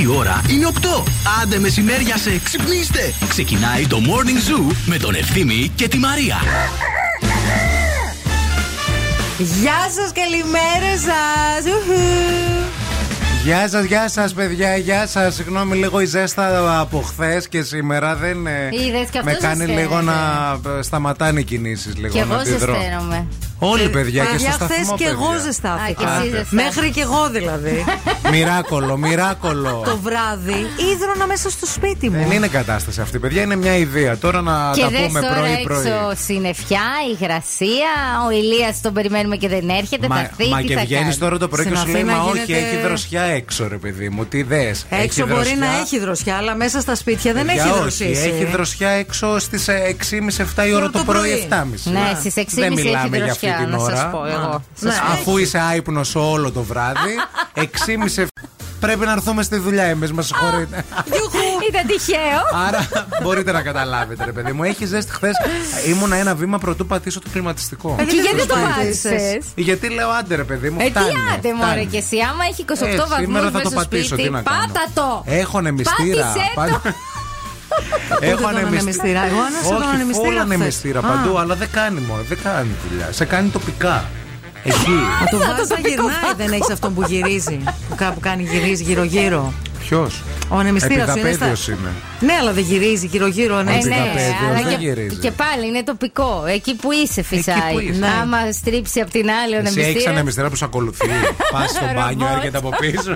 Η ώρα είναι 8. Άντε μεσημέρια σε ξυπνήστε. Ξεκινάει το Morning Zoo με τον Ευθύμη και τη Μαρία. Γεια σας, καλημέρα σας. Γεια σας, γεια σας, παιδιά, γεια σας. Συγγνώμη, λίγο η ζέστα από χθες και σήμερα δεν. ε, Είδες, και με αυτός κάνει ζεσταίνεται. λίγο να ε, σταματάνε οι κινήσεις. Λίγο Και να εγώ αντιδρώ. Ζεσταίνομαι. Όλοι, παιδιά, και στο Παιδιά, σταθμό. χθες και παιδιά. εγώ ζεστάθηκα. Α, και εσύ Άντε. ζεστάθηκες. Μέχρι και εγώ δηλαδή. Μοιράκολο, μοιράκολο. το βράδυ ίδρωνα μέσα στο σπίτι μου. Δεν είναι κατάσταση αυτή, παιδιά, είναι μια ιδέα. Τώρα να Και τα δες πούμε τώρα πρωί-πρωί. έξω συννεφιά, υγρασία, ο Ηλίας τον περιμένουμε και δεν έρχεται, θα Μα, έρθει, μα τι και θα βγαίνεις κάνει. τώρα το πρωί και Στην σου λέει Αθήνα Μα όχι, γίνεται- έχει δροσιά έξω, ρε παιδί μου. Τι δες. Έξω μπορεί να έχει δροσιά, αλλά μέσα στα σπίτια δεν έχει δροσίσει. Έχει δροσιά έξω στις 6.30-7 η ώρα το πρωί, 7.30. Ναι, στις 6.30 Δεν έχει μιλάμε για δροσιά, αυτή την να σας ώρα. πω εγώ. Ναι. Σας πω. Αφού είσαι άϊπνος όλο το βράδυ, 6.30 Πρέπει να έρθουμε στη δουλειά, εμείς μας συγχωρείτε. Ήταν τυχαίο. Άρα μπορείτε να καταλάβετε, ρε παιδί μου. Έχεις ζέστη χθες. Ήμουνα ένα βήμα πρωτού πατήσω το κλιματιστικό. Και γιατί το προσπάθησες; πάτησες; Γιατί λέω άντε, ρε παιδί μου. Ε, τι φτάνει, άντε φτάνει. μωρέ και εσύ, άμα έχει 28 Ε, σήμερα βαθμούς θα μέσα το στο πατήσω, σπίτι, τι να κάνω. πάτα το. Έχω νεμιστήρα. Πάτησέ το. Έχω τον ανεμιστήρα; Εγώ άνασα τον Όχι, ανεμιστήρα όλα χθες. ανεμιστήρα Α. παντού, αλλά δεν κάνει μόνο, δεν κάνει δουλειά. Σε κάνει τοπικά. Εκεί. Να το βάζει να τοπικό γυρνάει, βάθος. δεν έχεις αυτόν που γυρίζει. Που κάπου κάνει γυρίζει γύρω-γύρω. Ποιος; Ο ανεμιστήρας σου είναι. Επιδαπέδιο στα- είναι. Ναι, αλλά δεν γυρίζει γύρω-γύρω. Ε, ανεμιστήρας. ναι, Επιδαπέδιος, αλλά δεν και, γυρίζει. και πάλι είναι τοπικό. Εκεί που είσαι φυσάει. που είσαι. Ναι. Άμα στρίψει από την άλλη ο Εσύ έχεις νεμιστήρας, ανεμιστήρα που σε ακολουθεί. Πας στο μπάνιο, Ρομπότ. έρχεται από πίσω.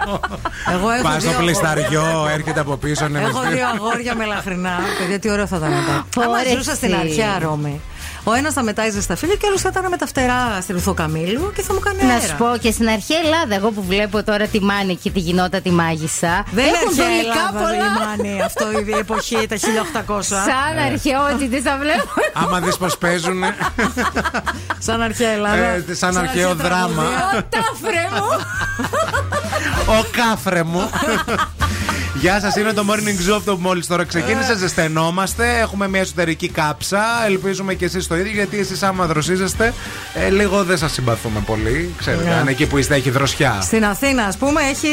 Εγώ έχω Πας στο δύο- πλησταριό, έρχεται από πίσω Έχω δύο ανεμιστήρα. αγόρια με λαχρινά. Παιδιά, τι ωραίο θα ήταν μετά. Πω, Άμα ρε ζούσα στην εσύ. αρχαία Ρώμη. Ο ένας θα μετάιζε στα φίλια και ο άλλος θα ήταν με τα φτερά στην Ουθοκαμίλου και θα μου κάνει Να αέρα. σου πω και στην αρχαία Ελλάδα, εγώ που βλέπω τώρα τη Μάνη και τη γινότα τη μάγισσα. Δεν είναι έχουν αρχαία δολικά Ελλάδα, πολλά. λιμάνι, αυτό η εποχή, τα 1800. Σαν αρχαιότητες τα βλέπω. Άμα δεις πω παίζουν. Σαν αρχαία Ελλάδα. Ε, σαν αρχαίο δράμα. Ο τάφρε μου. Ο κάφρε μου. Γεια σας, είναι το morning zoo αυτό που μόλις τώρα ξεκίνησε. Ζεσθενόμαστε, έχουμε μια εσωτερική κάψα. Ελπίζουμε και εσείς το ίδιο, γιατί εσείς άμα δροσίζεστε, ε, λίγο δεν σας συμπαθούμε πολύ. Ξέρετε, Ναι. αν εκεί που είστε έχει δροσιά. Στην Αθήνα, ας πούμε, έχει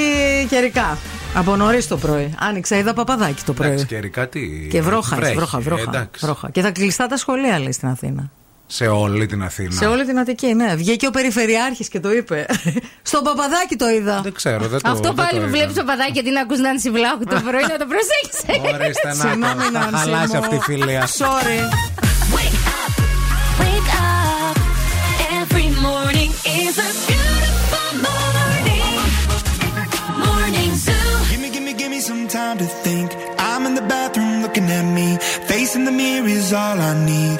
καιρικά. Από νωρίς το πρωί. Άνοιξα, είδα παπαδάκι το πρωί. Εντάξει, καιρικά τι. Και βρόχα, βρέχει, βρόχα, βρόχα, εντάξει. βρόχα. Και θα κλειστά τα σχολεία, λέει στην Αθήνα. Σε όλη την Αθήνα. Σε όλη την Αττική, ναι. Βγήκε ο Περιφερειάρχης και το είπε. Στον παπαδάκι το είδα. Δεν ξέρω, δεν το Αυτό δεν πάλι το που είδα. βλέπεις το παδάκι και την ακούς Νάνση Βλάχου το πρωί να το προσέξει. Ορίστε να Συγγνώμη, το, θα Νάνση χαλάσει μου. αυτή η φιλία. Sorry. Wake up. Every morning is a beautiful morning. Morning Zoo. Give me, give me, give me some time to think. I'm in the bathroom looking at me. Facing the mirror is all I need.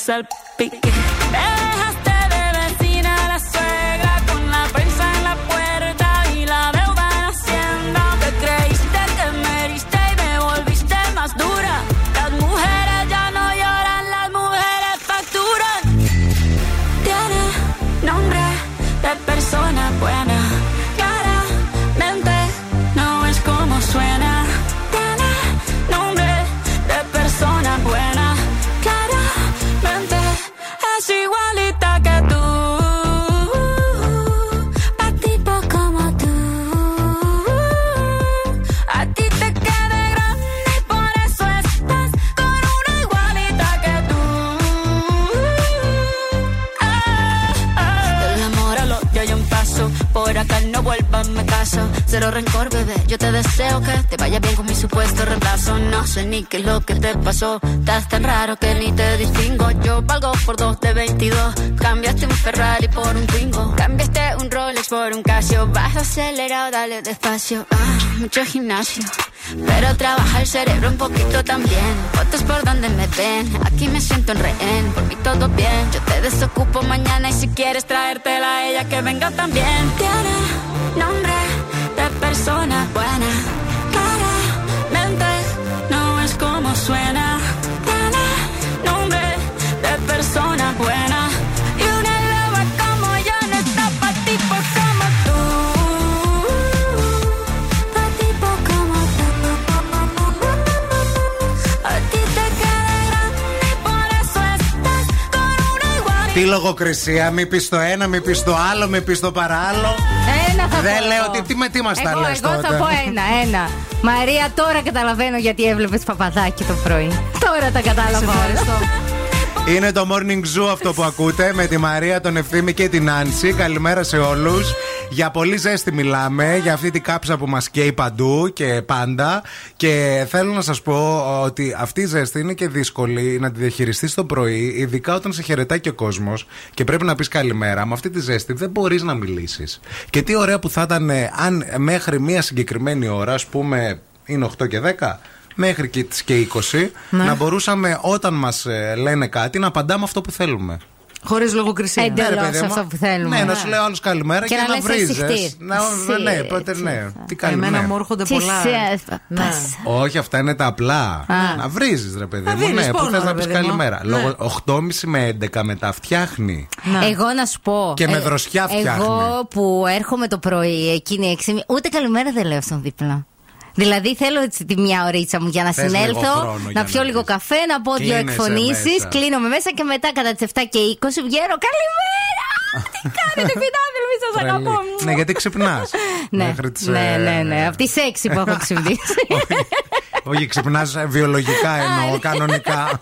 myself acelerado, dale despacio. Ah, mucho gimnasio. Pero trabaja el cerebro un poquito también. Fotos por donde me ven. Aquí me siento en rehén. Por mí todo bien. Yo te desocupo mañana y si quieres traértela a ella que venga también. Tiene nombre de persona buena. Claramente no es como suena. Igual. Τι λογοκρισία, μη πεις το ένα, μη πεις το άλλο, μη πεις το παράλληλο. Ένα θα Δεν πω λέω εγώ. τι- τι με- τι μας τα Εγώ- λες Εγώ τότε. θα πω ένα, ένα. Μαρία, τώρα καταλαβαίνω γιατί έβλεπες παπαδάκι το πρωί. Τώρα τα κατάλαβα όλα. Είναι το morning zoo αυτό που ακούτε με τη Μαρία, τον Ευθύμη και την Άνση. Καλημέρα σε όλους. Για πολύ ζέστη μιλάμε, για αυτή την κάψα που μας καίει παντού και πάντα. Και θέλω να σας πω ότι αυτή η ζέστη είναι και δύσκολη να τη διαχειριστείς το πρωί, ειδικά όταν σε χαιρετάει και ο κόσμος και πρέπει να πεις καλημέρα. Με αυτή τη ζέστη δεν μπορείς να μιλήσεις. Και τι ωραία που θα ήταν ε, αν μέχρι μία συγκεκριμένη ώρα, ας πούμε, είναι 8 και 10 μέχρι και τις και 20 Ναι. να μπορούσαμε όταν μας λένε κάτι να απαντάμε αυτό που θέλουμε. Χωρίς λογοκρισία. Εντελώς. Ναι, ρε παιδί μου. αυτό που θέλουμε. Ναι, να Ναι. σου λέω άλλο καλημέρα και, Και να να λες βρίζεις. εσύ Να, χτύρ. ναι, Εσύ, πρώτα έτσι. ναι. Τι καλημέρα. Εμένα μου έρχονται Τι πολλά. σε- Ναι. πάσα. Όχι, αυτά είναι τα απλά. Α. Να βρίζεις, ρε παιδί Να μου. δίνεις Ναι, που πόνο, θες ρε να πεις παιδί μου. καλημέρα. Ναι. Λόγω 8.30 με 11 μετά φτιάχνει. Ναι. Εγώ να σου πω. Και με ε, δροσιά φτιάχνει. Εγώ που έρχομαι το πρωί, εκείνη η έξι, ούτε καλημέρα δεν λέω στον δίπλα. Δηλαδή θέλω έτσι τη μια ωρίτσα μου για να Θες συνέλθω, λίγο χρόνο για να να πιω λίγο πεις. καφέ, να πω δύο Κλείνεσαι εκφωνήσεις, μέσα. κλείνομαι μέσα και μετά κατά τις 7 και 20 βγαίνω. Καλημέρα! Τι κάνετε, φιλάδελφοι, σας αγαπώ. Τρελή. Ναι, γιατί ξυπνάς. Ναι, ναι, ναι, ναι. Από τις 6 που έχω ξυπνήσει. Όχι, ξυπνάς βιολογικά εννοώ, κανονικά.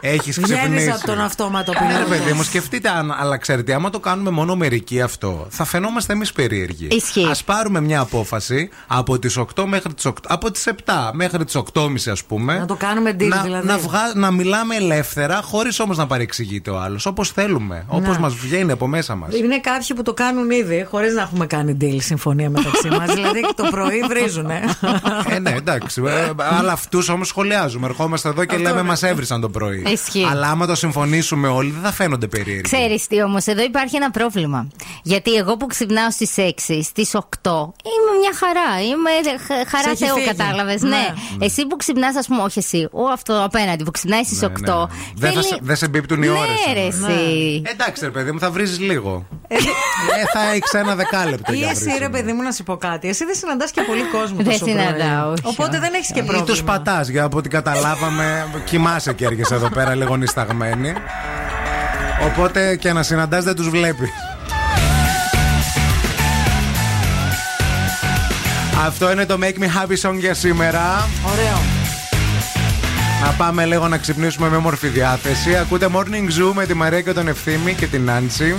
Έχεις Βγαίνεις ξυπνήσει. από τον αυτόματο Ναι, ρε πιλότο. παιδί μου, σκεφτείτε αν, αλλά ξέρετε, άμα το κάνουμε μόνο μερικοί αυτό, θα φαινόμαστε εμείς περίεργοι. Ισχύει. Α πάρουμε μια απόφαση από τις 8 μέχρι τις 8, από τις 7 μέχρι τις 8.30 ας πούμε. Να το κάνουμε deal, να, δηλαδή. Να, βγα- να μιλάμε ελεύθερα, χωρίς όμως να παρεξηγείται ο άλλος. Όπως θέλουμε. Όπως Ναι. μας βγαίνει από μέσα μας. Είναι κάποιοι που το κάνουν ήδη, χωρίς να έχουμε κάνει deal συμφωνία μεταξύ μας. δηλαδή το πρωί βρίζουνε. ε, ναι, εντάξει. Ε, αλλά αυτούς όμως σχολιάζουμε. Ερχόμαστε εδώ και Αυτό λέμε είναι. μας έβρισαν το πρωί. Ισχύει. Αλλά άμα το συμφωνήσουμε όλοι, δεν θα φαίνονται περίεργοι. Ξέρεις τι όμως, εδώ υπάρχει ένα πρόβλημα. Γιατί εγώ που ξυπνάω στις 6, στις 8, είμαι μια χαρά. Είμαι χ- χαρά Σε έχει Θεού, φύγει. κατάλαβες. Ναι. Ναι. Εσύ που ξυπνάς, ας πούμε, όχι εσύ, ο αυτό απέναντι που ξυπνάει στις Ναι, 8. ναι. Δεν θα σε- δεν σε εμπίπτουν οι ναι, ώρες Ρε, όμως. εσύ. Εντάξει, ρε παιδί μου, θα βρει λίγο. ε, θα έχεις ένα δεκάλεπτο. Ή για εσύ, βρίσιμο. ρε παιδί μου, να σου πω κάτι. Εσύ δεν συναντάς και πολύ κόσμο. Δεν τόσο πρωί. συναντάω, όχι. Οπότε δεν έχεις και Ή πρόβλημα. του πατά, για από ό,τι καταλάβαμε, κοιμάσαι και έρχεσαι εδώ πέρα λίγο νησταγμένη. Οπότε και να συναντάς δεν τους βλέπεις. Αυτό είναι το Make Me Happy Song για σήμερα. Ωραίο. Να πάμε λίγο να ξυπνήσουμε με μορφή διάθεση. Ακούτε Morning Zoo με τη Μαρία και τον Ευθύμη και την Νάντσι.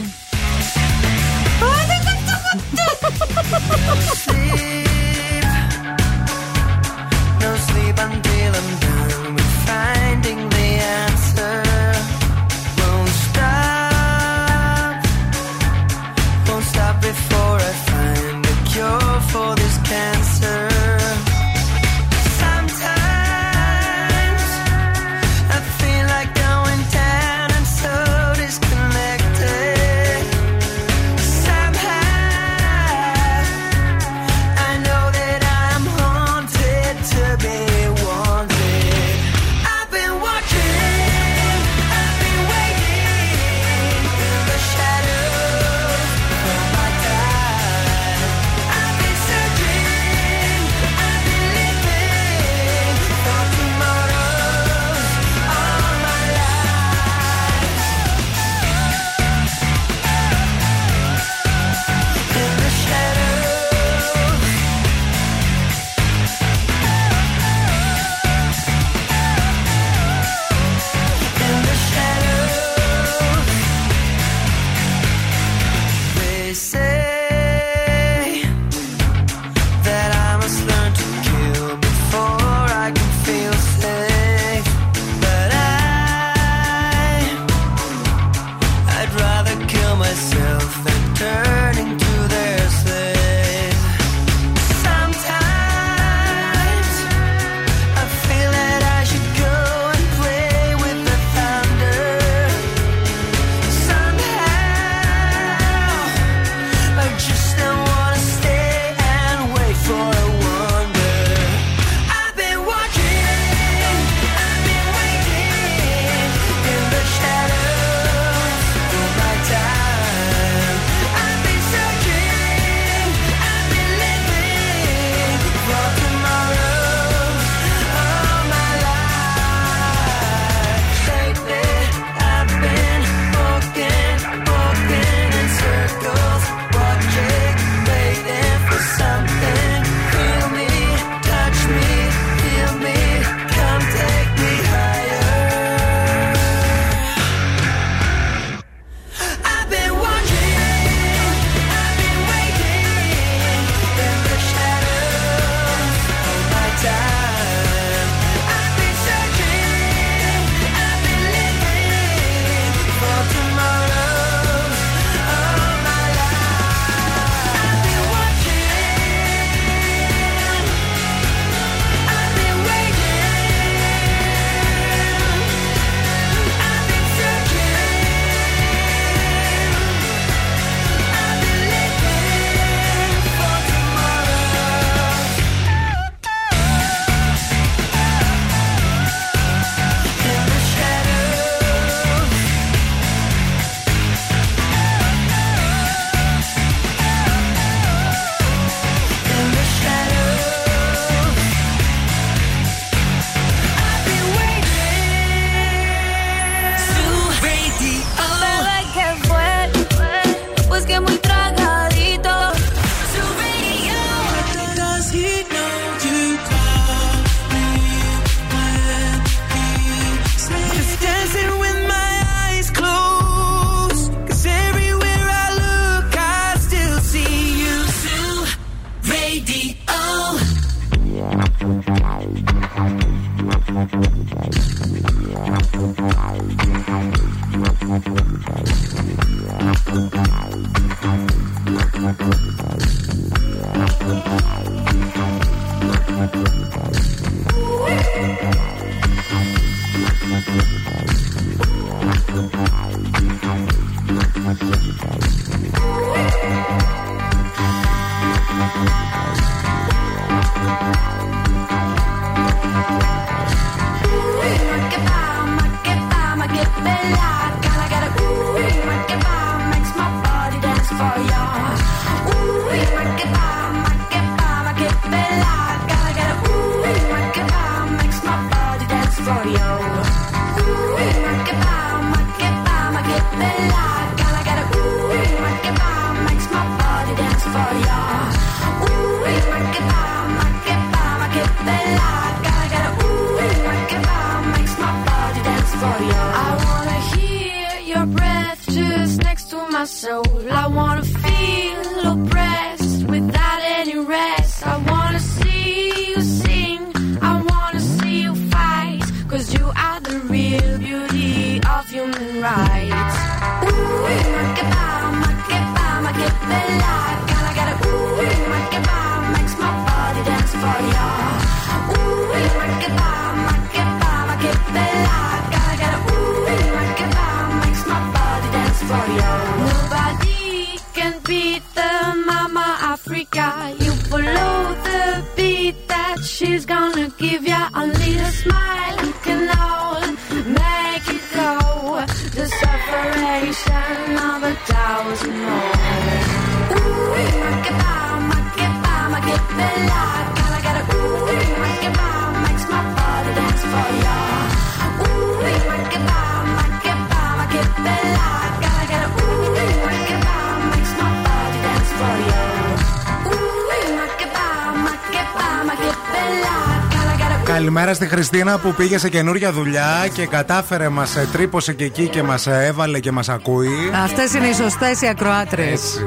Χριστίνα που πήγε σε καινούρια δουλειά και κατάφερε, μας τρύπωσε και εκεί και μας έβαλε και μας ακούει. Αυτές είναι οι σωστές οι ακροάτρε. Έτσι.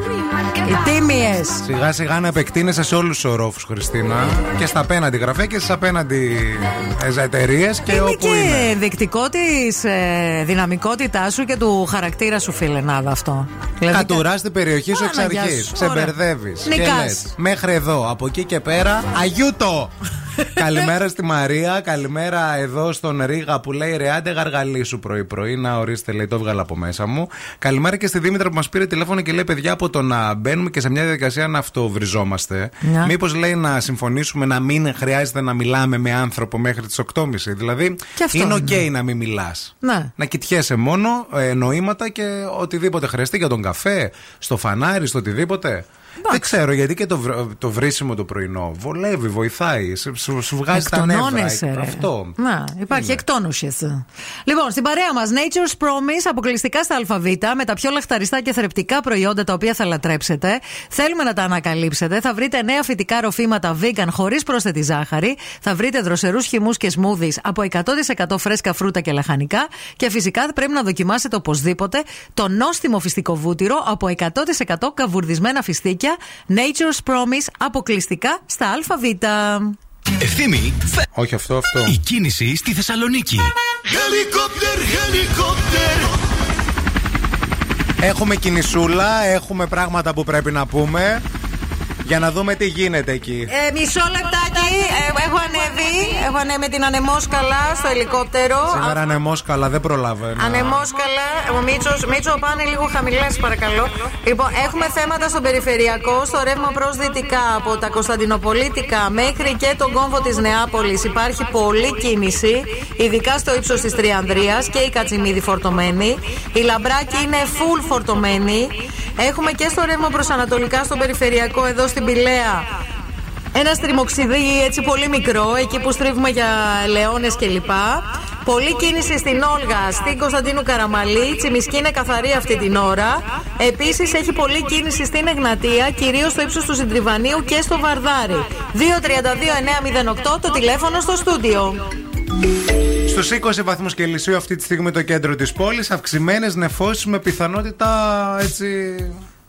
Οι τίμιες. Σιγά σιγά να επεκτείνεσαι σε όλους τους ορόφους, Χριστίνα. Και στα απέναντι γραφεία και στις απέναντι εταιρείες και Είναι όπου και είναι. ενδεικτικό της ε, δυναμικότητάς σου και του χαρακτήρα σου, φίλε Νάδα, αυτό. Δηλαδή, Κατουράς την περιοχή σου εξ Παναγιά αρχής. σου. Ξεμπερδεύει. Ωραία. Και Νικάς. λες, μέχρι εδώ. Από εκεί και πέρα, αγιούτο! καλημέρα στη Μαρία. Καλημέρα εδώ στον Ρίγα που λέει Ρε άντε γαργαλήσου πρωί-πρωί. Να ορίστε, λέει, το έβγαλα από μέσα μου. Καλημέρα και στη Δήμητρα που μας πήρε τηλέφωνο και λέει: Παιδιά, από το να μπαίνουμε και σε μια διαδικασία να αυτοβριζόμαστε, Ναι. μήπως λέει να συμφωνήσουμε να μην χρειάζεται να μιλάμε με άνθρωπο μέχρι τις 8.30. Δηλαδή, Και αυτό είναι οκ είναι. να μην μιλάς. Ναι. Να κοιτιέσαι μόνο ε, νοήματα και οτιδήποτε χρειαστεί για τον καφέ, στο φανάρι, στο οτιδήποτε. Δεν ξέρω γιατί και το, βρ- το βρίσιμο το πρωινό βολεύει, βοηθάει, σου, σου, σου βγάζει τα νεύρα. Εκτονώνεσαι, ρε. Αυτό. Να, υπάρχει Είναι. εκτόνωσης. Λοιπόν, στην παρέα μας, Nature's Promise, αποκλειστικά στα ΑΒ, με τα πιο λαχταριστά και θρεπτικά προϊόντα τα οποία θα λατρέψετε. Θέλουμε να τα ανακαλύψετε. Θα βρείτε νέα φυτικά ροφήματα vegan χωρίς πρόσθετη ζάχαρη. Θα βρείτε δροσερούς χυμούς και smoothies από 100% φρέσκα φρούτα και λαχανικά. Και φυσικά πρέπει να δοκιμάσετε οπωσδήποτε το νόστιμο φυστικό βούτυρο από 100% καβουρδισμένα φιστίκια. Nature's Promise, αποκλειστικά στα ΑΒ. Ευθύμη, φε... Όχι αυτό, αυτό. η κίνηση στη Θεσσαλονίκη. Helicopter, helicopter. Έχουμε κινησούλα, έχουμε πράγματα που πρέπει να πούμε. Για να δούμε τι γίνεται εκεί. Ε, μισό λεπτάκι. Ε, έχω ανέβει. Έχω ανέβει με την ανεμόσκαλα στο ελικόπτερο. Σήμερα ανεμό καλά, δεν προλαβαίνω. Ανεμόσκαλα. Ο Μίτσος, Μίτσο, πάνε λίγο χαμηλά, σας παρακαλώ. Λοιπόν, έχουμε θέματα στον περιφερειακό, στο ρεύμα προς δυτικά από τα Κωνσταντινοπολίτικα μέχρι και τον κόμβο της Νεάπολης. Υπάρχει πολλή κίνηση, ειδικά στο ύψος της Τριανδρίας και η Κατσιμίδη φορτωμένη. Η Λαμπράκη είναι full φορτωμένη. Έχουμε και στο ρεύμα προς Ανατολικά στον περιφερειακό εδώ στην Πηλαία. Ένα στριμοξιδί έτσι πολύ μικρό, εκεί που στρίβουμε για λεώνες κλπ. Πολλή κίνηση στην Όλγα, στην Κωνσταντίνου Καραμαλή. Η Τσιμισκή είναι καθαρή αυτή την ώρα. Επίσης έχει πολλή κίνηση στην Εγνατία, κυρίως στο ύψος του Συντριβανίου και στο Βαρδάρι. 232-908 το τηλέφωνο στο στούντιο. Στους 20 βαθμούς Κελσίου αυτή τη στιγμή το κέντρο της πόλης, αυξημένες νεφώσεις με πιθανότητα έτσι.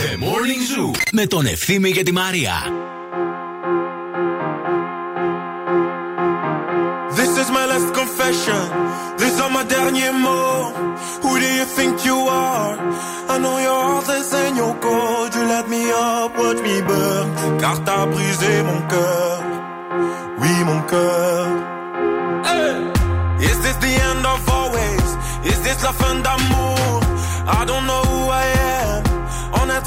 The Morning Zoo με τον Ευθύμη και τη Μαρία. This is my last confession. These are my derniers mots. Who do you think you are? I know your heart is in your cold. You let me up, watch me burn. Car t'as brisé mon cœur. Oui, mon cœur. Hey! Is this the end of always? Is this la fin d'amour? I don't know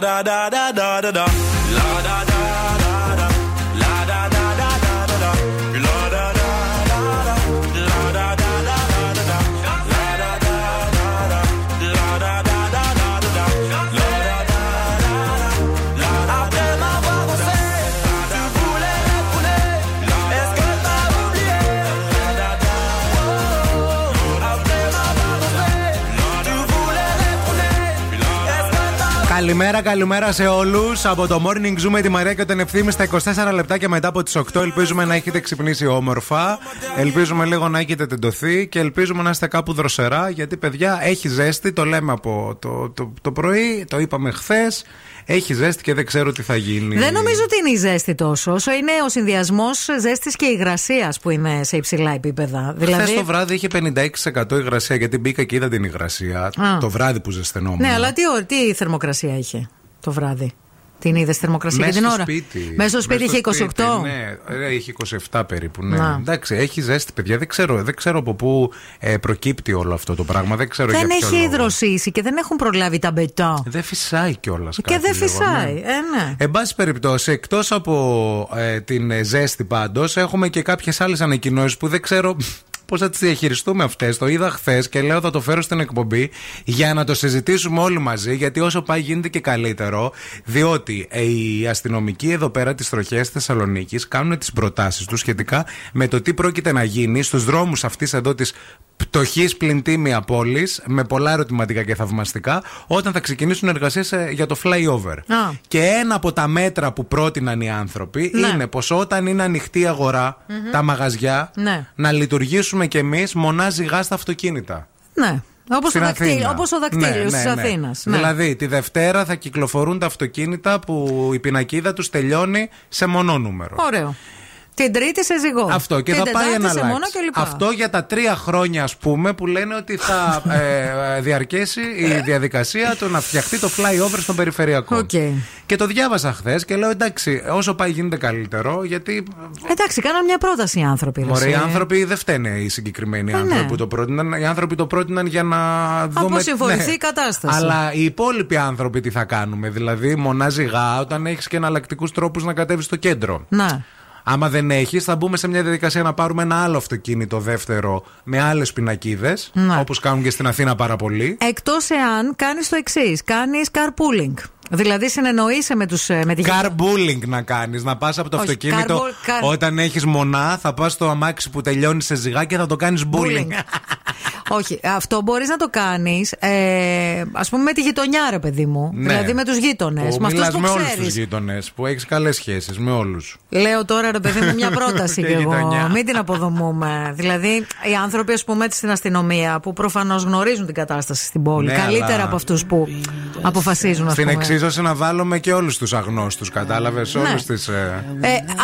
da da da da da da. Καλημέρα, καλημέρα σε όλους. Από το Morning Zoom με τη Μαρία και τον Ευθύμη στα 24 λεπτά και μετά από τις 8. Ελπίζουμε να έχετε ξυπνήσει όμορφα. Ελπίζουμε λίγο να έχετε τεντωθεί και ελπίζουμε να είστε κάπου δροσερά. Γιατί, παιδιά, έχει ζέστη. Το λέμε από το, το, το πρωί, το είπαμε χθες. Έχει ζέστη και δεν ξέρω τι θα γίνει. Δεν νομίζω ότι είναι η ζέστη τόσο, όσο είναι ο συνδυασμός ζέστης και υγρασίας που είναι σε υψηλά επίπεδα. Δηλαδή... Δηλαδή. το βράδυ είχε 56% υγρασία γιατί μπήκα και είδα την υγρασία. Α. Το βράδυ που ζεσθενόμουν. Ναι, αλλά τι, ω- τι θερμοκρασία είχε το βράδυ; Την είδες θερμοκρασία Μέσα και την στο ώρα; σπίτι. Μέσα στο σπίτι είχε 28. σπίτι, ναι, ε, είχε 27 περίπου. Ναι. Να. Εντάξει, έχει ζέστη, παιδιά. Δεν ξέρω, δεν ξέρω από πού ε, προκύπτει όλο αυτό το πράγμα. Δεν ξέρω Δεν για ποιο έχει λόγο. υδροσύσει και δεν έχουν προλάβει τα μπετό. Δεν φυσάει κιόλας. Και δεν φυσάει. Ε, ναι. Εν πάση περιπτώσει, εκτός από ε, την ε, ζέστη πάντως, έχουμε και κάποιες άλλες ανακοινώσεις που δεν ξέρω πώς θα τις διαχειριστούμε αυτές. Το είδα χθες και λέω θα το φέρω στην εκπομπή για να το συζητήσουμε όλοι μαζί. Γιατί όσο πάει γίνεται και καλύτερο. Διότι ε, οι αστυνομικοί εδώ πέρα της τροχέας Θεσσαλονίκης κάνουν τις προτάσεις τους σχετικά με το τι πρόκειται να γίνει στους δρόμους αυτής εδώ της πτωχής πλην τίμια πόλης, με πολλά ερωτηματικά και θαυμαστικά, όταν θα ξεκινήσουν εργασίες για το flyover. Α. Και ένα από τα μέτρα που πρότειναν οι άνθρωποι Ναι. είναι πως όταν είναι ανοιχτή η αγορά, τα μαγαζιά, Ναι. να λειτουργήσουμε κι εμείς μονά ζυγά στα αυτοκίνητα. Ναι. Όπως Στην ο, δακτύλ, Αθήνα. όπως ο δακτύλιο Ναι, της ναι, ναι. Αθήνα. Δηλαδή, τη Δευτέρα θα κυκλοφορούν τα αυτοκίνητα που η πινακίδα τους τελειώνει σε μονό νούμερο. Ωραίο. Την Τρίτη σε ζυγό. Αυτό και Την θα πάει Τετάρτη ένα σε αλλάξει. μονό κλπ. Αυτό για τα τρία χρόνια, ας πούμε, που λένε ότι θα ε, διαρκέσει η διαδικασία το να φτιαχτεί το flyover στον περιφερειακό. Οκ. Και το διάβασα χθες και λέω εντάξει, όσο πάει γίνεται καλύτερο, γιατί. Εντάξει, κάναν μια πρόταση οι άνθρωποι. ρε, Μωρέ, οι εσύ. άνθρωποι δεν φταίνε οι συγκεκριμένοι Ε, ναι. άνθρωποι που το πρότειναν. Οι άνθρωποι το πρότειναν για να δούμε. Ναι. συμφωνηθεί η κατάσταση. Αλλά οι υπόλοιποι άνθρωποι τι θα κάνουμε. Δηλαδή, μονάζει γά όταν έχεις και εναλλακτικούς τρόπους να κατέβεις στο κέντρο. Να. Άμα δεν έχεις, θα μπούμε σε μια διαδικασία να πάρουμε ένα άλλο αυτοκίνητο δεύτερο με άλλες πινακίδες. Ναι. Όπως κάνουν και στην Αθήνα πάρα πολύ. Εκτός εάν κάνεις το εξής. Κάνεις carpooling. Δηλαδή συνεννοείσαι με, τους, ε, με τη Car bullying να κάνεις. Να πας από το Όχι, αυτοκίνητο carpool- car- όταν έχεις μονά, θα πας στο αμάξι που τελειώνει σε ζυγά και θα το κάνεις bullying. Όχι, αυτό μπορείς να το κάνεις, ε, ας πούμε, με τη γειτονιά, ρε παιδί μου. Ναι. Δηλαδή με τους γείτονες. Που Με αυτούς μιλάς που με όλους τους ξέρεις. γείτονες, που έχεις καλές σχέσεις με όλους. Λέω τώρα, ρε παιδί μου, μια πρόταση Η κι εγώ. γειτονιά. Μην την αποδομούμε. Δηλαδή, οι άνθρωποι, ας πούμε, στην αστυνομία που προφανώς γνωρίζουν την κατάσταση στην πόλη. Ναι, καλύτερα αλλά- από αυτούς που αποφασίζουν, ας Στην πούμε. Εξίσωση να βάλουμε και όλους τους αγνώστους, κατάλαβες. Ναι. Όλους τις. Ε,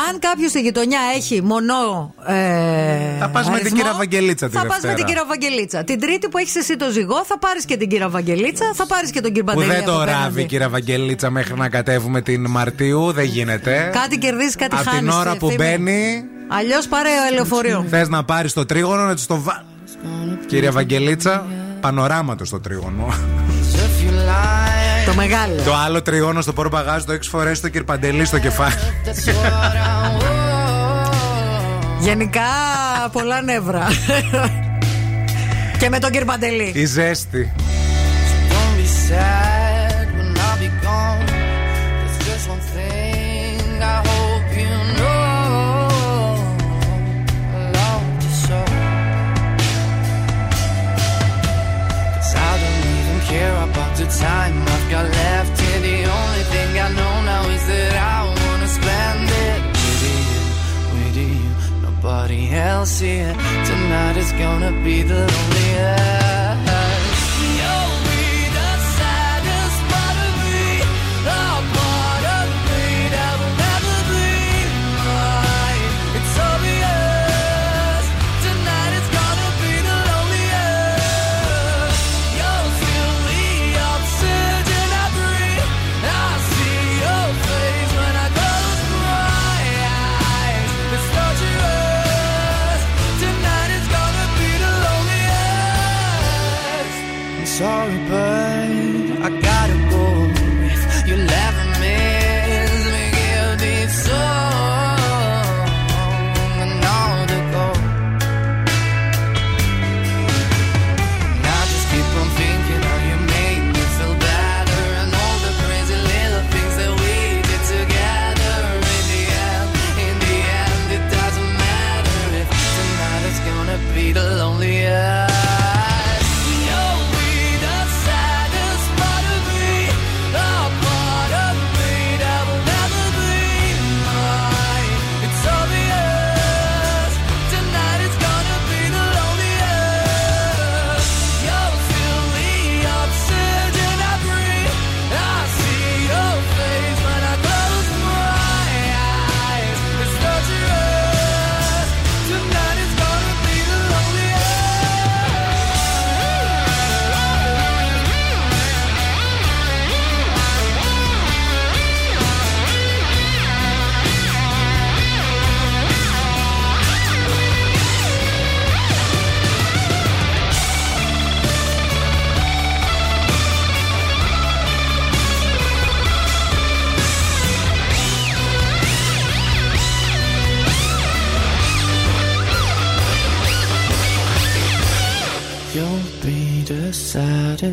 αν κάποιος στη γειτονιά έχει μονό. Ε, Θα πας με την αριθμό, κύρα Βαγγελίτσα τη Θα πας με Δευτέρα. την κύρα Βαγγελίτσα. Την Τρίτη που έχεις εσύ το ζυγό, θα πάρεις και την κύρα Βαγγελίτσα, θα πάρεις και τον κύριο Που Παντελή. δεν το από ράβει, απέναντι. κύριε Βαγγελίτσα, μέχρι να κατέβουμε την Μαρτίου. Δεν γίνεται. Κάτι κερδίζεις, κάτι Από χάνεις. την ώρα που μπαίνει, Αλλιώς πάρε λεωφορείο. θες να πάρεις το τρίγωνο να της το βάλει. Κύριε Βαγγελίτσα, πανοράματος το τρίγωνο. Το μεγάλο. το άλλο τρίγωνο στο πορπαγάζ το έχει φορέσει το κυρπαντελή στο κεφάλι. Γενικά πολλά νεύρα. και με τον κύριο Παντελή. Η ζέστη. Don't be sad when I'll be gone. There's just one thing I hope you know. I love you so. 'Cause I don't even care about the time I've got left here. The only thing I know now is that I wanna spend it with you, with you. Nobody else here. Tonight is gonna be the loneliest.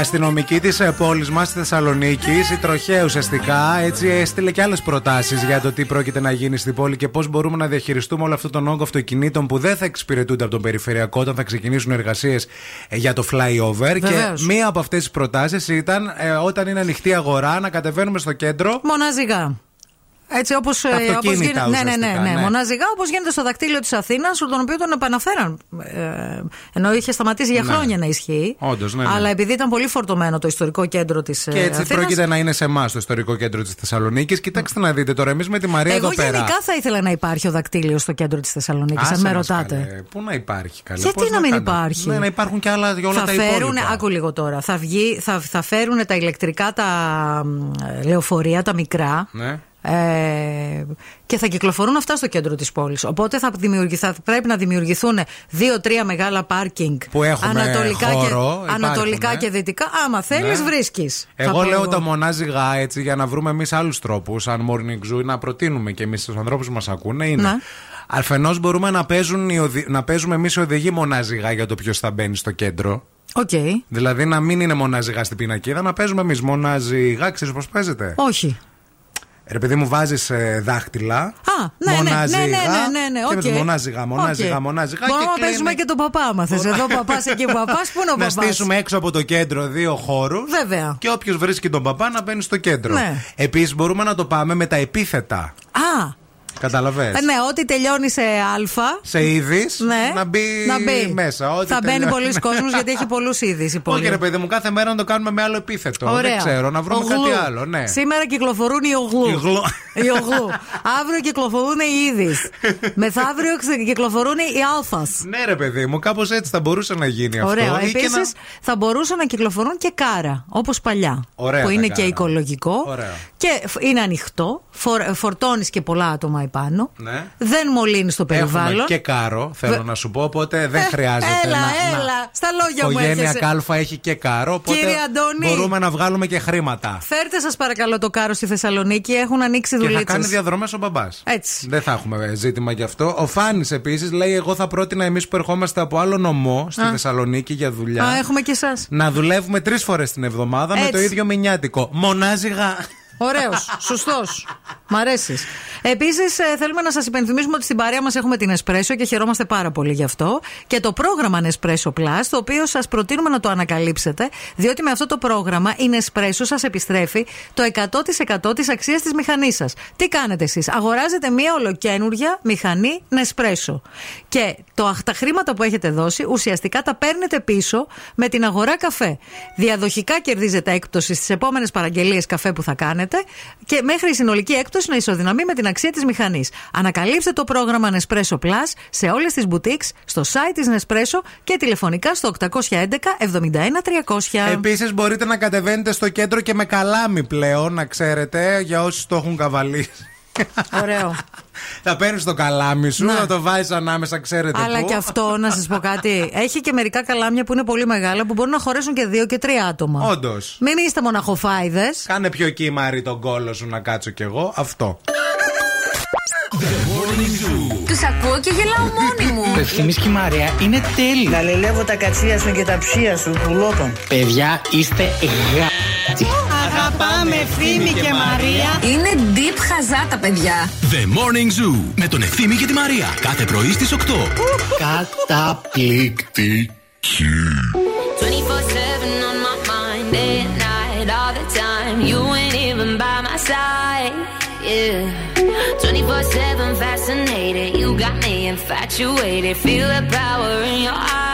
αστυνομική της ε, πόλης μας τη Θεσσαλονίκη, η Τροχέα ουσιαστικά, έτσι έστειλε και άλλες προτάσεις για το τι πρόκειται να γίνει στην πόλη και πώς μπορούμε να διαχειριστούμε όλο αυτό τον όγκο αυτοκινήτων που δεν θα εξυπηρετούνται από τον περιφερειακό όταν θα ξεκινήσουν εργασίες ε, για το flyover. Και μία από αυτές τις προτάσεις ήταν ε, όταν είναι ανοιχτή αγορά να κατεβαίνουμε στο κέντρο. Μοναζικά. Έτσι όπως Αυτοκίνητα γίνεται. Ναι, ναι, ναι, ουσιαστικά, ναι. ναι. Μοναζιγά όπως γίνεται στο δακτύλιο της Αθήνας, τον οποίο τον επαναφέραν. Ε, ενώ είχε σταματήσει για Ναι. χρόνια να ισχύει. Όντως, ναι, ναι. Αλλά επειδή ήταν πολύ φορτωμένο το ιστορικό κέντρο της Και έτσι Αθήνας, πρόκειται να είναι σε εμάς το ιστορικό κέντρο της Θεσσαλονίκης. Κοιτάξτε να δείτε τώρα, εμείς με τη Μαρία Εγώ εδώ πέρα. γενικά θα ήθελα να υπάρχει ο δακτύλιος στο κέντρο της Θεσσαλονίκης, αν Άσε με μας, ρωτάτε. καλέ. Πού να υπάρχει καλέ; Γιατί πώς να μην κάνετε. υπάρχει; Ναι, να υπάρχουν και άλλα για όλα θα τα φέρουν, υπόλοιπα. άκου λίγο τώρα, θα, βγει, θα, θα φέρουν τα ηλεκτρικά τα μ, λεωφορεία, τα μικρά. Ναι. Ε, και θα κυκλοφορούν αυτά στο κέντρο της πόλης Οπότε θα, δημιουργη- θα πρέπει να δημιουργηθούν δύο-τρία μεγάλα πάρκινγκ Που έχουμε ανατολικά, χώρο, και, υπάρχουν, ανατολικά ναι. και δυτικά. Άμα θέλεις, Ναι. βρίσκει. Εγώ λέω τα μονά ζυγά έτσι για να βρούμε εμείς άλλους τρόπους, σαν Morning Zoo, να προτείνουμε και εμείς στους ανθρώπους που μας ακούνε. Είναι. Ναι. Αφενός μπορούμε να, παίζουν οι οδη... να παίζουμε εμείς οι οδηγοί μονά ζυγά για το ποιος θα μπαίνει στο κέντρο. Οκ. Δηλαδή να μην είναι μονά ζυγά στην πινακίδα, να παίζουμε εμείς μονά ζυγά. Ξέρεις πώς παίζεται; Όχι. Ρε παιδί μου, βάζεις δάχτυλα. Α, ναι, ναι, ναι, ναι, ναι, ναι, ναι, Και οκ. με μονά ζυγά, μονά ζυγά, Οκ. μονά ζυγά. Μπορούμε και να κλείνει. παίζουμε και τον παπά, άμα θες. Εδώ παπάς, εκεί παπάς. Πού είναι ο Να παπάς; στήσουμε έξω από το κέντρο δύο χώρους. Βέβαια. Και όποιος βρίσκει τον παπά να μπαίνει στο κέντρο. Ναι. Επίσης μπορούμε να το πάμε με τα επίθετα. Α, Κατάλαβες. ε, ναι, ό,τι τελειώνει σε Α. Σε -ίδης Ναι, να, μπει μέσα. Ό,τι θα μπαίνει τελειώνει. πολλοί κόσμος γιατί έχει πολλούς -ίδης η πόλη. Όχι, ρε παιδί μου, κάθε μέρα να το κάνουμε με άλλο επίθετο. Ωραία. Δεν ξέρω, να βρούμε -ογλου. κάτι άλλο. Ναι. Σήμερα κυκλοφορούν οι ογλού. Οι ογλού. Οι ογλού. Αύριο κυκλοφορούν οι είδης. Μεθαύριο ξε- κυκλοφορούν οι αλφας. Ναι, ρε παιδί μου, κάπως έτσι θα μπορούσε να γίνει αυτό. Ωραία. Ή και Επίσης να- θα μπορούσαν να κυκλοφορούν και κάρα, όπως παλιά. Ωραία που τα είναι κάρα. και οικολογικό. Ωραία. Και φ- είναι ανοιχτό. Φορτώνεις και πολλά άτομα επάνω. Ναι. Δεν μολύνεις το περιβάλλον. Έχουμε και κάρο, θέλω Βε- να σου πω, οπότε δεν Ε, χρειάζεται έλα, να. έλα. να- Στα λόγια Η μου οικογένεια έρχεσαι. Κάλφα έχει και κάρο, οπότε Κύριε Αντώνη. μπορούμε να βγάλουμε και χρήματα. Φέρτε σας παρακαλώ το κάρο στη Θεσσαλονίκη. Έχουν ανοίξει Και θα δουλίτσες. κάνει διαδρομές ο μπαμπάς. Έτσι. Δεν θα έχουμε ζήτημα γι' αυτό. Ο Φάνης επίσης λέει: Εγώ θα πρότεινα εμείς που ερχόμαστε από άλλο νομό στη Α. Θεσσαλονίκη για δουλειά. Α, έχουμε και εσάς. Να δουλεύουμε τρεις φορές την εβδομάδα με Έτσι. το ίδιο μηνιάτικο. Μονάζιγα. Ωραίος, σωστός. Μ' αρέσεις. Επίσης, θέλουμε να σας υπενθυμίσουμε ότι στην παρέα μας έχουμε την Εσπρέσο και χαιρόμαστε πάρα πολύ γι' αυτό. Και το πρόγραμμα Nespresso Plus, το οποίο σας προτείνουμε να το ανακαλύψετε, διότι με αυτό το πρόγραμμα η Nespresso σας επιστρέφει το 100% της αξίας της μηχανής σας. Τι κάνετε εσείς, αγοράζετε μία ολοκένουργια μηχανή Nespresso. Και το, τα χρήματα που έχετε δώσει ουσιαστικά τα παίρνετε πίσω με την αγορά καφέ. Διαδοχικά κερδίζετε έκπτωση στις επόμενες παραγγελίες καφέ που θα κάνετε και μέχρι η συνολική έκπτωση να ισοδυναμεί με την αξία της μηχανής. Ανακαλύψτε το πρόγραμμα Nespresso Plus σε όλες τις boutiques, στο site της Nespresso και τηλεφωνικά στο 811 71 300. Επίσης μπορείτε να κατεβαίνετε στο κέντρο και με καλάμι πλέον, να ξέρετε, για όσους το έχουν καβαλήσει. Ωραίο. Θα παίρνεις το καλάμι σου, Ναι. να το βάζεις ανάμεσα, ξέρετε. Αλλά πού. και αυτό, να σας πω κάτι. Έχει και μερικά καλάμια που είναι πολύ μεγάλα που μπορούν να χωρέσουν και δύο και τρία άτομα. Όντως. Μην είστε μοναχοφάιδες. Κάνε πιο κύμαρη τον κόλο σου να κάτσω κι εγώ. Αυτό. Τους ακούω και γελάω μόνη μου. Ο Ευθύμης και η Μαρία είναι τέλειοι. Γαλελεύω τα κατσία σου και τα ψία σου, πουλότων. Παιδιά, είστε γα... Αγαπάμε Ευθύμη και Μαρία. Είναι deep χαζά τα παιδιά. The Morning Zoo με τον Ευθύμη και τη Μαρία. Κάθε πρωί στις 8. Καταπληκτική. 24-7 on my mind, day and night, all the time. You ain't even by my side, yeah. 24-7 fascinated, you got me infatuated. Feel the power in your eyes,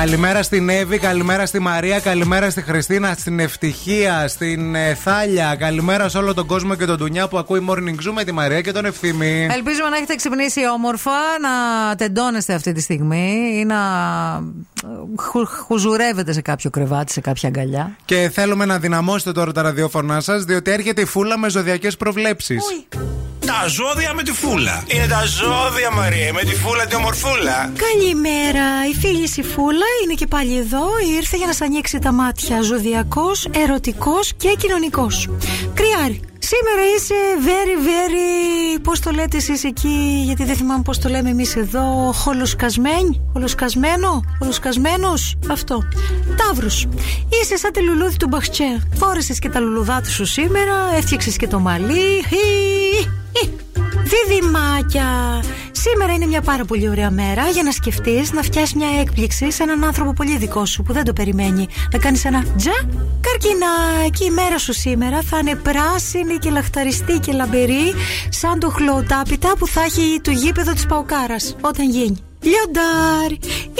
Καλημέρα στην Εύη, καλημέρα στη Μαρία, καλημέρα στη Χριστίνα, στην Ευτυχία, στην ε, Θάλια. Καλημέρα σε όλο τον κόσμο και τον Τουνιά που ακούει Morning Zoo με τη Μαρία και τον Ευθύμη. Ελπίζουμε να έχετε ξυπνήσει όμορφα, να τεντώνεστε αυτή τη στιγμή ή να ε, χου, χουζουρεύετε σε κάποιο κρεβάτι, σε κάποια αγκαλιά. Και θέλουμε να δυναμώσετε τώρα τα ραδιόφωνά σας, διότι έρχεται η φούλα με ζωδιακές προβλέψεις. Τα ζώδια με τη φούλα. Είναι τα ζώδια, Μαρία, με τη φούλα τη ομορφούλα. Καλημέρα, η φίλη η Φούλα είναι και πάλι εδώ. Ήρθε για να σας ανοίξει τα μάτια. Ζωδιακός, ερωτικός και κοινωνικός. Κρυάρι. Σήμερα είσαι very, very. Πώς το λέτε εσείς εκεί, γιατί δεν θυμάμαι πώς το λέμε εμείς εδώ. Χολοσκασμένοι, χολοσκασμένο, χολοσκασμένο. Αυτό. Ταύρου. Είσαι σαν τη λουλούδι του Μπαχτσέ. Φόρεσες και τα λουλουδάτα σου σήμερα, έφτιαξες και το μαλλί. Χι, χι. Διδυμάκια! Σήμερα είναι μια πάρα πολύ ωραία μέρα για να σκεφτείς να φτιάσεις μια έκπληξη σε έναν άνθρωπο πολύ δικό σου που δεν το περιμένει. Να κάνεις ένα τζα καρκινάκι. Η μέρα σου σήμερα θα είναι πράσινη και λαχταριστή και λαμπερή, σαν το χλωτάπιτα που θα έχει το γήπεδο της Παουκάρα όταν γίνει. Λιοντάρ!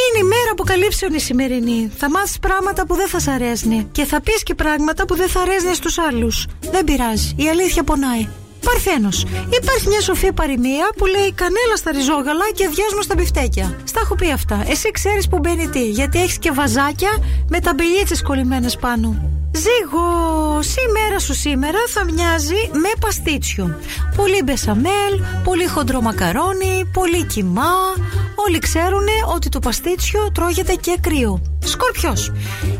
Είναι η μέρα αποκαλύψεων η σημερινή. Θα μάθεις πράγματα που δεν θα σ' αρέσουν. Και θα πεις και πράγματα που δεν θα αρέσουν στους άλλους. Δεν πειράζει. Η αλήθεια πονάει. Παρθένος. Υπάρχει μια σοφή παροιμία που λέει κανέλα στα ριζόγαλα και διάσμο στα μπιφτέκια. Στα έχω πει αυτά. Εσύ ξέρεις που μπαίνει τι, γιατί έχεις και βαζάκια με τα μπελίτσε κολλημένες πάνω. Ζήγο, η μέρα σου σήμερα θα μοιάζει με παστίτσιο. Πολύ μπεσαμέλ, πολύ χοντρό μακαρόνι, πολύ κιμά. Όλοι ξέρουν ότι το παστίτσιο τρώγεται και κρύο. Σκορπιός.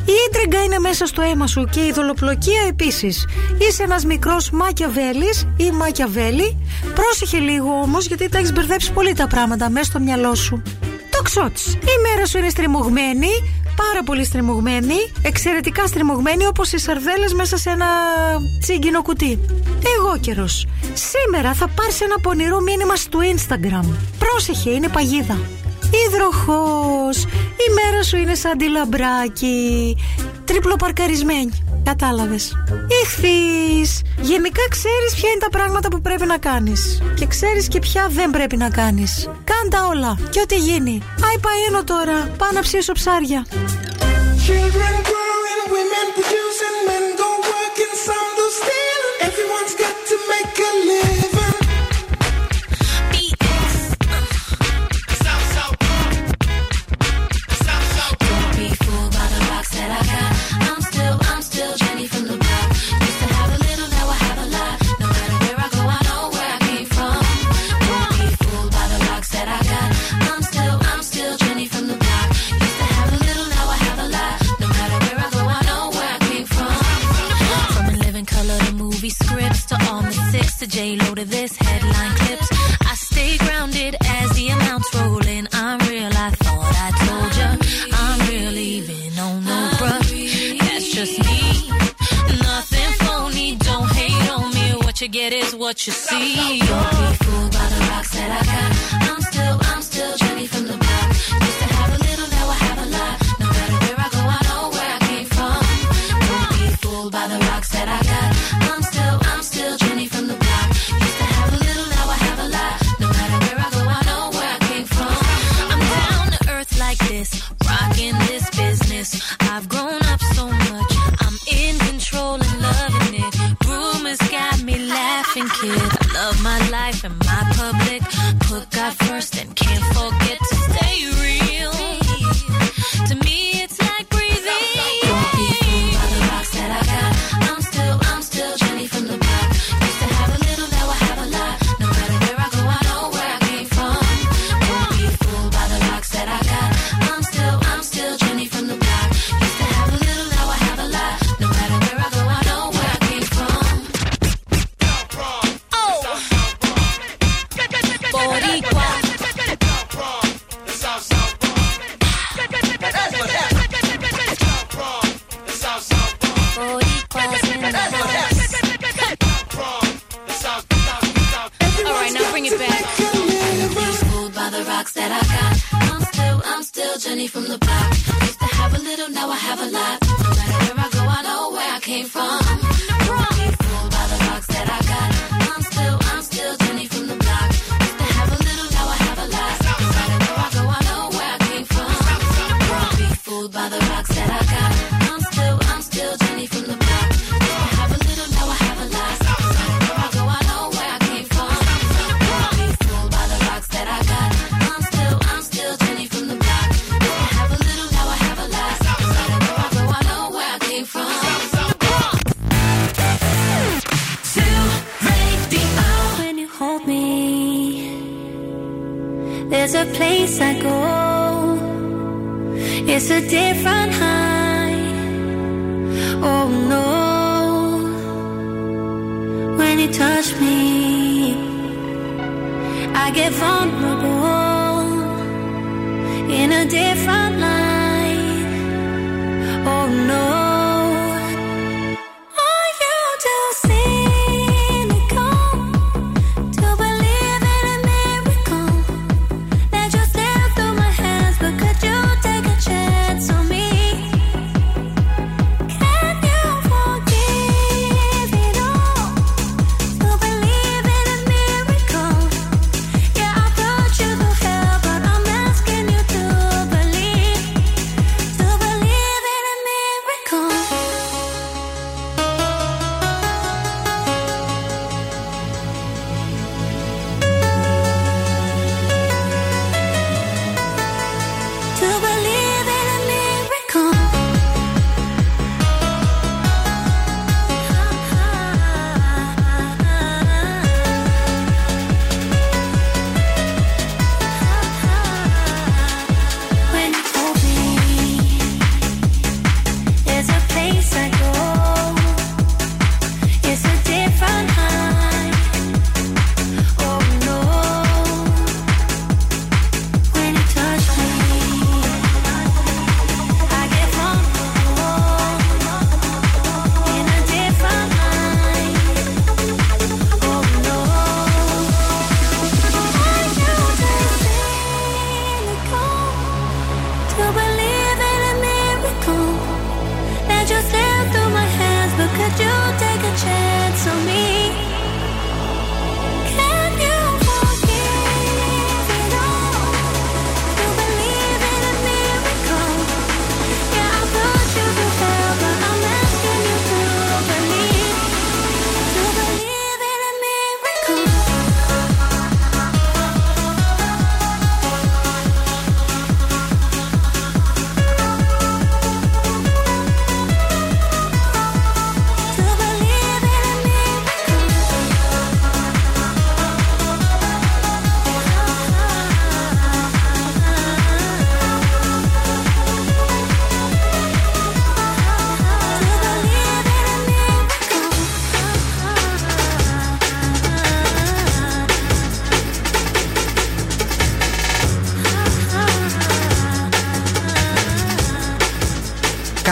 Η ίντριγκα είναι μέσα στο αίμα σου και η δολοπλοκία επίσης. Είσαι ένας μικρός Μάκιαβέλη ή Μάκιαβέλη. Πρόσεχε λίγο όμως γιατί τα έχεις μπερδέψει πολύ τα πράγματα μέσα στο μυαλό σου. Το ξότς. Η μέρα σου είναι στριμωγμένη, πάρα πολύ στριμωγμένη, εξαιρετικά στριμωγμένη όπως οι σαρδέλες μέσα σε ένα τσίγκινο κουτί. Εγώ καιρο. Σήμερα θα πάρεις ένα πονηρό μήνυμα στο Instagram. Πρόσεχε, είναι παγίδα. Υδροχός Η μέρα σου είναι σαν τη λαμπράκι Τριπλοπαρκαρισμένη Κατάλαβες. Ιχθείς Γενικά ξέρεις ποια είναι τα πράγματα που πρέπει να κάνεις. Και ξέρεις και ποια δεν πρέπει να κάνεις. Κάντα όλα. Και ό,τι γίνει. Άι παένω τώρα. Πάω να ψήσω ψάρια. Children growing, women producing, men go working, some do stealing. Everyone's got to make a living. J this headline clips. I stay grounded as the amounts roll in. I'm real, I thought I told ya. I'm real, even on no bruh. That's just me. Nothing phony, don't hate on me. What you get is what you see. Don't be fooled by the rocks that I got. I'm still, I'm still Jenny from the block. Used to have a little, now I have a lot. No matter where I go, I know where I came from. Don't be fooled by the rocks that I got.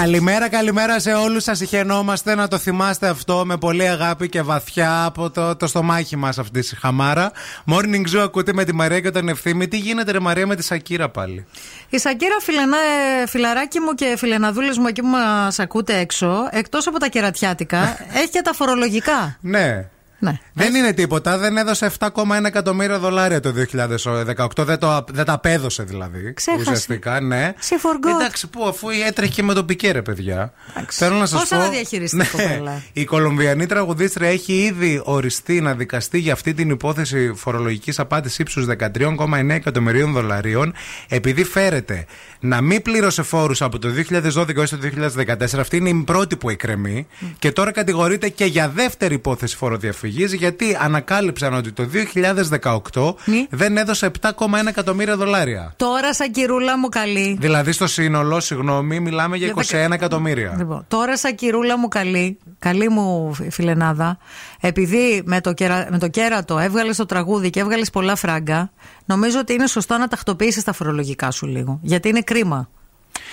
Καλημέρα, καλημέρα σε όλους. Σας ηχαινόμαστε να το θυμάστε αυτό με πολύ αγάπη και βαθιά από το, το στομάχι μας αυτή τη χαμάρα. Morning Zoo ακούτε με τη Μαρία και τον Ευθύμη. Τι γίνεται, ρε Μαρία, με τη Σακύρα πάλι; Η Σακύρα, φιλενά, ε, φιλαράκι μου και φιλεναδούλε μου εκεί που μας ακούτε έξω, εκτός από τα κερατιάτικα, έχει και τα φορολογικά. Ναι. Ναι. Δεν είναι τίποτα. Δεν έδωσε 7,1 εκατομμύρια δολάρια το 2018. Δεν, το, δεν τα απέδωσε δηλαδή. Ξέχασε. Ουσιαστικά, ναι. Σε forgot. Εντάξει, που αφού έτρεχε και με το πικέ, ρε παιδιά. Θέλω να σας Πόσα πω. να διαχειριστεί, Ναι. κοπέλα; Η Κολομβιανή τραγουδίστρια έχει ήδη οριστεί να δικαστεί για αυτή την υπόθεση φορολογικής απάτης ύψους 13,9 εκατομμυρίων δολαρίων, επειδή φέρεται να μην πλήρωσε φόρους από το 2012 έως το 2014. Αυτή είναι η πρώτη που εκκρεμεί. Και τώρα κατηγορείται και για δεύτερη υπόθεση φοροδιαφυγής, γιατί ανακάλυψαν ότι το 2018 δεν έδωσε 7,1 εκατομμύρια δολάρια. Τώρα, σαν κυρούλα μου καλή. Δηλαδή στο σύνολο, συγγνώμη, μιλάμε για Για 21 εκατομμύρια. Λοιπόν, τώρα σαν κυρούλα μου καλή, καλή μου φι- φιλενάδα, επειδή με το, κερα, με το κέρατο έβγαλες το τραγούδι και έβγαλες πολλά φράγκα, νομίζω ότι είναι σωστό να τακτοποιήσεις τα φορολογικά σου λίγο. Γιατί είναι κρίμα.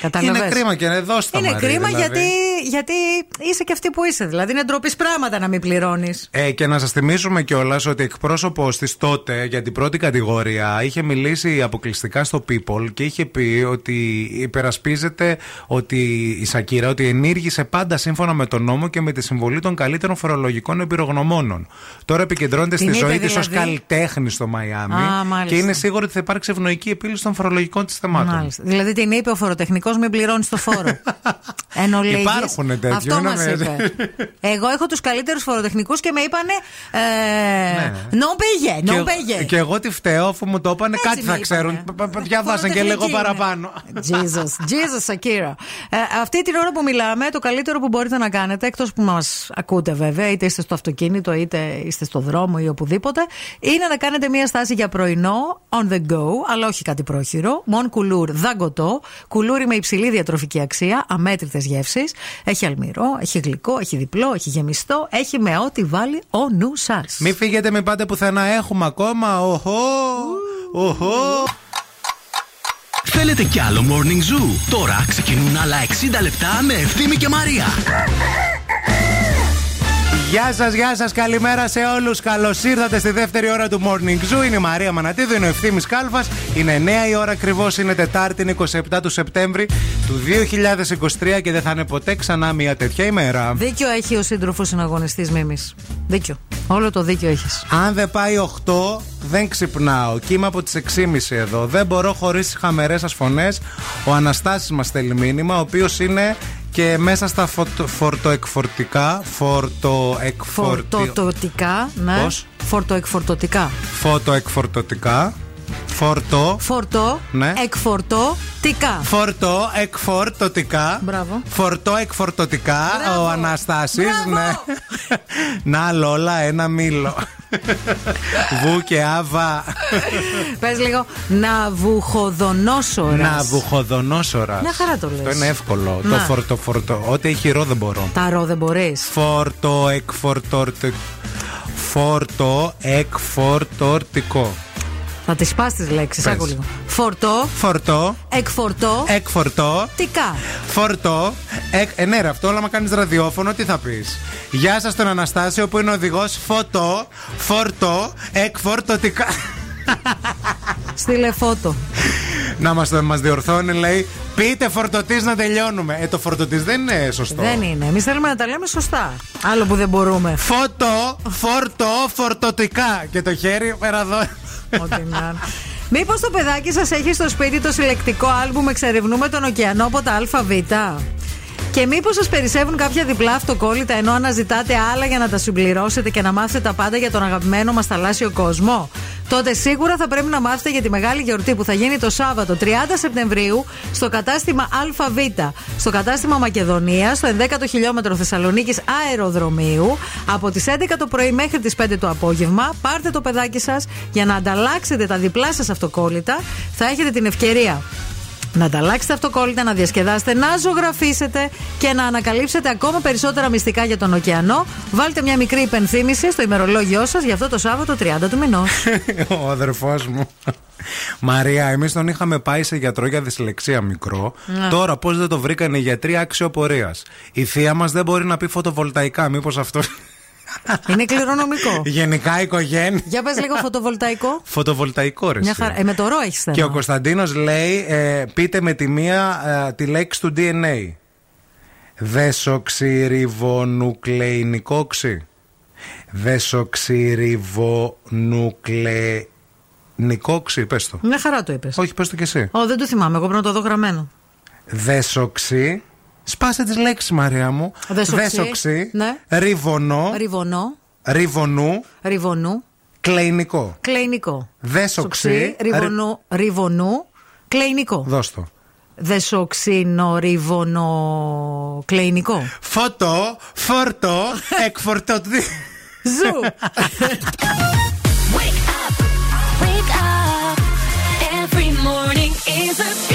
Καταλαβες. Είναι κρίμα και εδώ στα Είναι Μαρία, κρίμα δηλαδή. γιατί, γιατί είσαι και αυτή που είσαι. Δηλαδή είναι ντροπή πράγματα να μην πληρώνεις. Ε, και να σας θυμίσουμε κιόλας ότι εκπρόσωπος της τότε για την πρώτη κατηγορία είχε μιλήσει αποκλειστικά στο People και είχε πει ότι υπερασπίζεται ότι η Σακύρα ότι ενήργησε πάντα σύμφωνα με τον νόμο και με τη συμβολή των καλύτερων φορολογικών εμπειρογνωμόνων. Τώρα επικεντρώνεται Την στη είπε ζωή της ως δηλαδή; καλλιτέχνη στο Μαϊάμι Α, μάλιστα. και είναι σίγουρη ότι θα υπάρξει ευνοϊκή επίλυση των φορολογικών της θεμάτων. Μάλιστα. Δηλαδή την είπε ο φοροτεχνικός τεχνικός μην πληρώνεις το φόρο. Εν ολίγης, Υπάρχουν τέτοιοι, Αυτό μην μας νομίζεις. είπε. Εγώ έχω τους καλύτερους φοροτεχνικούς και με είπανε. Ε, Ναι. Non payé, Και, non εγώ- payé. και εγώ τι φταίω, αφού μου το είπανε, Έτσι κάτι με θα ξέρουν. είπανε. Π- π- Διάβασαν και λίγο Φοροτεχνική παραπάνω. είναι. Jesus, Jesus, Akira. Ε, αυτή την ώρα που μιλάμε, το καλύτερο που μπορείτε να κάνετε, εκτός που μας ακούτε βέβαια, είτε είστε στο αυτοκίνητο, είτε είστε στο δρόμο ή οπουδήποτε, είναι να κάνετε μία στάση για πρωινό on the go, αλλά όχι κάτι πρόχειρο. Μον κουλούρ δαγκωτό, κουλούρι με υψηλή διατροφική αξία, αμέτρητες γεύσεις. Έχει αλμυρό, έχει γλυκό, έχει διπλό, έχει γεμιστό, έχει με ό,τι βάλει ο νου σας. Μην φύγετε, μην πάτε πουθενά. Έχουμε ακόμα. Οχο! Οχο! Θέλετε κι άλλο Morning Zoo; Τώρα ξεκινούν άλλα 60 λεπτά με Ευθύμη και Μαρία. Γεια σας, γεια σας, καλημέρα σε όλους. Καλώς ήρθατε στη δεύτερη ώρα του Morning Zoo. Είναι η Μαρία Μανατίδου, είναι ο ευθύνη Κάλφας. Είναι 9 η ώρα ακριβώς, είναι Τετάρτη, είναι 27 του Σεπτέμβρη του 2023 και δεν θα είναι ποτέ ξανά μια τέτοια ημέρα. Δίκιο έχει ο σύντροφος συναγωνιστής Μίμης. Δίκιο. Όλο το δίκιο έχεις. Αν δεν πάει 8, δεν ξυπνάω. Και είμαι από τις 6.30 εδώ. Δεν μπορώ χωρίς τι χαμερές σα φωνέ. Ο Αναστάσης μας στέλνει μήνυμα, ο οποίος είναι και μέσα στα φωτο, φορτοεκφορτικά. Φορτοεκφορτικά. Φορτωτικά. Ναι. Πώς; Φορτοεκφορτωτικά. Φωτοεκφορτωτικά. Φορτό. Φορτό. Ναι. Εκφορτωτικά. Φορτό εκφορτωτικά. Μπράβο. Φορτό εκφορτωτικά. Ο Αναστάσης. Ναι. Να Λόλα, ένα μήλο. Βου και άβα. Πες λίγο. Ναβουχοδονόσορα. Ναβουχοδονόσορα. Μια χαρά το λες. Το είναι εύκολο. Να. Το φορτο, φορτο. Ό,τι έχει ρο δεν μπορώ. Τα ρο δεν μπορείς. Φόρτο εκφορτορτικό. Φόρτο εκφορτορτικό. Θα τις πας τις λέξεις. Πες. Άκου λίγο. Φορτό. Φορτό. Εκφορτώ. Εκφορτό. Τικά. Φορτό. Εκ, ε, ναι, ρε, αυτό όλα μα κάνεις ραδιόφωνο, τι θα πεις; Γεια σας, τον Αναστάσιο που είναι οδηγός. Φωτό. Φορτό. Εκφορτωτικά. Στείλε φώτο. Να μα μας διορθώνει, λέει. Πείτε φορτωτής να τελειώνουμε. Ε, το φορτωτής δεν είναι σωστό. Δεν είναι. Εμείς θέλουμε να τα λέμε σωστά. Άλλο που δεν μπορούμε. Φωτό, φορτό, φορτωτικά. Και το χέρι πέρα εδώ. Ό,τι να είναι. Μήπως το παιδάκι σας έχει στο σπίτι το συλλεκτικό άλμπουμ Εξερευνούμε τον ωκεανό από τα ΑΒ. Και μήπως σας περισσεύουν κάποια διπλά αυτοκόλλητα ενώ αναζητάτε άλλα για να τα συμπληρώσετε και να μάθετε τα πάντα για τον αγαπημένο μας θαλάσσιο κόσμο; Τότε σίγουρα θα πρέπει να μάθετε για τη μεγάλη γιορτή που θα γίνει το Σάββατο 30 Σεπτεμβρίου στο κατάστημα ΑΒ. Στο κατάστημα Μακεδονία, στο 11ο χιλιόμετρο Θεσσαλονίκης Αεροδρομίου, από τις 11 το πρωί μέχρι τις 5 το απόγευμα. Πάρτε το παιδάκι σας για να ανταλλάξετε τα διπλά σας αυτοκόλλητα. Θα έχετε την ευκαιρία να ανταλλάξετε αυτοκόλλητα, να διασκεδάσετε, να ζωγραφίσετε και να ανακαλύψετε ακόμα περισσότερα μυστικά για τον ωκεανό. Βάλτε μια μικρή υπενθύμηση στο ημερολόγιο σας για αυτό το Σάββατο 30 του μηνός. Ο αδερφός μου. Μαρία, εμείς τον είχαμε πάει σε γιατρό για δυσλεξία μικρό. Ναι. Τώρα πώς δεν το βρήκανε οι γιατροί άξιο πορεία. Η θεία μας δεν μπορεί να πει φωτοβολταϊκά, μήπως αυτό. Είναι κληρονομικό. Γενικά οικογένεια. Για πες λίγο φωτοβολταϊκό. Φωτοβολταϊκό ρε. Μια εσύ. χαρά. Ε, με το ρο έχεις θέμα. Και ο Κωνσταντίνος λέει: ε, Πείτε με τη μία ε, τη λέξη του DNA. Δεσοξυριβονουκλεϊνικόξι. Δεσοξυριβονουκλεϊνικόξι, πες το. Μια χαρά το είπες. Όχι, πες το κι εσύ. Ω, δεν το θυμάμαι. Εγώ πρέπει να το δω γραμμένο. Δέσοξι. Σπάσε τις λέξεις, Μαρία μου. Δέσοξι, Δέσοξι. ναι. Ριβονό. Ριβονό. Ριβονού. Ριβονού. Κλεϊνικό. Κλεϊνικό. Δέσοξι. Ριβονού. Ριβονού. Κλεϊνικό. Δώσ' το. Δεσοξίνο ριβονο. Κλεϊνικό. Φωτό, φόρτο, εκφορτωτή. Ζου. Wake up, wake up. Every morning is a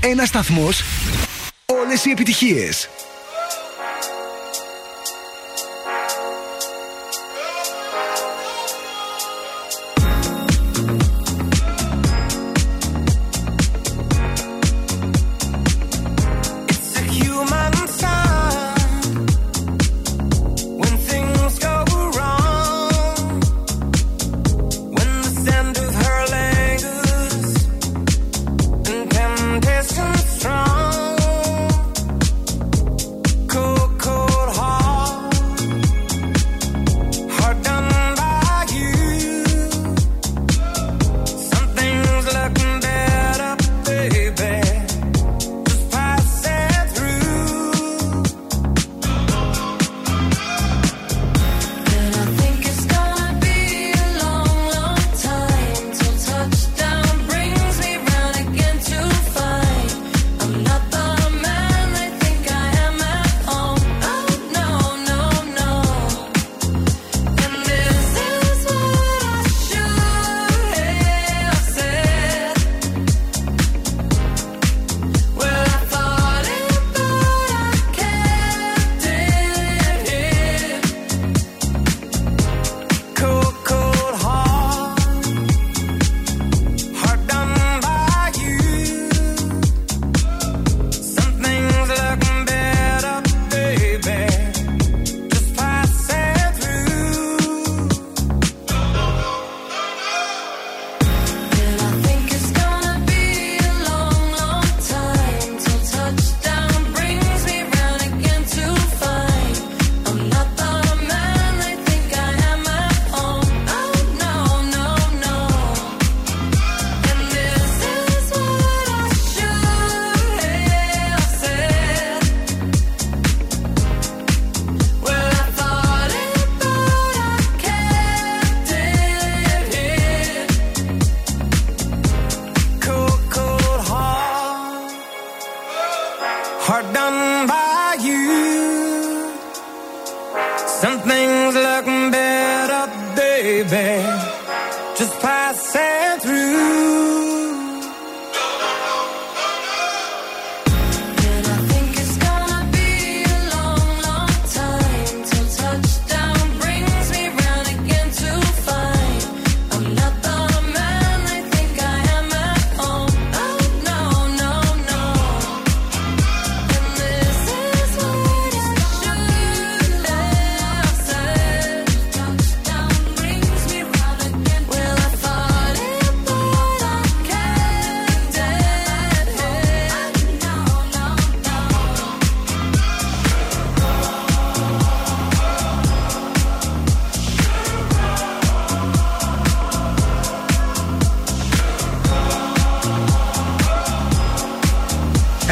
Ένα σταθμός. Όλες οι επιτυχίες.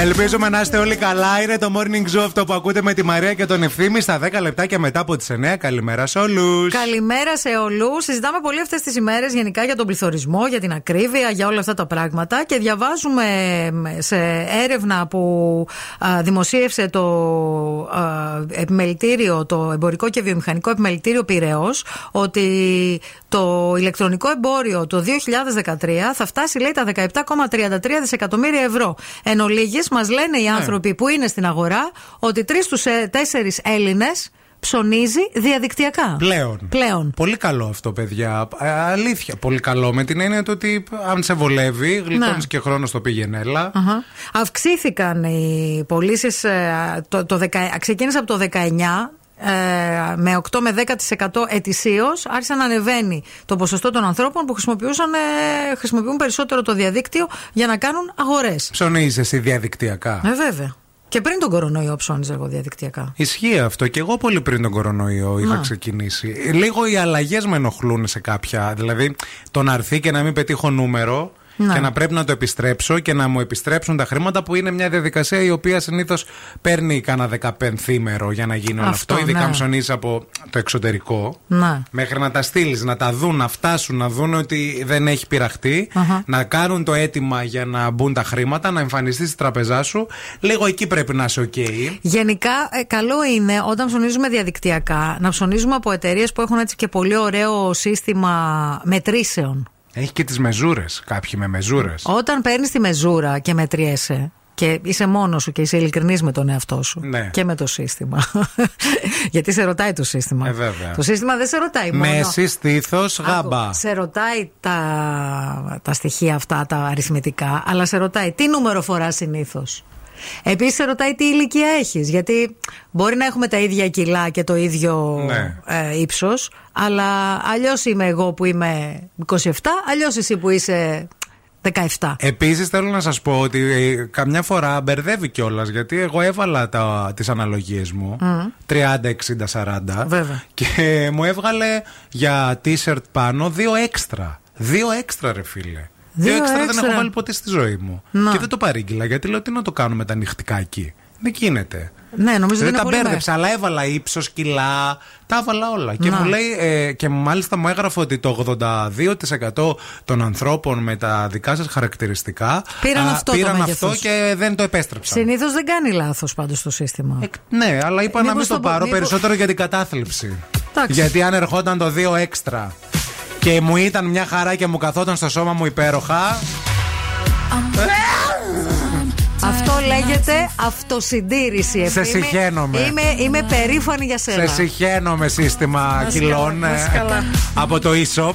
Ελπίζουμε να είστε όλοι καλά. Είναι το morning show αυτό που ακούτε με τη Μαρία και τον Ευθύμη στα 10 λεπτά και μετά από τις 9. Καλημέρα σε όλους. Καλημέρα σε όλους. Συζητάμε πολύ αυτές τις ημέρες γενικά για τον πληθωρισμό, για την ακρίβεια, για όλα αυτά τα πράγματα και διαβάζουμε σε έρευνα που α, δημοσίευσε το α, επιμελητήριο, το εμπορικό και βιομηχανικό επιμελητήριο Πυραιό, ότι το ηλεκτρονικό εμπόριο το 2013 θα φτάσει, λέει, τα 17,33 δισεκατομμύρια ευρώ. Εν ολίγης, μας λένε οι άνθρωποι που είναι στην αγορά ότι τρεις στου τέσσερις Έλληνες ψωνίζει διαδικτυακά. Πλέον. Πλέον. Πολύ καλό αυτό, παιδιά. Ε, αλήθεια. Πολύ καλό με την έννοια το ότι αν σε βολεύει, γλιτώνεις Ναι. και χρόνος στο πήγαινε έλα. Αχα. Αυξήθηκαν οι πωλήσεις. Το, το, δεκα- ξεκίνησε από το 19 ε, με 8 με 10% ετησίως άρχισε να ανεβαίνει το ποσοστό των ανθρώπων που χρησιμοποιούσαν, ε, χρησιμοποιούν περισσότερο το διαδίκτυο για να κάνουν αγορές. Ψωνίζει εσύ διαδικτυακά; Ε, βέβαια. Και πριν τον κορονοϊό ψώνιζα εγώ διαδικτυακά. Ισχύει αυτό και εγώ πολύ πριν τον κορονοϊό είχα Να. ξεκινήσει. Λίγο οι αλλαγές με ενοχλούν σε κάποια. Δηλαδή το να έρθει και να μην πετύχω νούμερο Να. και να πρέπει να το επιστρέψω και να μου επιστρέψουν τα χρήματα που είναι μια διαδικασία η οποία συνήθως παίρνει κάνα δεκαπενθήμερο για να γίνει όλο αυτό. Αυτό, ειδικά ναι. αν ψωνίζει από το εξωτερικό. Να. Μέχρι να τα στείλεις, να τα δουν, να φτάσουν, να δουν ότι δεν έχει πειραχτεί, Αχα. να κάνουν το αίτημα για να μπουν τα χρήματα, να εμφανιστείς στη τραπεζά σου. Λίγο εκεί πρέπει να είσαι OK. Γενικά, ε, καλό είναι όταν ψωνίζουμε διαδικτυακά να ψωνίζουμε από εταιρείες που έχουν έτσι και πολύ ωραίο σύστημα μετρήσεων. Έχει και τις μεζούρες. Κάποιοι με μεζούρες. Όταν παίρνεις τη μεζούρα και μετριέσαι και είσαι μόνος σου και είσαι ειλικρινής με τον εαυτό σου Ναι. και με το σύστημα. Γιατί σε ρωτάει το σύστημα. Ε, βέβαια. Το σύστημα δεν σε ρωτάει μόνο. Μέση, στήθο, γάμπα. Άκου, Σε ρωτάει τα, τα στοιχεία αυτά, τα αριθμητικά, αλλά σε ρωτάει τι νούμερο φοράς συνήθως. Επίσης, σε ρωτάει τι ηλικία έχεις. Γιατί μπορεί να έχουμε τα ίδια κιλά και το ίδιο Ναι. ε, ύψος, αλλά αλλιώς είμαι εγώ που είμαι 27, αλλιώς εσύ που είσαι 17. Επίσης θέλω να σας πω ότι ε, καμιά φορά μπερδεύει κιόλας γιατί εγώ έβαλα τις αναλογίες μου. Μμ. 30, 60, 40. Βέβαια. Και μου έβγαλε για t-shirt πάνω δύο έξτρα. Δύο έξτρα, ρε φίλε. Δύο έξτρα δεν έξτρα. έχω βάλει ποτέ στη ζωή μου. Να. Και δεν το παρήγγειλα γιατί λέω τι να το κάνουμε τα νυχτικά εκεί; Δεν γίνεται. Ναι, νομίζω ότι δεν είναι τα πολύ μπέρδεψα, αλλά έβαλα ύψο, κιλά, τα έβαλα όλα. Και Να. μου λέει, ε, και μάλιστα μου έγραφε ότι το 82% των ανθρώπων με τα δικά σας χαρακτηριστικά Πήραν αυτό το πήραν μέγεθος. αυτό και δεν το επέστρεψαν. Συνήθως δεν κάνει λάθος πάντως το σύστημα. Ναι, αλλά είπα να Μήπως μην το το- πάρω μήπως- περισσότερο για την κατάθλιψη. Εντάξει. Γιατί αν ερχόταν το 2 έξτρα και μου ήταν μια χαρά και μου καθόταν στο σώμα μου υπέροχα. Αυτό λέγεται αυτοσυντήρηση. Σε Ευθύμη. συχαίνομαι. Είμαι, είμαι περήφανη για σένα. Σε συχαίνω με σύστημα Να είσαι κιλών καλά, να είσαι ε, καλά. από το e-shop.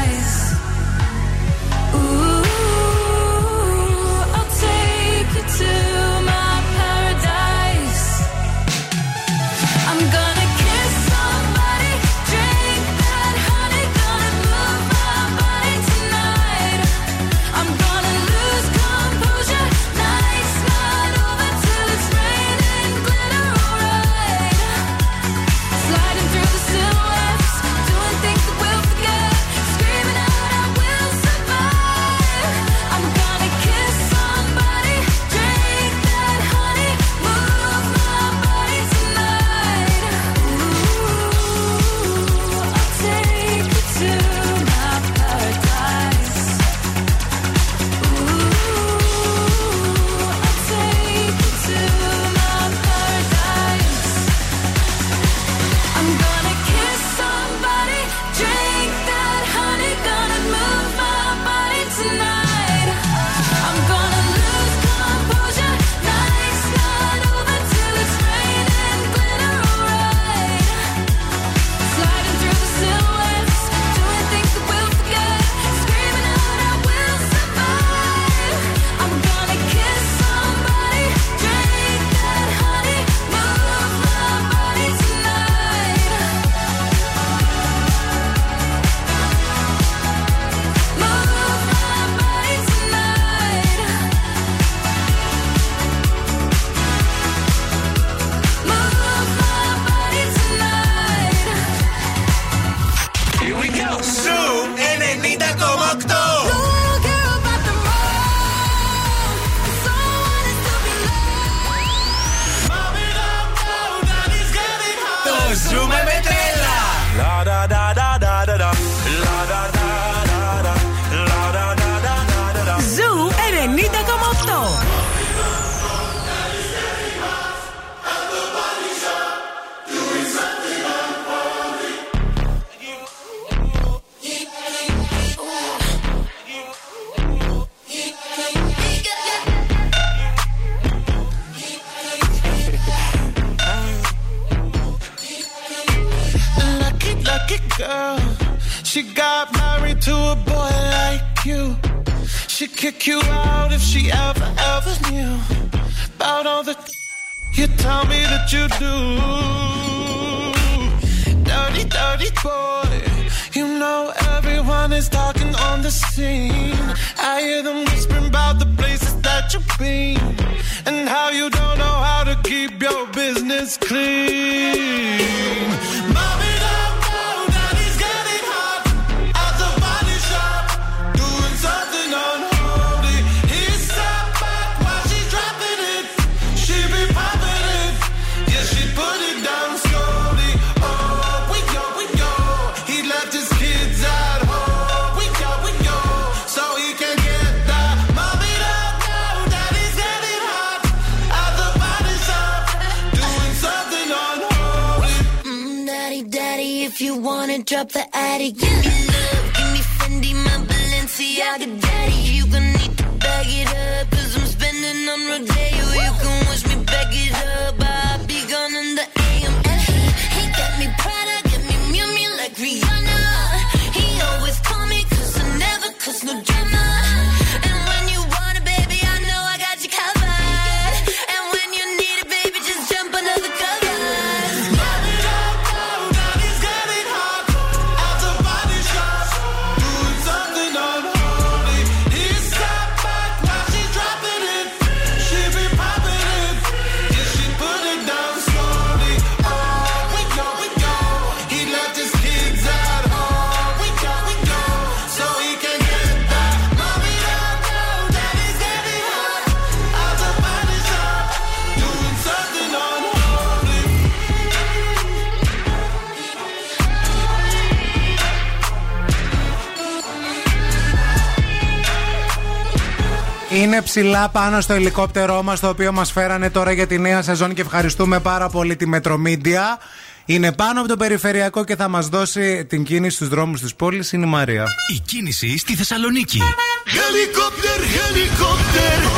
Είναι ψηλά πάνω στο ελικόπτερό μας, το οποίο μας φέρανε τώρα για τη νέα σεζόν και ευχαριστούμε πάρα πολύ τη Μετρομίντια. Είναι πάνω από το περιφερειακό και θα μας δώσει την κίνηση στους δρόμους της πόλης. Είναι η Μαρία. Η κίνηση στη Θεσσαλονίκη. Helicopter, helicopter.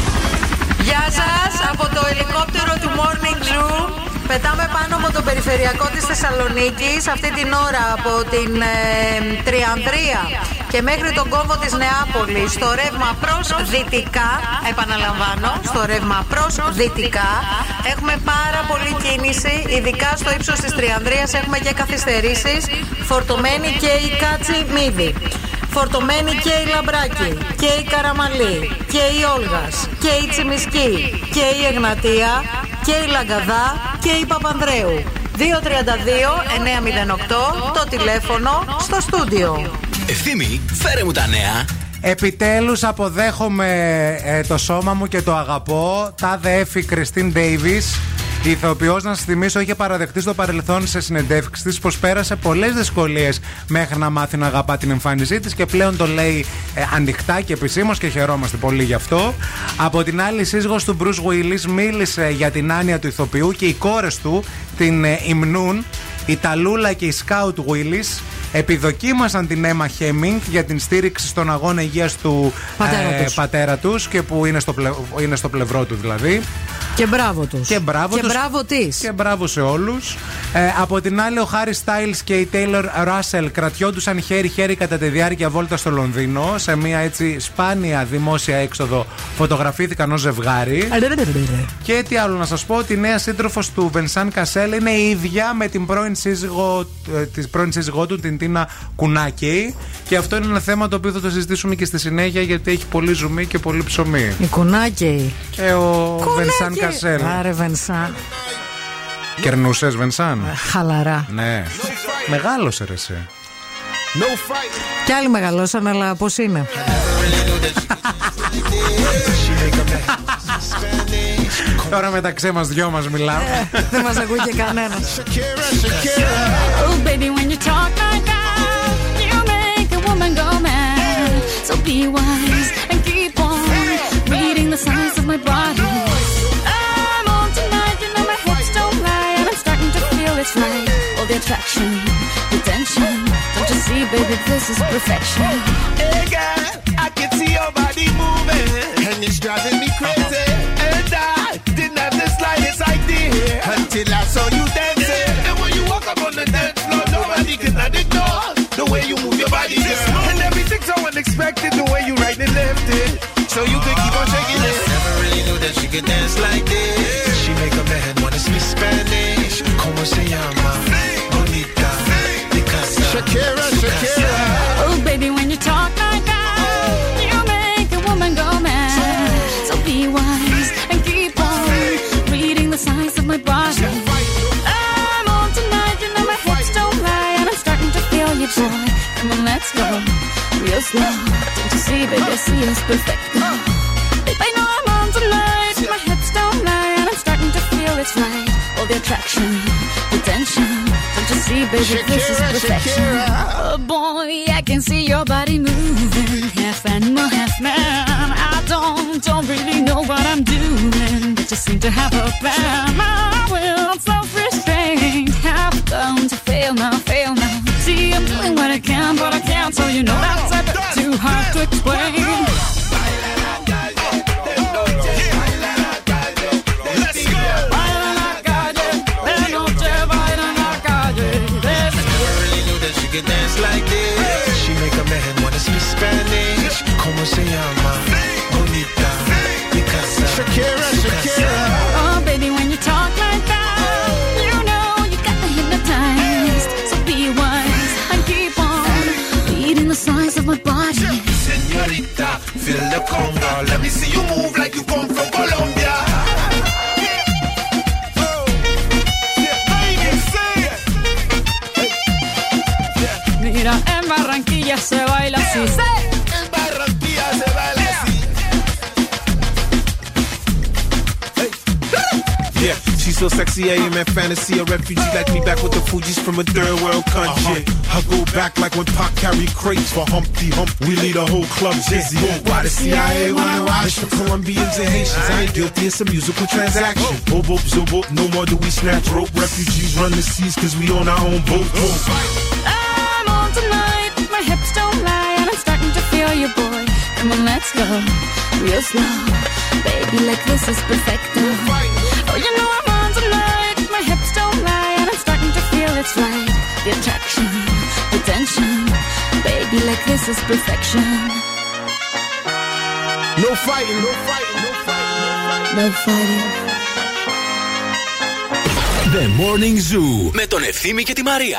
Γεια σας από το ελικόπτερο του Morning Zoo. Πετάμε πάνω από το περιφερειακό της Θεσσαλονίκης αυτή την ώρα από την ε, Τριανδρία και μέχρι τον κόμβο της Νεάπολης στο ρεύμα προς δυτικά, επαναλαμβάνω, στο ρεύμα προς δυτικά έχουμε πάρα πολύ κίνηση, ειδικά στο ύψος της Τριανδρίας έχουμε και καθυστερήσεις, φορτωμένη και η Κάτσι Μύδη. Φορτωμένη και η Λαμπράκη και η Καραμαλή και η Όλγας και η Τσιμισκή και η Εγνατία και η Λαγκαδά και η Παπανδρέου. 232-908 το τηλέφωνο στο στούντιο. Ευθύμη, φέρε μου τα νέα. Επιτέλους αποδέχομαι ε, το σώμα μου και το αγαπώ. Τάδε έφη Κριστίν Ντέιβις. Η ηθοποιός, να σας θυμίσω, είχε παραδεχτεί στο παρελθόν σε συνεντεύξεις της πως πέρασε πολλές δυσκολίες μέχρι να μάθει να αγαπά την εμφάνισή της και πλέον το λέει ε, ανοιχτά και επισήμως και χαιρόμαστε πολύ γι' αυτό. Από την άλλη, η σύζυγος του Bruce Willis μίλησε για την άνοια του ηθοποιού και οι κόρες του την ε, υμνούν. Η Ταλούλα και η Σκάουτ Willis επιδοκίμασαν την Έμα Χέμινγκ για την στήριξη στον αγώνα υγείας του Πατέρα τους. πατέρα τους και που είναι στο, πλε- είναι στο πλευρό του δηλαδή. Και μπράβο τους. Και μπράβο και τους. μπράβο της. Και μπράβο σε όλους. Ε, από την άλλη, ο Χάρι Στάιλς και η Τέιλορ Ράσελ κρατιόντουσαν χέρι-χέρι κατά τη διάρκεια βόλτα στο Λονδίνο. Σε μια έτσι σπάνια δημόσια έξοδο φωτογραφήθηκαν ως ζευγάρι. Και τι άλλο να σα πω, ότι η νέα σύντροφο του Βενσάν Κασέλ είναι η ίδια με την πρώην σύζυγό, ε, της πρώην σύζυγό του, την Τίνα Κουνάκη. Και αυτό είναι ένα θέμα το οποίο θα το συζητήσουμε και στη συνέχεια γιατί έχει πολύ ζουμί και πολύ ψωμί. Η κουνάκη. Και ο Βενσάν Κασέλ. Άρε Βενσάν. Κερνούσες Βενσάν; Χαλαρά. Ναι. Μεγάλωσε ρε εσύ. No fight. Κι άλλοι μεγαλώσαν, αλλά πώς είναι; Τώρα μεταξύ μας δυο μας μιλάμε. Δεν μας ακούει και κανένας. Be wise and keep on reading the signs of my body. I'm on tonight, you know my hips don't lie, and I'm starting to feel it's right. All the attraction, the tension. Don't you see, baby, this is perfection. Hey girl, I can see your body moving, and it's driving me crazy. And I didn't have the slightest idea until I saw you dancing. And when you walk up on the dance floor, nobody can ignore way you move your body, girl. And everything's so unexpected, the way you right and left it. So you could keep on shaking it. Never really knew that she could dance like this. She make a man wanna speak Spanish. Como se llama? Bonita. Picasa. Shakira, Shakira. Oh, baby, when you talk boy. Come on, let's go real slow. Don't you see, baby, I see it's perfect. Babe, I know I'm on tonight, my hips don't lie, and I'm starting to feel it's right. All the attraction, the tension. Don't you see, baby, this is perfection. Oh boy, I can see your body moving, half animal, half man. I don't, don't really know what I'm doing, but you seem to have a plan. My will, self-restraint, have come to fail now, fail now. See, I'm doing what I can, but I can't, so you know that's a bit too hard to explain. Dance like this. She make a man wanna speak Spanish. Como se llama? Let me see you move like you come from Colombia. Mira, en Barranquilla se baila así. Yeah, she's so sexy, am in fantasy. A refugee like me back with the Fuji's from a third world country. Uh-huh. I go back like when Pac carried crates for Humpty Hump. We lead a whole club dizzy. Why the CIA wanna watch the Colombians and Haitians? I ain't guilty, it's a musical transaction. Boop, boop, zo, boop, no more do we snatch rope. Refugees run the seas cause we own our own boat. I'm on tonight, my hips don't lie, and I'm starting to feel you, boy. Come on, let's go real slow, baby. Like this is perfect. Oh, you know feel it's right. The attraction, the tension, baby. Like this is perfection. No fighting, no fighting, no fighting. No fighting. The Morning Zoo με τον Ευθύμη και τη Μαρία.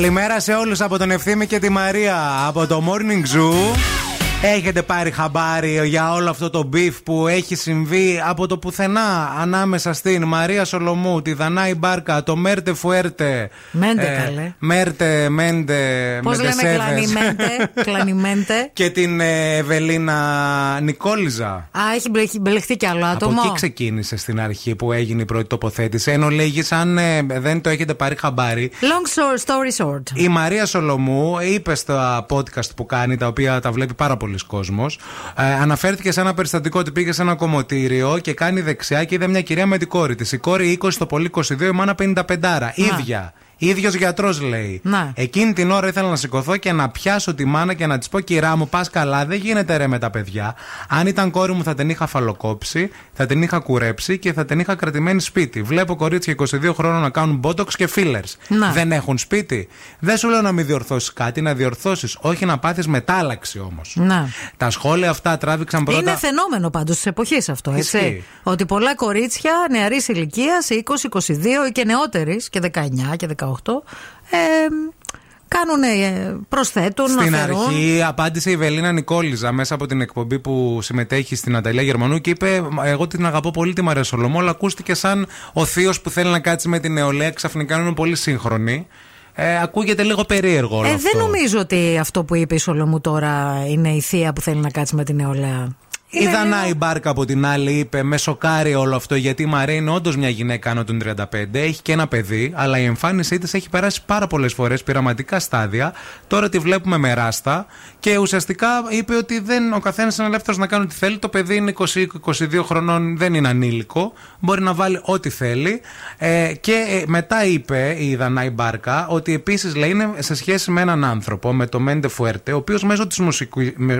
Καλημέρα σε όλους από τον Ευθύμη και τη Μαρία από το Morning Zoo. Έχετε πάρει χαμπάρι για όλο αυτό το beef που έχει συμβεί από το πουθενά ανάμεσα στην Μαρία Σολομού, τη Δανάη Μπάρκα, το Μέντε Φουέρτε. Μέντε, καλέ. Μέρτε, Μέντε, Πώς λέμε Μεντεσέδες. κλανιμέντε. κλανιμέντε. Και την ε, Ευελίνα Νικόλιζα. Α, έχει μπλεχ- μπλεχτεί κι άλλο Από άτομο. εκεί ξεκίνησε στην αρχή που έγινε η πρώτη τοποθέτηση. Εν ολίγοις, αν ε, δεν το έχετε πάρει χαμπάρι, Long short, story short. η Μαρία Σολομού είπε στα podcast που κάνει, τα οποία τα βλέπει πάρα πολλοί κόσμος ε, αναφέρθηκε σε ένα περιστατικό ότι πήγε σε ένα κομμωτήριο και κάνει δεξιά και είδε μια κυρία με την κόρη της. Η κόρη 20, το πολύ 22, η μάνα 55. ίδια. Ίδιος γιατρός λέει. Να. Εκείνη την ώρα ήθελα να σηκωθώ και να πιάσω τη μάνα και να της πω: Κυρά μου, πας καλά, δεν γίνεται ρε με τα παιδιά. Αν ήταν κόρη μου, θα την είχα φαλοκόψει, θα την είχα κουρέψει και θα την είχα κρατημένη σπίτι. Βλέπω κορίτσια 22 χρόνων να κάνουν μπότοξ και fillers. Να. Δεν έχουν σπίτι. Δεν σου λέω να μην διορθώσεις κάτι, να διορθώσεις. Όχι να πάθεις μετάλλαξη όμως. Να. Τα σχόλια αυτά τράβηξαν πρώτα. Είναι φαινόμενο πάντως της εποχής αυτό, έτσι. Ισχύει. Ότι πολλά κορίτσια νεαρής ηλικίας, 20, 22 ή και νεότερης και 19 και 18, ε, κάνουν, ε, προσθέτουν, Στην αφαιρούν. αρχή απάντησε η Βελίνα Νικόλιζα μέσα από την εκπομπή που συμμετέχει στην Αταλία Γερμανού και είπε: Εγώ την αγαπώ πολύ τη Μαρία Σολομό, αλλά ακούστηκε σαν ο θείο που θέλει να κάτσει με την νεολαία. Ξαφνικά είναι πολύ σύγχρονη. Ε, ακούγεται λίγο περίεργο όλο Ε, αυτό. δεν νομίζω ότι αυτό που είπε η Σολομού τώρα είναι η θεία που θέλει να κάτσει με την νεολαία. Η Δανάη Μπάρκα από την άλλη είπε: Με σοκάρει όλο αυτό γιατί η Μαρία είναι όντως μια γυναίκα άνω των 35, έχει και ένα παιδί, αλλά η εμφάνισή της έχει περάσει πάρα πολλές φορές πειραματικά στάδια. Τώρα τη βλέπουμε με ράστα και ουσιαστικά είπε ότι δεν, ο καθένας είναι ελεύθερος να κάνει ό,τι θέλει. Το παιδί είναι 20-22 χρονών, δεν είναι ανήλικο, μπορεί να βάλει ό,τι θέλει. Ε, και ε, μετά είπε η Δανάη Μπάρκα ότι επίσης λέει είναι σε σχέση με έναν άνθρωπο, με το Μέντε Φουέρτε, ο οποίος μέσω της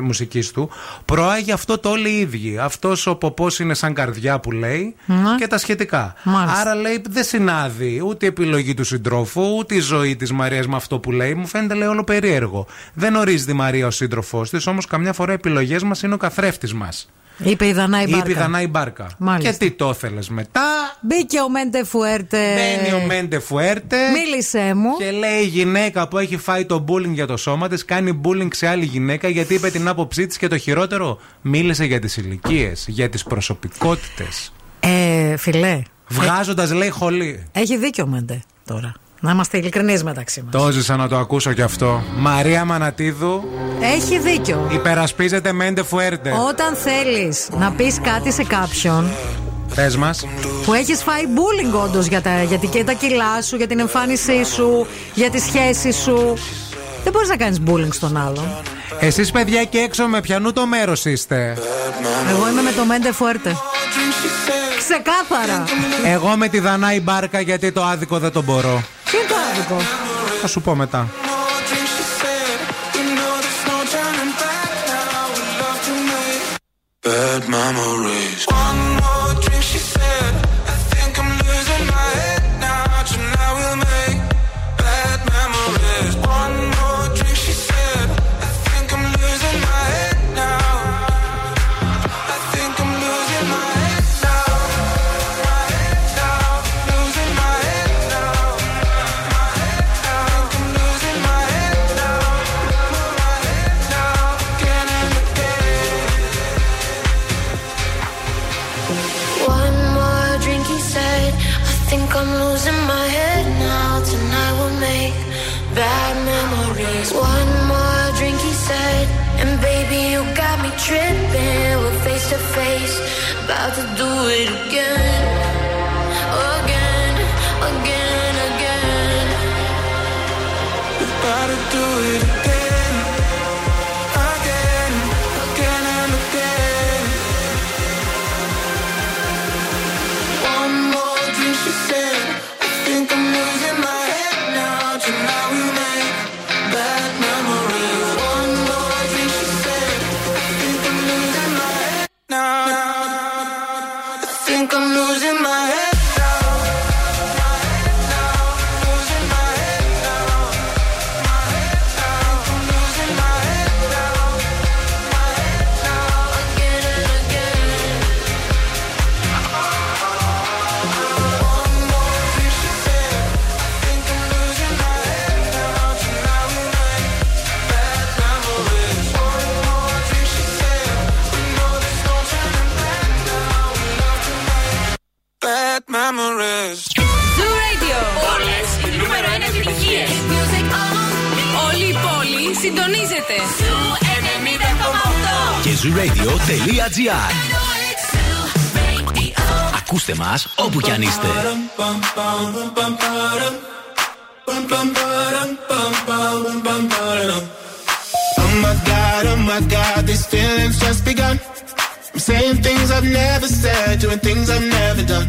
μουσικής του προάγει αυτό το όλοι οι ίδιοι. Αυτός ο ποπός είναι σαν καρδιά που λέει Ναι. και τα σχετικά. Μάλιστα. Άρα λέει δεν συνάδει ούτε η επιλογή του συντρόφου, ούτε η ζωή της Μαρίας με αυτό που λέει. Μου φαίνεται λέει όλο περίεργο. Δεν ορίζει τη Μαρία ο σύντροφός της, όμως καμιά φορά οι επιλογές μας είναι ο καθρέφτης μας. Είπε η Δανάη Μπάρκα. Είπε η Δανάη Μπάρκα. Μάλιστα. Και τι το ήθελες μετά; Μπήκε ο Μέντε Φουέρτε. Μπαίνει ο Μέντε Φουέρτε. Μίλησε μου. Και λέει η γυναίκα που έχει φάει το bullying για το σώμα της, κάνει bullying σε άλλη γυναίκα γιατί είπε την άποψή της και το χειρότερο, μίλησε για τις ηλικίες, για τις προσωπικότητες. Ε, φιλέ. Βγάζοντας, λέει, χολή. Έχει δίκιο ο Μέντε τώρα. Να είμαστε ειλικρινείς μεταξύ μας. Το ζήσα να το ακούσω κι αυτό. Μαρία Μανατίδου Έχει δίκιο. υπερασπίζεται Μέντε Φουέρτε. Όταν θέλεις να πεις κάτι σε κάποιον Πες μας. που έχεις φάει bullying όντως για, τα, για, την- και τα κιλά σου, για την εμφάνισή σου, για τη σχέση σου. Δεν μπορείς να κάνεις bullying στον άλλον. Εσείς, παιδιά, και έξω με πιανού το μέρος είστε; Εγώ είμαι με το Μέντε Φουέρτε. Ξεκάθαρα. Εγώ με τη Δανάη Μπάρκα γιατί το άδικο δεν το μπορώ. Τι είναι το άδικο; Θα σου πω μετά. Bad memories. One more memories. Zoo Radio. Όλες οι νούμερο 1 επιτυχίες. Όλη η πόλη συντονίζεται. Zoo 90,8. Και zooradio.gr Ακούστε μας όπου κι αν είστε. Oh my god, oh my god, these feelings just begun. I'm saying things I've never said, doing things I've never done.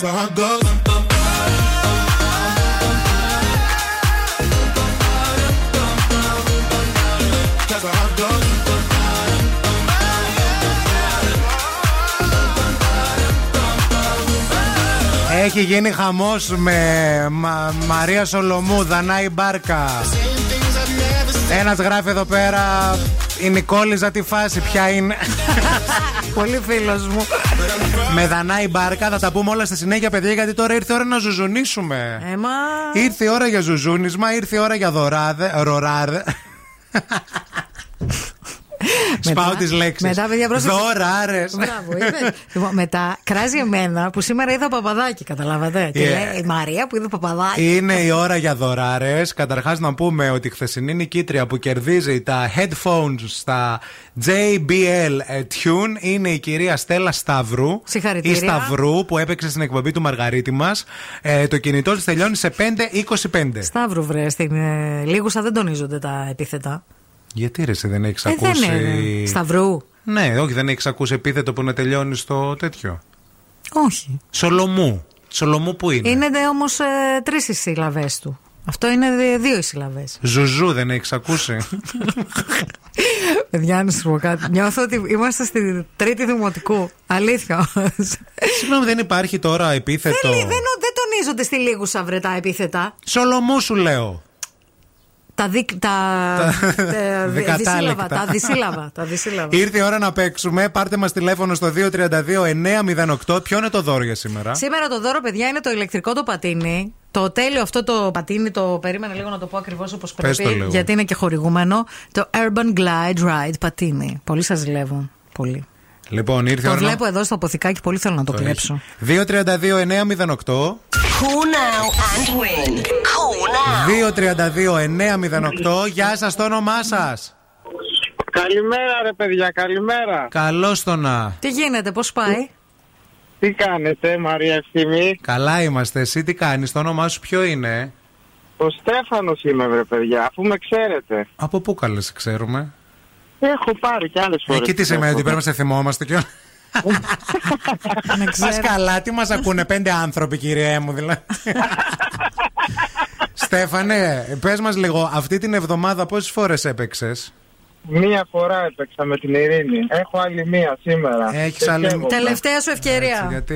Can't. Cause my heart goes. Cause my heart goes. Έχει γίνει χαμός με Μα- Μαρία Σολομού, Δανάη Μπάρκα. Ένας γράφει εδώ πέρα. Η Νικόλιζα τη φάση, ποια είναι. Πολύ φίλος μου. με Δανάη Μπάρκα θα τα πούμε όλα στη συνέχεια, παιδιά, γιατί τώρα ήρθε η ώρα να ζουζουνίσουμε. Έμα. Ήρθε η ώρα για ζουζούνισμα, ήρθε η ώρα για δωράδε, ροράρδε. Σπάω τις λέξεις. Μετά, παιδιά, πρόσεξε. Δωράρε. Μπράβο, είδες. λοιπόν, μετά κράζει εμένα που σήμερα είδα παπαδάκι, καταλάβατε. Και Yeah. λέει η Μαρία που είδε παπαδάκι. Είναι η ώρα για δωράρες. Καταρχάς, να πούμε ότι η χθεσινή νικήτρια που κερδίζει τα headphones στα JBL ε, Tune είναι η κυρία Στέλλα Σταυρού. Συγχαρητήρια. Η Σταυρού που έπαιξε στην εκπομπή του Μαργαρίτη μας. Ε, το κινητό της τελειώνει σε 5.25. Σταύρου, βρε. Στην ε, Λίγουσα δεν τονίζονται τα επίθετα. Γιατί ρε, εσύ δεν έχεις Ε, ακούσει. δεν είναι. Σταυρού. Ναι, όχι, δεν έχεις ακούσει επίθετο που να τελειώνεις στο τέτοιο. Όχι. Σολομού. Σολομού που είναι; Είναι όμως ε, τρεις οι συλλαβές του. Αυτό είναι δε- δύο οι συλλαβές. Ζουζού δεν έχεις ακούσει; Παιδιά, να σου πω κάτι. Νιώθω ότι είμαστε στη τρίτη δημοτικού. Αλήθεια. Συγγνώμη, δεν υπάρχει τώρα επίθετο; δεν, δεν, δεν τονίζονται στη Λίγουσα, βρε τα επίθετα. Σολομού σου λέω. Τα, δι, τα, τα δι- Δικατάλεκτα. δυσύλλαβα, τα δυσύλλαβα. Τα δυσύλλαβα. Ήρθε η ώρα να παίξουμε. Πάρτε μας τηλέφωνο στο 232-908. Ποιο είναι το δώρο για σήμερα; Σήμερα το δώρο, παιδιά, είναι το ηλεκτρικό το πατίνι. Το τέλειο αυτό το πατίνι, το περίμενα λίγο να το πω ακριβώς όπως Πες το πρέπει. λίγο. Γιατί είναι και χορηγούμενο. Το Urban Glide Ride πατίνι. Πολύ σας ζηλεύω. Πολύ. Λοιπόν, ήρθε η Το ώρα. βλέπω εδώ στο αποθηκάκι, πολύ θέλω να το, Το κλέψω. 232-908. Call now and win. Call now. 232-908. Γεια σας, το όνομά σας. Καλημέρα ρε παιδιά, καλημέρα. Καλώς το να. Τι γίνεται, πώς πάει; Τι κάνετε Μαρία Ευθύμη; Καλά είμαστε. Εσύ τι κάνεις, το όνομά σου ποιο είναι; Ο Στέφανος είμαι βρε παιδιά, αφού με ξέρετε. Από πού καλές, ξέρουμε; Έχω πάρει κι άλλες φορές. Εκεί τι σημαίνει ότι πρέπει να σε θυμόμαστε και Να Πας καλά, τι μας ακούνε, πέντε άνθρωποι, κύριε μου, δηλαδή. Στέφανε, πες μας λίγο, αυτή την εβδομάδα πόσες φορές έπαιξες; Μία φορά έπαιξα με την Ειρήνη. Έχω άλλη μία σήμερα. Έχεις Και άλλη- καίγομαι. Τελευταία σου ευκαιρία. Έτσι, γιατί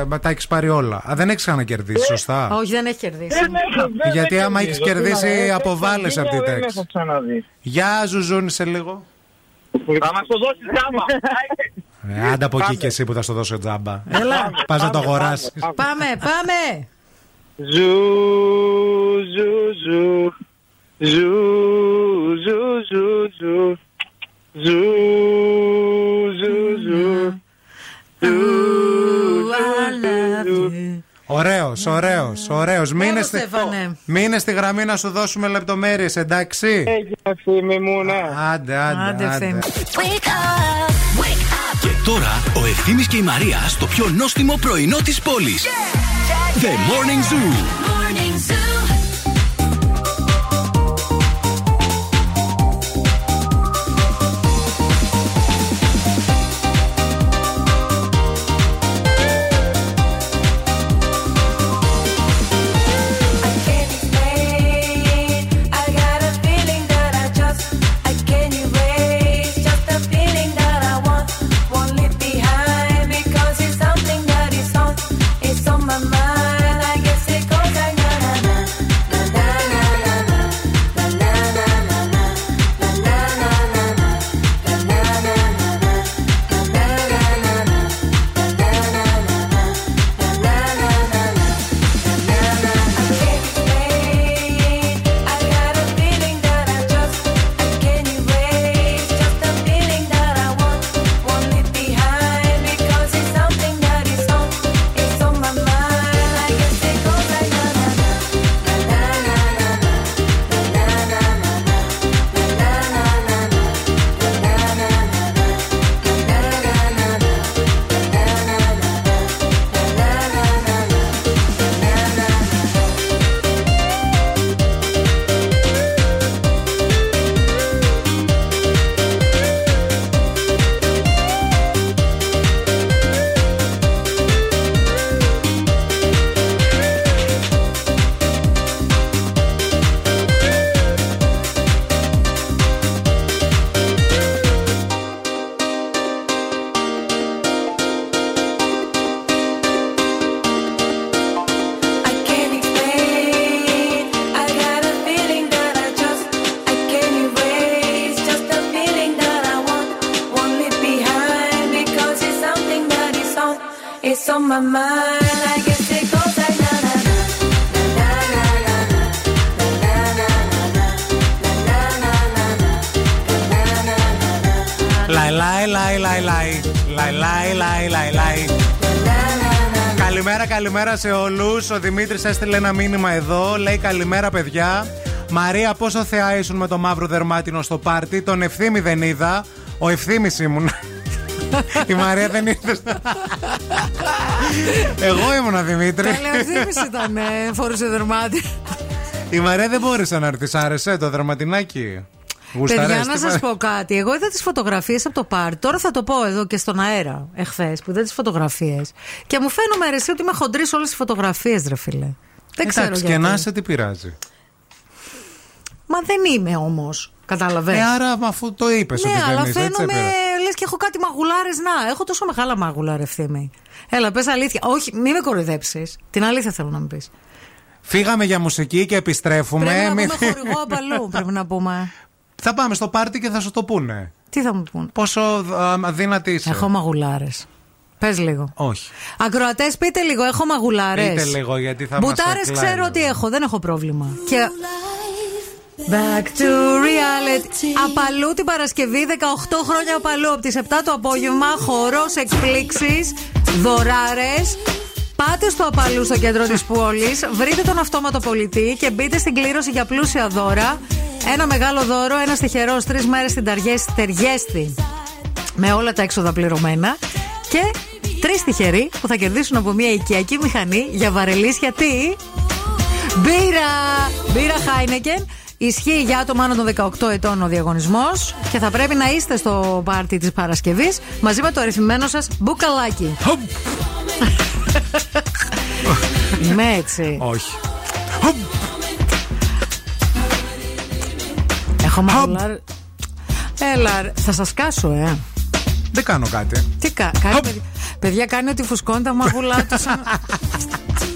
ε, μετά έχεις πάρει όλα. Α, δεν έχεις ξανακερδίσει, σωστά; Όχι, δεν έχει κερδίσει. Δεν έχω, δεν- Γιατί δεν άμα κερδίζω. έχεις κερδίσει, Τι να- έξω αποβάλλεσαι από από τη Δεν τέξη. έχω ξαναδεί. Γεια, Ζουζούνι, σε λίγο. Θα μας το δώσεις γάμα. Ε, άντα από εκεί και εσύ που θα στο δώσω τζάμπα. Έλα. Πας να το Πάμε, αγοράσεις. πάμε, Πάμε, πάμε. Ζου, ζου, ζου. Ζου, ζου, ζου, ζου. Ζου, ζου, ζου. Ωραίος, ωραίος, ωραίος. Μείνε Έλα, στη... Στέφανε. μείνε στη γραμμή να σου δώσουμε λεπτομέρειες, εντάξει; Έγινε ευθύμη μου, ναι. Άντε, άντε. Άντε, άντε. ευθύμη. Και τώρα ο Ευθύμης και η Μαρία στο πιο νόστιμο πρωινό της πόλης. The Morning Zoo. Καλημέρα, καλημέρα σε όλους. Ο Δημήτρης έστειλε ένα μήνυμα εδώ. Λέει καλημέρα, παιδιά. Μαρία, πόσο θεά ήσουν με το μαύρο δερμάτινο στο πάρτι. Τον ευθύμη δεν είδα. Ο ευθύμης ήμουν. Η Μαρία δεν ήρθε. Εγώ ήμουνα Δημήτρη. Καλεοθύμηση ήταν, ε, φορούσε δερμάτι. Η Μαρία δεν μπόρεσε να έρθει. Σ' άρεσε το δερματινάκι; Γουσταρές, Παιδιά, να τι σας πα- πω κάτι. Εγώ είδα τις φωτογραφίες από το πάρτι. Τώρα θα το πω εδώ και στον αέρα, εχθές, που είδα τις φωτογραφίες. Και μου φαίνομαι αρεσί ότι είμαι χοντρής σε όλες τις φωτογραφίες, ρε φίλε. Δεν ξέρω Εντάξει, γιατί. και να σε τι πειράζει. Μα δεν είμαι όμως. Κατάλαβε. Ε, άρα αφού το είπες Ναι, ότι δεν αλλά είσαι, έτσι φαίνομαι έπαιρνε. λες και έχω κάτι μαγουλάρες να. Έχω τόσο μεγάλα μάγουλα, ρε ευθύμη. Έλα, πες αλήθεια. Όχι, μην με κοροϊδέψεις. Την αλήθεια θέλω να μου πεις. Φύγαμε για μουσική και επιστρέφουμε. Πρέπει να Μη- πούμε χορηγό απαλού. Πρέπει να πούμε. Θα πάμε στο πάρτι και θα σου το πούνε. Τι θα μου πούνε; Πόσο α, αδύνατη είσαι; Έχω μαγουλάρες. Πες λίγο. Όχι. Ακροατές, πείτε λίγο, έχω μαγουλάρες. Πείτε λίγο γιατί θα μας Μπουτάρες εκλάει ξέρω εδώ. ότι έχω, δεν έχω πρόβλημα. Και. Back to reality. Απαλού την Παρασκευή, 18 χρόνια απαλού από τις 7 το απόγευμα. Χορός εκπλήξεις, δωράρες. Πάτε στο απαλού στο κέντρο της πόλης, βρείτε τον αυτόματο πολιτή και μπείτε στην κλήρωση για πλούσια δώρα. Ένα μεγάλο δώρο, ένα τυχερό, τρεις μέρες στην Ταριέστη, Ταιριέστη, με όλα τα έξοδα πληρωμένα. Και τρεις τυχεροί που θα κερδίσουν από μια οικιακή μηχανή για βαρελίσια τι; Μπύρα! Μπύρα Χάινεκεν. Ισχύει για άτομα άνω των 18 ετών ο διαγωνισμός και θα πρέπει να είστε στο πάρτι της Παρασκευής μαζί με το αριθμημένο σας μπουκαλάκι. Είμαι έτσι. Όχι. Έχω μάλλον. Έλα, θα σας κάσω, ε. Δεν κάνω κάτι. Τι κα... κάνει, παιδιά, κάνει ότι φουσκώνει τα μαγουλά τους.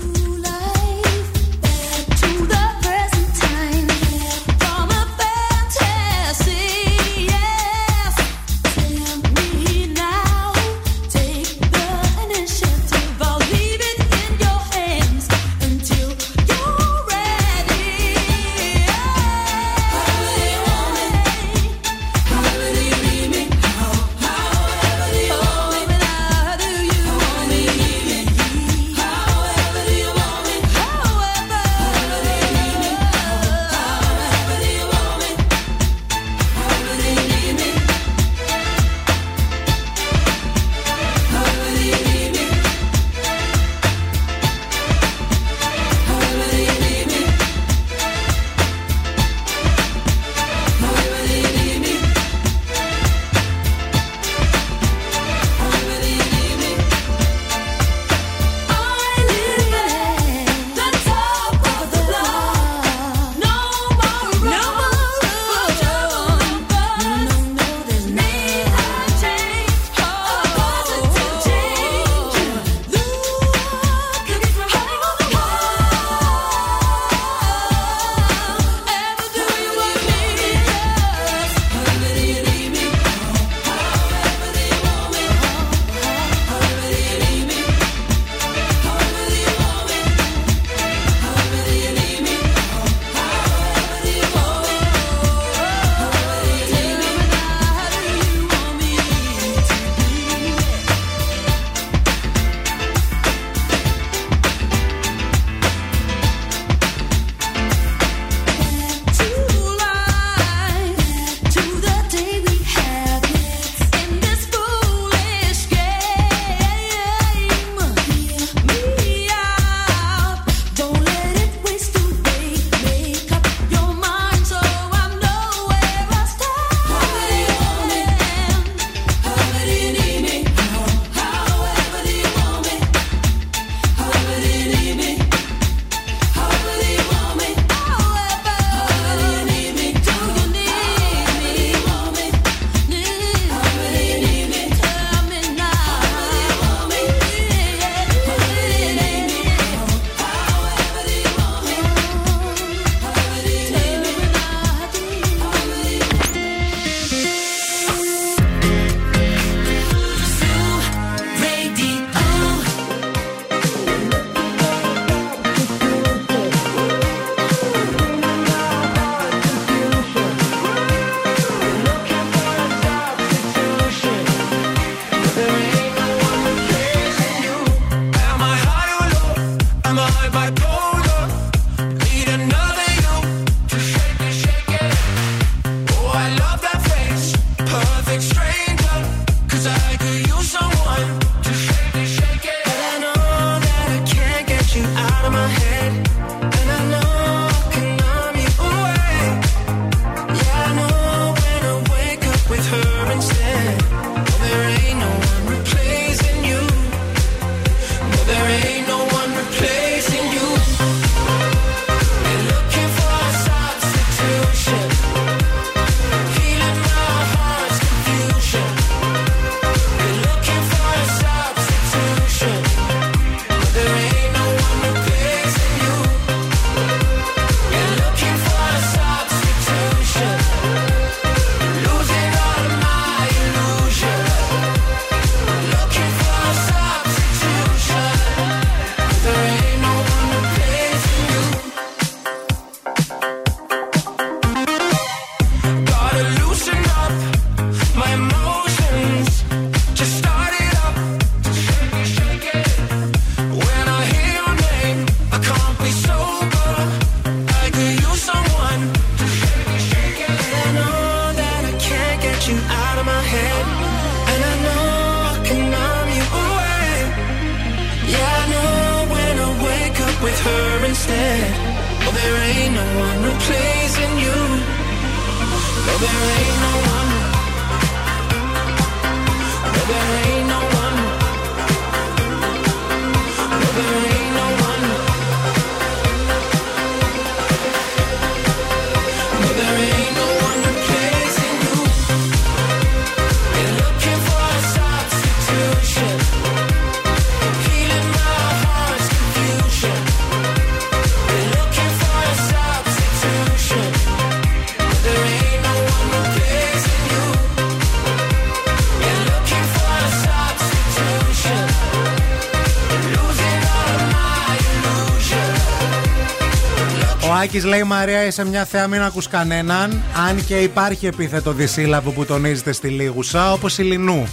Άκη λέει Μαρία, είσαι μια θεά, μην ακούς κανέναν. Αν και υπάρχει επίθετο δυσύλλαβο που τονίζεται στη λίγουσα, όπως η Λινού.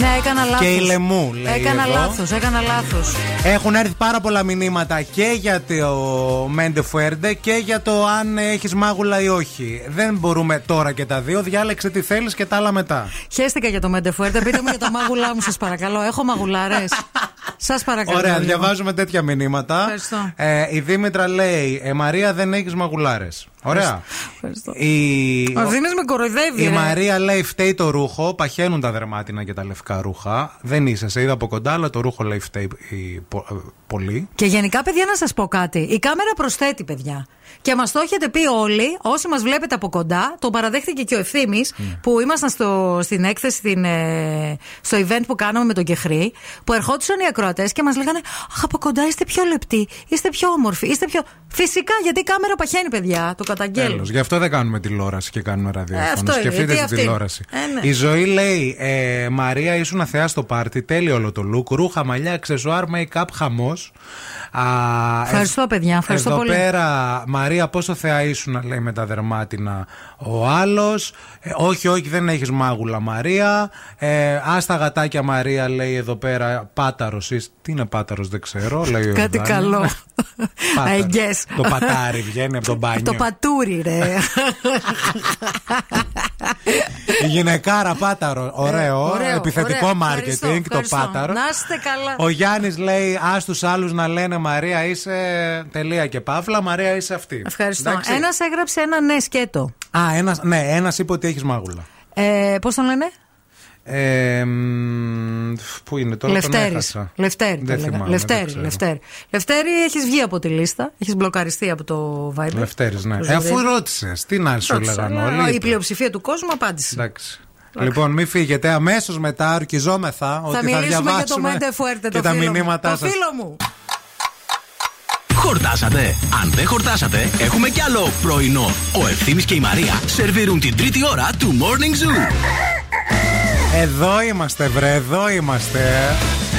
Ναι, έκανα λάθος. Και η Λεμού, λέει Έκανα εδώ. λάθος, έκανα λάθος. Έχουν έρθει πάρα πολλά μηνύματα και για το Μέντε Φουέρντε και για το αν έχεις μάγουλα ή όχι. Δεν μπορούμε τώρα και τα δύο. Διάλεξε τι θέλεις και τα άλλα μετά. Χαίστηκα για το Μεντεφουέρτε. Πείτε μου για τα μάγουλά μου, σας παρακαλώ. Έχω μαγουλάρες. Σας παρακαλώ. Ωραία, λίγο. διαβάζουμε τέτοια μηνύματα. Ευχαριστώ. Ε, η Δήμητρα λέει: ε, Μαρία, δεν έχεις μαγουλάρες. Ωραία. Η... Ο Δήμη με κοροϊδεύει. Η ρε. Μαρία λέει: Φταίει το ρούχο. Παχαίνουν τα δερμάτινα και τα λευκά ρούχα. Δεν είσαι, σε είδα από κοντά, αλλά το ρούχο λέει φταίει η- πο- ε, πολύ. Και γενικά, παιδιά, να σας πω κάτι. Η κάμερα προσθέτει, παιδιά. Και μας το έχετε πει όλοι, όσοι μας βλέπετε από κοντά, το παραδέχτηκε και ο ευθύνη που ήμασταν στο, στην έκθεση, στην, ε, στο event που κάναμε με τον Κεχρή, που ερχόντουσαν οι ακροατές και μας λέγανε Αχ, από κοντά είστε πιο λεπτοί, είστε πιο όμορφοι, είστε πιο. Φυσικά, γιατί η κάμερα παχαίνει, παιδιά. Το καταγγέλνω. Τέλος. Γι' αυτό δεν κάνουμε τηλεόραση και κάνουμε ραδιόφωνο. Ε, αυτό είναι, Σκεφτείτε γιατί τη αυτή. τηλεόραση. Ε, ναι. Η ζωή λέει: ε, Μαρία, ήσουν θεά στο πάρτι. Τέλειο όλο το look. Ρούχα, μαλλιά, αξεσουάρ, make-up, χαμός. Ευχαριστώ, παιδιά. Ευχαριστώ εδώ πολύ. πέρα, Μαρία, πόσο θεά ήσουν, λέει με τα δερμάτινα ο άλλος. όχι, όχι, δεν έχεις μάγουλα, Μαρία. Ε, άστα γατάκια, Μαρία, λέει εδώ πέρα, πάταρος. Τι είναι πάταρος, δεν ξέρω. Λέει ο Κάτι Δάνης. καλό. Πάταρος. I guess. Το πατάρι βγαίνει από τον μπάνιο. Το πατούρι, ρε. Η γυναικάρα πάταρο. Ωραίο. Ε, ωραίο, επιθετικό ωραίο. marketing Ευχαριστώ, το ευχαριστώ. πάταρο. Να είστε καλά. Ο Γιάννης λέει: Α τους άλλους να λένε Μαρία είσαι τελεία και παύλα. Μαρία είσαι αυτή. Ευχαριστώ. Εντάξει. Ένας έγραψε ένα ναι σκέτο. Α, ένας, ναι, ένας είπε ότι έχεις μάγουλα. Ε, Πώς τον λένε; Ε, μ, πού είναι τώρα, τον Λευτέρης. έχασα. Λευτέρη. Δεν το λέγα. θυμάμαι, Λευτέρη, δεν ξέρω. Λευτέρη. Λευτέρη, έχεις βγει από τη λίστα. Έχεις μπλοκαριστεί από το Viber. Λευτέρης, ναι. Το Ε, αφού ζωδί. ρώτησες, τι να σου Ρώτησα, λέγανε αλλά όλοι. Η πλειοψηφία του κόσμου απάντησε. Εντάξει. Λοιπόν, μην φύγετε. Αμέσως μετά ορκιζόμεθα ότι θα μιλήσουμε για το διαβάσουμε Μέντε Φουέρτε, και το τα φίλο μου. μηνύματά Το σας. φίλο μου. Χορτάσατε. Αν δεν χορτάσατε, έχουμε κι άλλο πρωινό. Ο Ευθύμης και η Μαρία σερβίρουν την τρίτη ώρα του Morning Zoo. Εδώ είμαστε, βρε, εδώ είμαστε.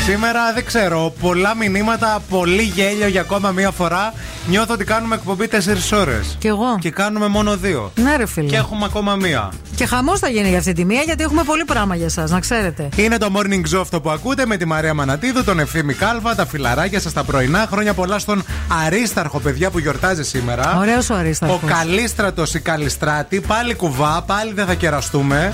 Σήμερα δεν ξέρω, πολλά μηνύματα, πολύ γέλιο για ακόμα μία φορά. Νιώθω ότι κάνουμε εκπομπή 4 ώρες. Κι εγώ. Και κάνουμε μόνο δύο. Ναι, ρε φίλε. Και έχουμε ακόμα μία. Και χαμός θα γίνει για αυτή τη μία, γιατί έχουμε πολύ πράγμα για εσά, να ξέρετε. Είναι το morning zoo αυτό που ακούτε με τη Μαρία Μανατίδου, τον Ευθύμη Κάλβα, τα φιλαράκια σας τα πρωινά. Χρόνια πολλά στον Αρίσταρχο, παιδιά που γιορτάζει σήμερα. Ωραίος ο Αρίσταρχος. Ο Καλίστρατο η Καλιστράτη. Πάλι κουβά, πάλι δεν θα κεραστούμε.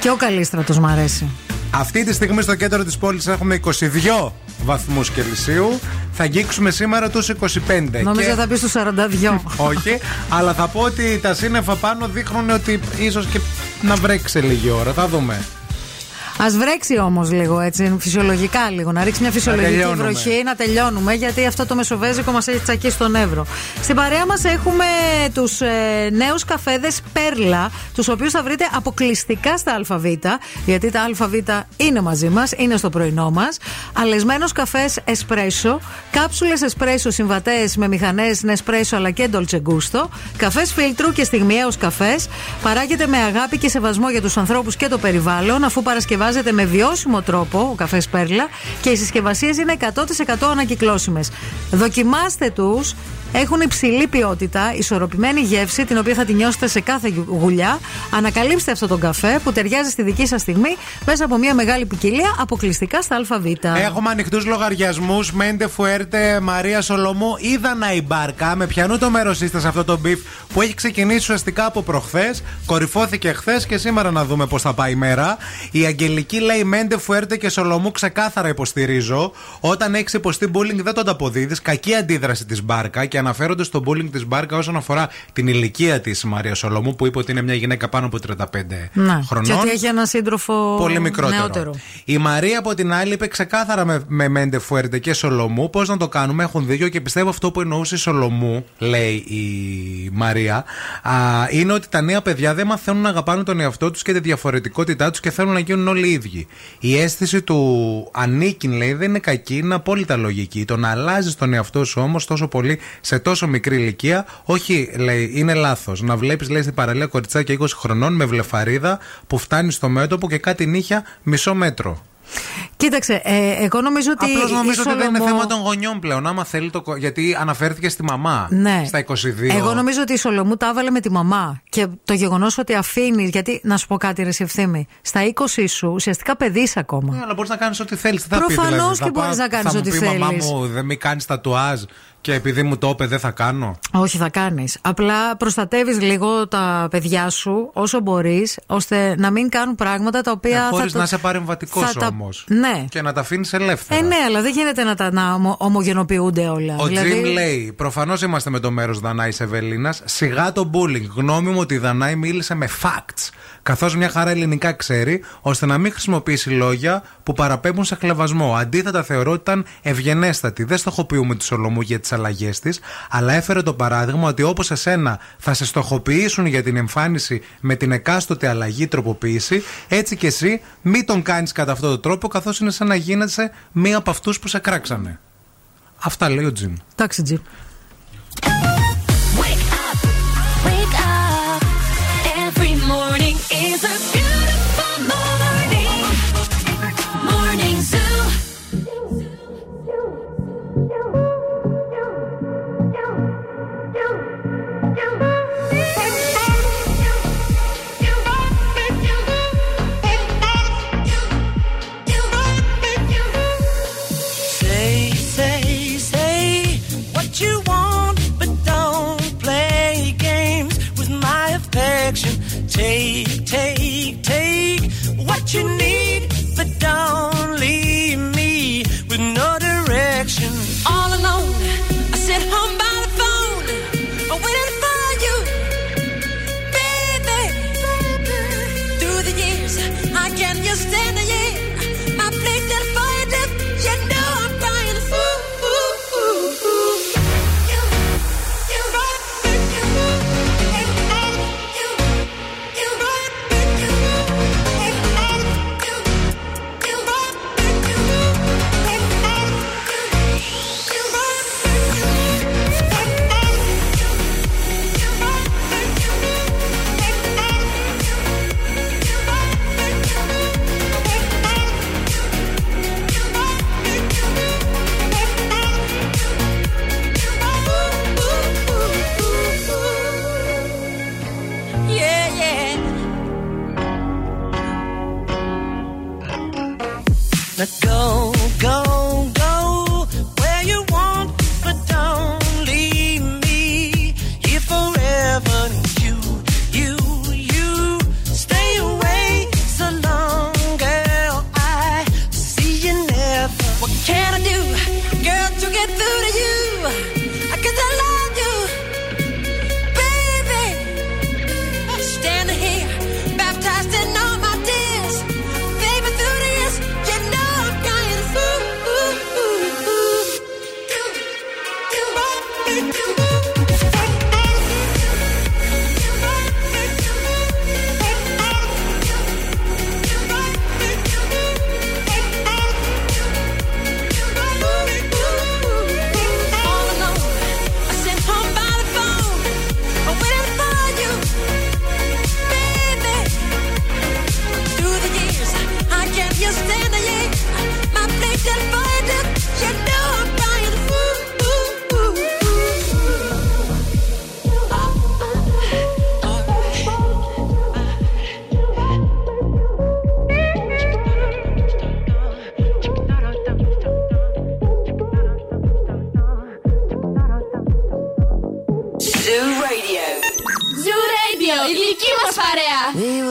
Και ο Καλίστρατο μ' αρέσει. Αυτή τη στιγμή στο κέντρο της πόλης έχουμε 22 βαθμούς Κελσίου. Θα αγγίξουμε σήμερα τους 25. Νόμιζα Και- θα πεις στου 42. Όχι, αλλά θα πω ότι τα σύννεφα πάνω δείχνουν ότι ίσως και να βρέξει λίγη ώρα. Θα δούμε. Α βρέξει όμως λίγο έτσι, φυσιολογικά λίγο. Να ρίξει μια φυσιολογική τελειώνουμε. βροχή, να τελειώνουμε, γιατί αυτό το μεσοβέζικο μας έχει τσακίσει στον Εύρο. Στην παρέα μας έχουμε τους ε, νέους καφέδες Πέρλα, τους οποίους θα βρείτε αποκλειστικά στα ΑΒ, γιατί τα ΑΒ είναι μαζί μας, είναι στο πρωινό μας. Αλεσμένος καφές Εσπρέσο, κάψουλες Εσπρέσο συμβατές με μηχανές Νεσπρέσο αλλά και Dolce Gusto, καφές φίλτρου και στιγμιαίος καφές. Παράγεται με αγάπη και σεβασμό για τους ανθρώπους και το περιβάλλον, αφού παρασκευάζεται με βιώσιμο τρόπο ο καφές Πέρλα και οι συσκευασίες είναι 100% ανακυκλώσιμες. Δοκιμάστε τους. Έχουν υψηλή ποιότητα, ισορροπημένη γεύση, την οποία θα τη νιώσετε σε κάθε γουλιά. Ανακαλύψτε αυτό τον καφέ που ταιριάζει στη δική σας στιγμή μέσα από μια μεγάλη ποικιλία αποκλειστικά στα ΑΒ. Έχουμε ανοιχτούς λογαριασμούς. Μέντε Φουέρτε, Μαρία Σολομού. ή Δανάη Μπάρκα. Με πιανού το μέρος είστε σε αυτό το beef που έχει ξεκινήσει ουσιαστικά από προχθές. Κορυφώθηκε χθες και σήμερα να δούμε πώς θα πάει η μέρα. Η Αγγελική λέει Μέντε Φουέρτε και Σολομού ξεκάθαρα υποστηρίζω. Όταν έχεις υποστεί bullying δεν το ανταποδίδεις. Κακή αντίδραση της μπάρκα και αναφέρονται στο bullying της μπάρκα όσον αφορά την ηλικία της Μαρία Σολομού που είπε ότι είναι μια γυναίκα πάνω από 35 Να, χρονών. και ότι έχει ένα σύντροφο Πολύ μικρότερο. νεότερο. Η Μαρία από την άλλη είπε ξεκάθαρα με, με Μέντε Φουέρντε και Σολομού πώς να το κάνουμε. Έχουν δίκιο και πιστεύω αυτό που εννοούσε η Σολομού, λέει η Μαρία, α, είναι ότι τα νέα παιδιά δεν μαθαίνουν να αγαπάνε τον εαυτό τους και τη διαφορετικότητά τους και θέλουν να γίνουν όλοι οι ίδιοι. Η αίσθηση του ανήκειν, λέει, δεν είναι κακή, είναι απόλυτα λογική. Το να αλλάζεις τον εαυτό σου όμως τόσο πολύ σε τόσο μικρή ηλικία, όχι, λέει, είναι λάθος. Να βλέπεις, λέει, στην παραλία κοριτσάκια 20 χρονών με βλεφαρίδα που φτάνει στο μέτωπο και κάτι νύχια μισό μέτρο. Κοίταξε, ε, εγώ νομίζω ότι. Απλώς η νομίζω ότι δεν είναι Σολομό- θέμα των γονιών πλέον. Άμα θέλει το. κο- Γιατί αναφέρθηκε στη μαμά Ναι. στα 22. Εγώ νομίζω ότι η Σολομού τα έβαλε με τη μαμά. Και το γεγονός ότι αφήνει. Γιατί να σου πω κάτι, ρε ευθύμη. Στα 20 σου ουσιαστικά παιδί ακόμα. Ναι, αλλά μπορείς να κάνεις ό,τι θέλεις. Τι θα πει, Προφανώς δηλαδή, και θα μπορείς πάω- να κάνεις θα ό,τι μου πει η μαμά θέλεις. μου δεν μη κάνεις τατουάζ και επειδή μου το είπε δεν θα κάνω. Όχι, θα κάνεις. Απλά προστατεύεις λίγο τα παιδιά σου όσο μπορείς, ώστε να μην κάνουν πράγματα τα οποία. θα Χωρίς το- να είσαι παρεμβατικός θα τα- όμως. Ναι. Και να τα αφήνεις ελεύθερα. Ε, ναι, αλλά δεν γίνεται να τα να ομο- ομογενοποιούνται όλα. Ο Δηλαδή- Τζιμ λέει: Προφανώς είμαστε με το μέρος Δανάης Ευελίνας. Σιγά το bullying. Γνώμη μου ότι η Δανάη μίλησε με facts. Καθώς μια χαρά ελληνικά ξέρει, ώστε να μην χρησιμοποιήσει λόγια που παραπέμπουν σε χλεβασμό. Αντίθετα, θεωρώ ότι ήταν ευγενέστατη. Δεν στοχοποιούμε τη Σολομού για τις αλλαγές της, αλλά έφερε το παράδειγμα ότι όπως εσένα θα σε στοχοποιήσουν για την εμφάνιση με την εκάστοτε αλλαγή τροποποίηση, έτσι και εσύ μην τον κάνεις κατά αυτόν τον τρόπο, καθώς είναι σαν να γίνεσαι μία από αυτούς που σε κράξανε. Αυτά λέει ο Τζιμ. Εντάξει, Τζιμ. Take, take, take what you need, but don't leave me with no direction.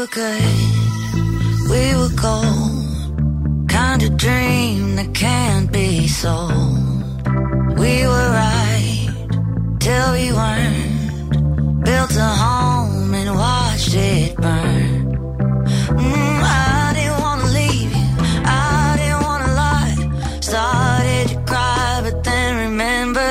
Were good, we were gold. Kind of dream that can't be sold. We were right till we weren't. Built a home and watched it burn. Mm, I didn't wanna leave you, I didn't wanna lie. Started to cry, but then remembered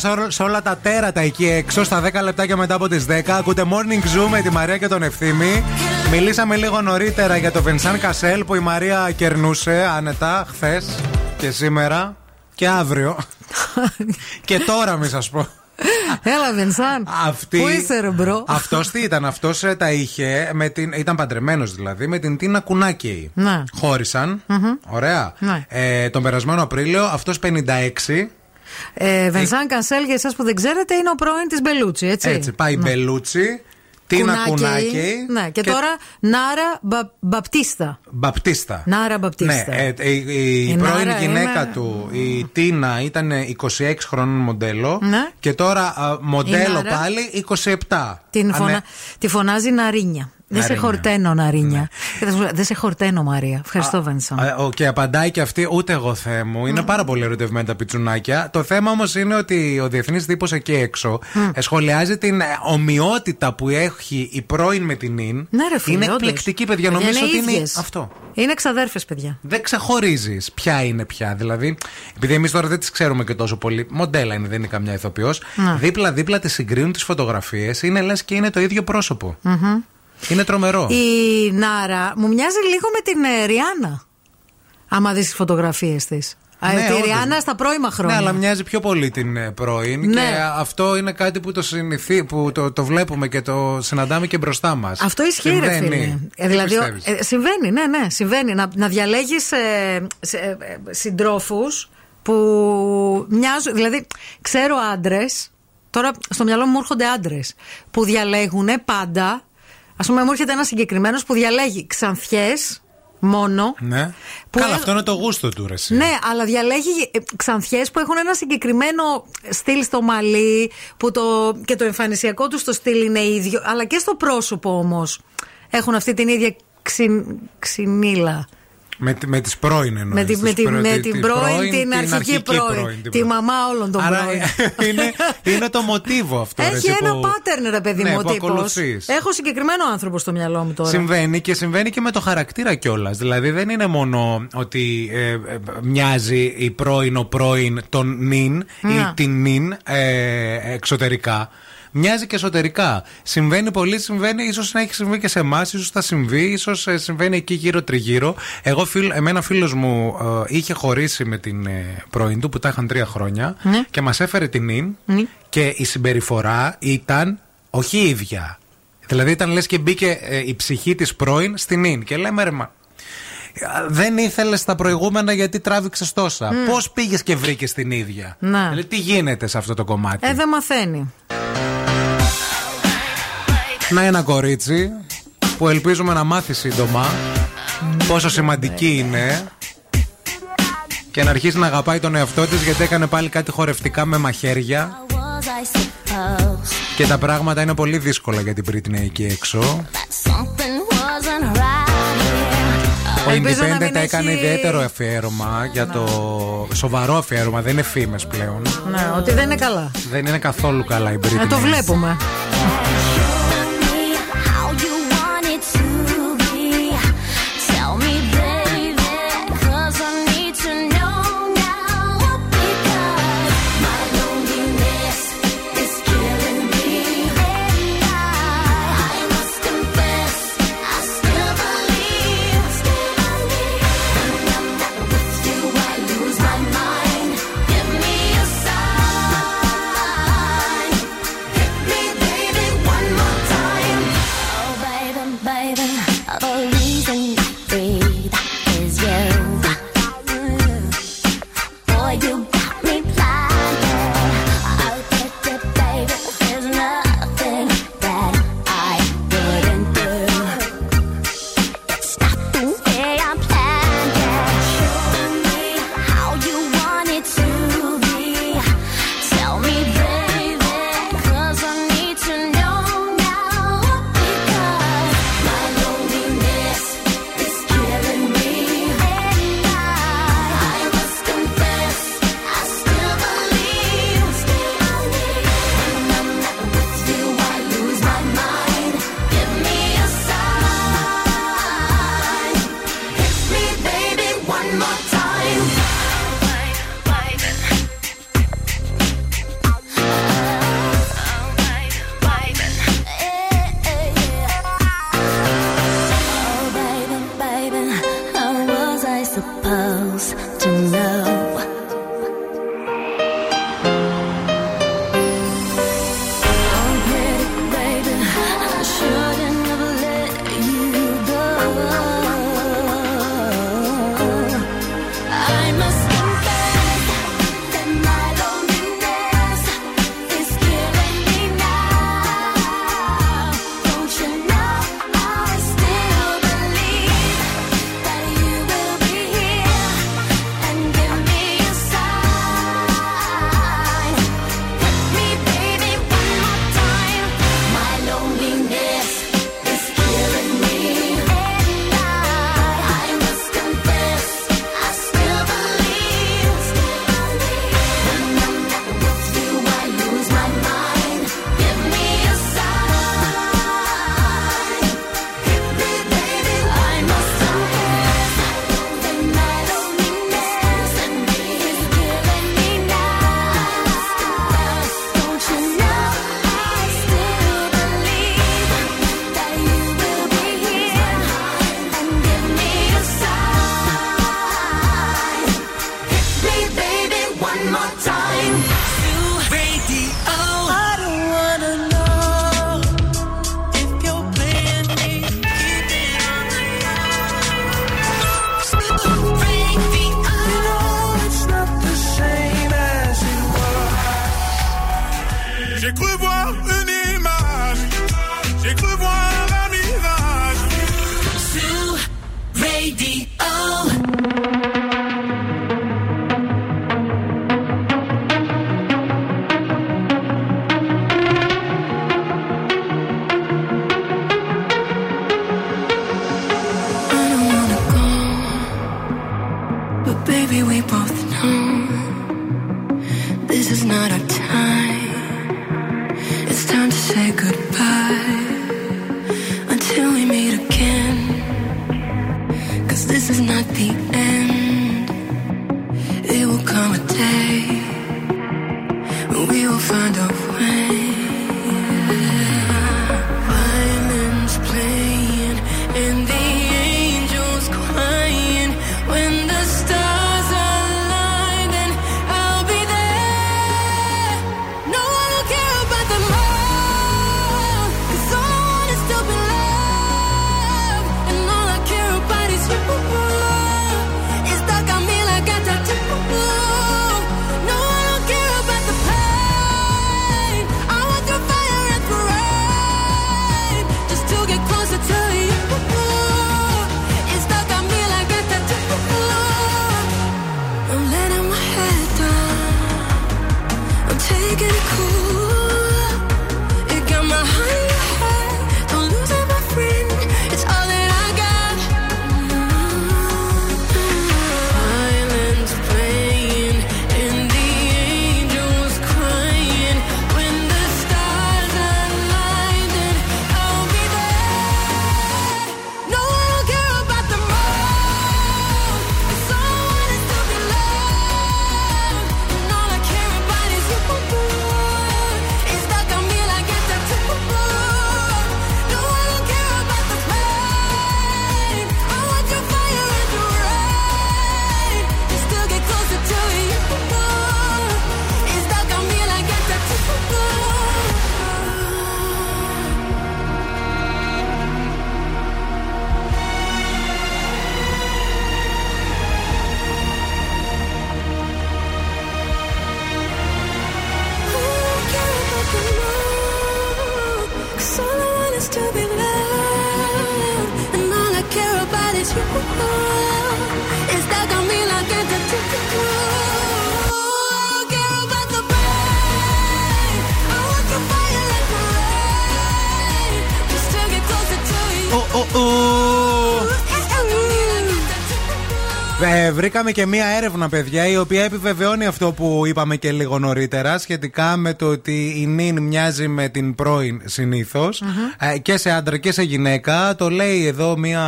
σε, ό- σε όλα τα τέρατα εκεί έξω. Στα 10 λεπτάκια μετά από τις 10. Ακούτε Morning Zoo με τη Μαρία και τον Ευθύμη. Μιλήσαμε λίγο νωρίτερα για το Βενσάν Κασέλ που η Μαρία κερνούσε άνετα χθες και σήμερα και αύριο. και τώρα, μη σας πω. Έλα, Βενσάν. Αυτή... Πού είσαι, ρε bro; Αυτός τι ήταν, αυτός τα είχε. Με την... Ήταν παντρεμένος δηλαδή με την Τίνα Κουνάκη. Ναι. Χώρισαν. Μμμ. Ωραία. Ναι. Ε, τον περασμένο Απρίλιο, αυτός 56. Ε, Βενσάν Κασέλ, για εσάς που δεν ξέρετε, είναι ο πρώην της Μπελούτσι, έτσι. Έτσι, πάει Ναι. Μπελούτσι, Τίνα Κουνάκη. Ναι, και, τώρα Νάρα Μπα- Μπαπτίστα. Μπαπτίστα. Νάρα Μπαπτίστα. Ναι, ε, η, η, Η πρώην Νάρα γυναίκα είναι- του, η Τίνα, ήταν 26 χρόνων μοντέλο. Ναι. Και τώρα α, μοντέλο Νάρα. πάλι 27. Την Α, φωνα... ναι. Τη φωνάζει Ναρίνια. Δεν σε Ναρίνια. Ναι. χορταίνω, Ναρίνια. Και θα σου πω, Δεν σε χορταίνω, Μαρία. Ευχαριστώ, Βενσάν. Α, ο- Και απαντάει και αυτή, ούτε εγώ Θεέ μου. Είναι πάρα πολύ ερωτευμένα τα πιτσουνάκια. Το θέμα όμως είναι ότι ο διεθνής τύπο εκεί έξω ε, σχολιάζει την ε, ομοιότητα που έχει η πρώην με την νυν. Ναι, ρε φίλε, είναι όντως. εκπληκτική, παιδιά. Παιδιά, Νομίζω είναι ότι είναι ίδιες. αυτό. Είναι ξαδέρφε, παιδιά. Δεν ξεχωρίζεις ποια είναι πια. Δηλαδή, επειδή εμείς τώρα δεν τις ξέρουμε και τόσο πολύ, μοντέλα είναι, δεν είναι καμιά ηθοποιός. Ναι. Δίπλα-δίπλα τις συγκρίνουν τις φωτογραφίες. Είναι λες και είναι το ίδιο πρόσωπο. Μμμ. Είναι τρομερό. Η Νάρα μου μοιάζει λίγο με την ε, Ριάννα. Άμα δεις τις φωτογραφίες της. Ναι, τη όντως. Ριάννα στα πρώιμα χρόνια. Ναι, αλλά μοιάζει πιο πολύ την ε, πρώην. Ναι. Και αυτό είναι κάτι που το, συνηθί, που το, το βλέπουμε και το συναντάμε και μπροστά μας. Αυτό ισχύει, ρε φίλε. Ε, δηλαδή, ο- ε, συμβαίνει, ναι, ναι, συμβαίνει. Να, να διαλέγεις ε, ε, συντρόφους που μοιάζουν. Δηλαδή, ξέρω άντρες. Τώρα στο μυαλό μου έρχονται άντρες που διαλέγουν πάντα. Α πούμε, μου έρχεται ένας συγκεκριμένος που διαλέγει ξανθιές μόνο. Ναι. Που Καλά, έ- αυτό είναι το γούστο του, ρε. εσύ. Ναι, αλλά διαλέγει ξανθιές που έχουν ένα συγκεκριμένο στυλ στο μαλλί, που το, και το εμφανισιακό τους στο στυλ είναι ίδιο, αλλά και στο πρόσωπο όμως έχουν αυτή την ίδια ξυ, ξυνήλα. Με, τη- με τις πρώην εννοείς. Με, τη, τις με, τη, πρω- με τη- την την πρώην, την, αρχική, αρχική πρώην. την τη μαμά όλων των Άρα, πρώην. είναι, είναι το μοτίβο αυτό. ρε, Έχει εσύ, ένα που- pattern, ρε παιδί ναι, μου, ο που τύπος. ακολουθείς. Έχω συγκεκριμένο άνθρωπο στο μυαλό μου τώρα. Συμβαίνει και συμβαίνει και με το χαρακτήρα κιόλας. Δηλαδή δεν είναι μόνο ότι ε, ε, μοιάζει η πρώην ο πρώην τον νυν ή Ναι. την νυν ε, εξωτερικά. Μοιάζει και εσωτερικά. Συμβαίνει πολύ, συμβαίνει, ίσως να έχει συμβεί και σε εμάς, ίσως θα συμβεί, ίσως συμβαίνει εκεί γύρω-τριγύρω. Εγώ, φίλ, εμένα φίλος μου ε, είχε χωρίσει με την ε, πρώην του που τα είχαν τρία χρόνια Ναι. και μας έφερε την νυν Ναι. και η συμπεριφορά ήταν όχι ίδια. Δηλαδή ήταν λες και μπήκε ε, η ψυχή της πρώην στην ίν και λέμε ρε μα δεν ήθελες τα προηγούμενα γιατί τράβηξες τόσα. Μμ. Πώς πήγες και βρήκες την ίδια; Ναι. Δηλαδή, τι γίνεται σε αυτό το κομμάτι; Ε, δεν μαθαίνει. Να ένα κορίτσι που ελπίζουμε να μάθει σύντομα πόσο σημαντική είναι και να αρχίσει να αγαπάει τον εαυτό της γιατί έκανε πάλι κάτι χορευτικά με μαχαίρια Was I supposed και τα πράγματα είναι πολύ δύσκολα για την Britney εκεί έξω. something wasn't right Ο Ελπίζω να Independent μην έκανε έχει- ιδιαίτερο αφιέρωμα για το σοβαρό αφιέρωμα, δεν είναι φήμες πλέον. Ναι, ότι δεν είναι καλά. Δεν είναι καθόλου καλά η Britney. Ε, το βλέπουμε. Lady. Βρήκαμε και μία έρευνα, παιδιά, η οποία επιβεβαιώνει αυτό που είπαμε και λίγο νωρίτερα σχετικά με το ότι η νυν μοιάζει με την πρώην συνήθως, ε, και σε άντρα και σε γυναίκα. Το λέει εδώ μία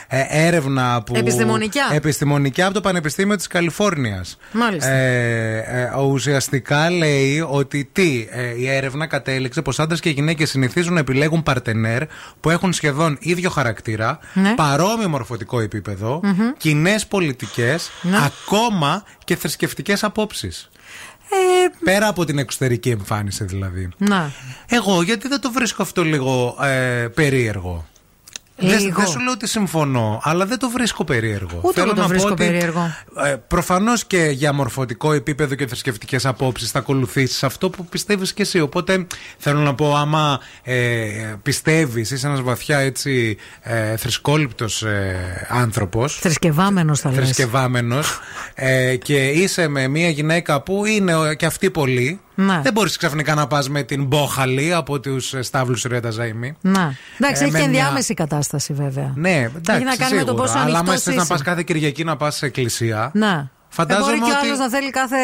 ε, έρευνα που. Επιστημονικά. Επιστημονικά από το Πανεπιστήμιο της Καλιφόρνιας. Μάλιστα. Ε, ε, ουσιαστικά λέει ότι τι, ε, η έρευνα κατέληξε πως άντρες και γυναίκες συνηθίζουν να επιλέγουν παρτενέρ που έχουν σχεδόν ίδιο χαρακτήρα, Ναι. παρόμοιο μορφωτικό επίπεδο, Μμμ. κοινές πολιτικές, Ναι. ακόμα και θρησκευτικές απόψεις. Ε, Πέρα από την εξωτερική εμφάνιση δηλαδή. να. Εγώ γιατί δεν το βρίσκω αυτό λίγο ε, περίεργο; Δεν Λίγο. δεν σου λέω ότι συμφωνώ, αλλά δεν το βρίσκω περίεργο. Ούτε εγώ το να πω βρίσκω ότι, περίεργο. Ε, Προφανώς και για μορφωτικό επίπεδο και θρησκευτικές απόψεις θα ακολουθήσεις αυτό που πιστεύεις και εσύ. Οπότε θέλω να πω, άμα ε, πιστεύεις, είσαι ένας βαθιά έτσι ε, θρησκόληπτος ε, άνθρωπος. Θρησκευάμενος θα λες. Θρησκευάμενος ε, και είσαι με μια γυναίκα που είναι ε, και αυτή πολύ. Ναι. Δεν μπορείς ξαφνικά να πας με την μπόχαλη από τους στάβλους Ρέτα Ζαϊμή. Να. Εντάξει, Ε, έχει με και μια- ενδιάμεση κατάσταση βέβαια. Ναι, εντάξει. Έχει να κάνει με το σίγουρα. πόσο Αλλά άμα ανοιχτός θες να είσαι. πα κάθε Κυριακή να πας σε εκκλησία. Να. Φαντάζομαι Ε, μπορεί και ότι- άλλος να θέλει κάθε.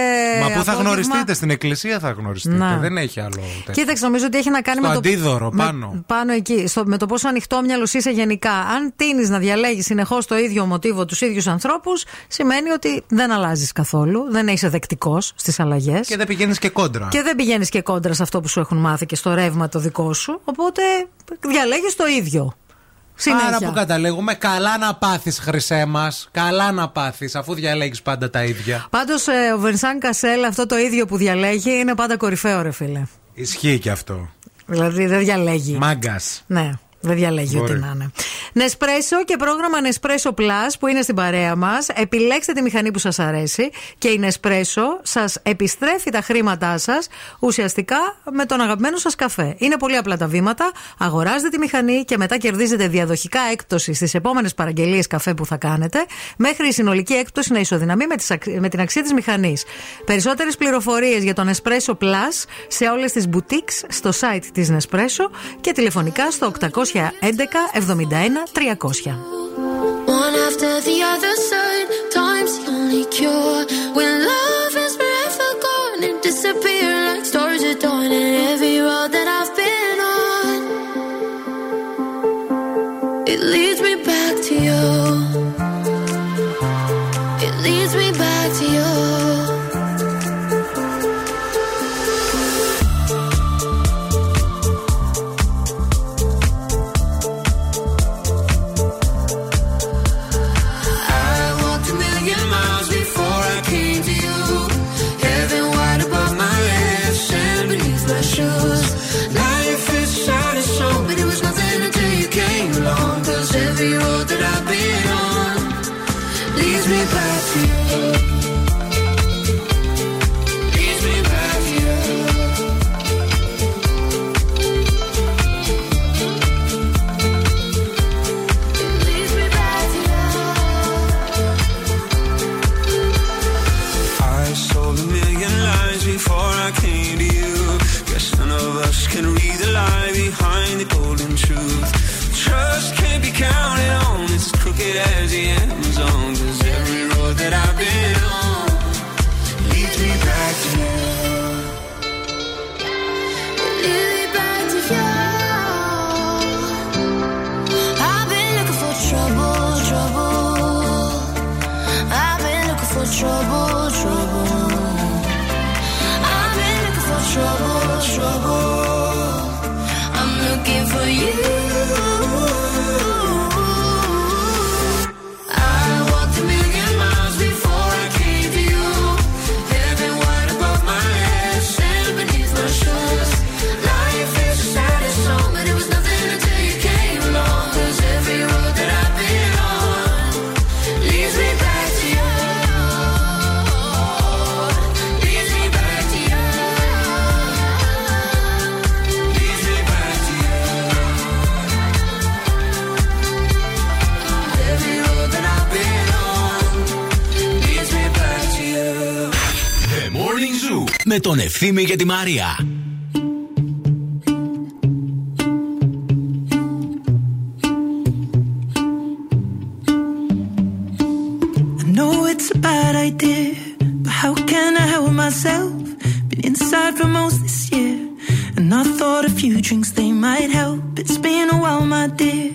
Μα πού θα απόγευμα. γνωριστείτε, στην εκκλησία θα γνωριστείτε. Να. Δεν έχει άλλο τέτοιο. Κοίταξε, νομίζω ότι έχει να κάνει Στο με το. αντίδωρο, με- πάνω. πάνω εκεί. Στο, με το πόσο ανοιχτόμυαλο είσαι γενικά. Αν τίνει να διαλέγεις συνεχώς το ίδιο μοτίβο, τους ίδιους ανθρώπους, σημαίνει ότι δεν αλλάζεις καθόλου. Δεν είσαι δεκτικό στις αλλαγές. Και δεν πηγαίνεις και κόντρα. Και δεν πηγαίνεις και κόντρα σε αυτό που σου έχουν μάθει και στο ρεύμα το δικό σου. Οπότε διαλέγεις το ίδιο. Συνέχεια. Άρα που καταλήγουμε, καλά να πάθεις, χρυσέ μας. Καλά να πάθεις, αφού διαλέγεις πάντα τα ίδια. Πάντως ο Βενσάν Κασέλ αυτό το ίδιο που διαλέγει είναι πάντα κορυφαίο, ρε φίλε. Ισχύει και αυτό. Δηλαδή δεν διαλέγει. Μάγκας. Ναι. Δεν διαλέγει Μπορεί. ό,τι να είναι. Νεσπρέσο και πρόγραμμα Nespresso Plus που είναι στην παρέα μας. Επιλέξτε τη μηχανή που σας αρέσει και η Nespresso σας επιστρέφει τα χρήματά σας ουσιαστικά με τον αγαπημένο σας καφέ. Είναι πολύ απλά τα βήματα. Αγοράζετε τη μηχανή και μετά κερδίζετε διαδοχικά έκπτωση στις επόμενες παραγγελίες καφέ που θα κάνετε, μέχρι η συνολική έκπτωση να ισοδυναμεί με, τις ακ- με την αξία της μηχανής. Περισσότερες πληροφορίες για τον Nespresso Plus σε όλες τις boutiques στο site της Nespresso και τηλεφωνικά στο 811 71 300. One after the other side, time's the only cure. When love με τον Ευθύμη και τη Μαρία. I know it's a bad idea, but how can I help myself? Been inside for most this year, and I thought a few drinks they might help. It's been a while, my dear,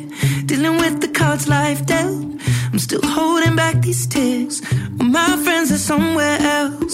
dealing with the cards life dealt. I'm still holding back these tears. Well, my friends are somewhere else.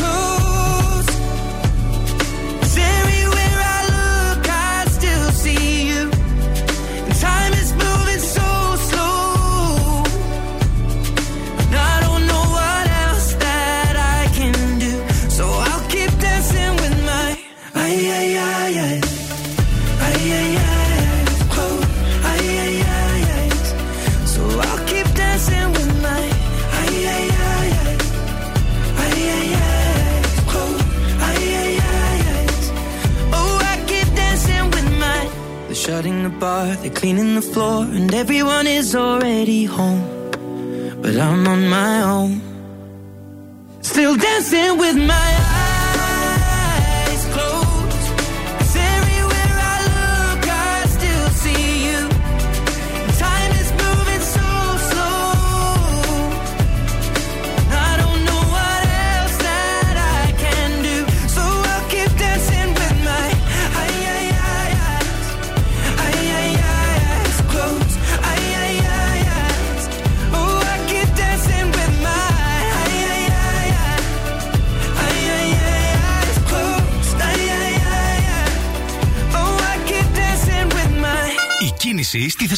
already home.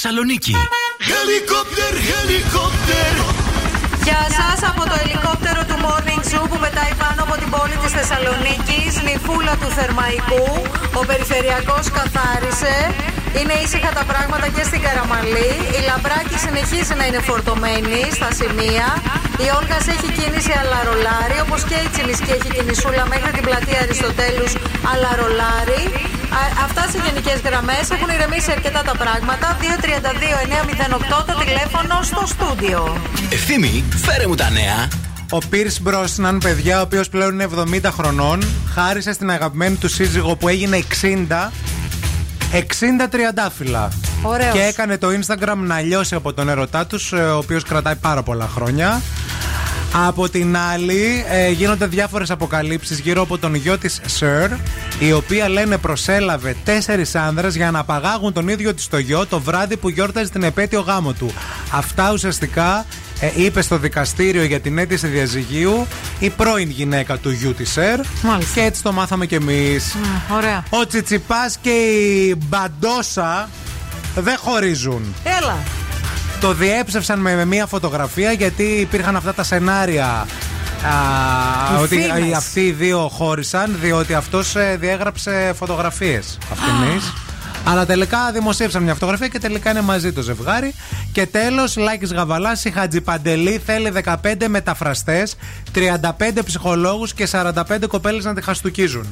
Θεσσαλονίκη. Helicopter, helicopter. Γεια σας από το ελικόπτερο του Morning Zoo που πετάει πάνω από την πόλη της Θεσσαλονίκης, νυφούλα του Θερμαϊκού. Ο περιφερειακός καθάρισε. Είναι ήσυχα τα πράγματα και στην Καραμαλή. Η Λαμπράκη συνεχίζει να είναι φορτωμένη στα σημεία. Η Όλγας έχει κίνηση αλλά ρολάρι, όπως και η Τσιμισκή έχει κινησούλα μέχρι την πλατεία Αριστοτέλους αλλά ρολάρι. Α, Αυτά σε γενικές γραμμές έχουν ηρεμήσει αρκετά τα πράγματα. 232-908 το τηλέφωνο στο στούντιο. Ευθύμη, φέρε μου τα νέα. Ο Πίρ Μπρόσναν, παιδιά, ο οποίος πλέον είναι 70 χρονών, χάρισε στην αγαπημένη του σύζυγο που έγινε 60. 60 τριαντάφυλλα. Ωραίος. Και έκανε το Instagram να λιώσει από τον ερωτά τους, ο οποίος κρατάει πάρα πολλά χρόνια. Από την άλλη, ε, γίνονται διάφορες αποκαλύψεις γύρω από τον γιο της Σερ, η οποία λένε προσέλαβε τέσσερις άνδρες για να απαγάγουν τον ίδιο της το γιο το βράδυ που γιόρταζε την επέτειο γάμο του. Αυτά ουσιαστικά ε, είπε στο δικαστήριο για την αίτηση διαζυγίου η πρώην γυναίκα του γιου της Σερ. Και έτσι το μάθαμε κι εμείς. Ωραία. Ο Τσιτσιπάς και η Μπαντόσα δεν χωρίζουν. Έλα. Το διέψευσαν με, με μία φωτογραφία γιατί υπήρχαν αυτά τα σενάρια. Α, Οι ότι φήμες. οι- αυτοί οι δύο χώρισαν διότι αυτός ε, διέγραψε φωτογραφίες αυτής. Αλλά τελικά δημοσίευσαν μια φωτογραφία και τελικά είναι μαζί το ζευγάρι. Και τέλος, Λάκης Γαβαλάς, η Χατζιπαντελή θέλει 15 μεταφραστές, 35 ψυχολόγους και 45 κοπέλες να τη χαστούκίζουν.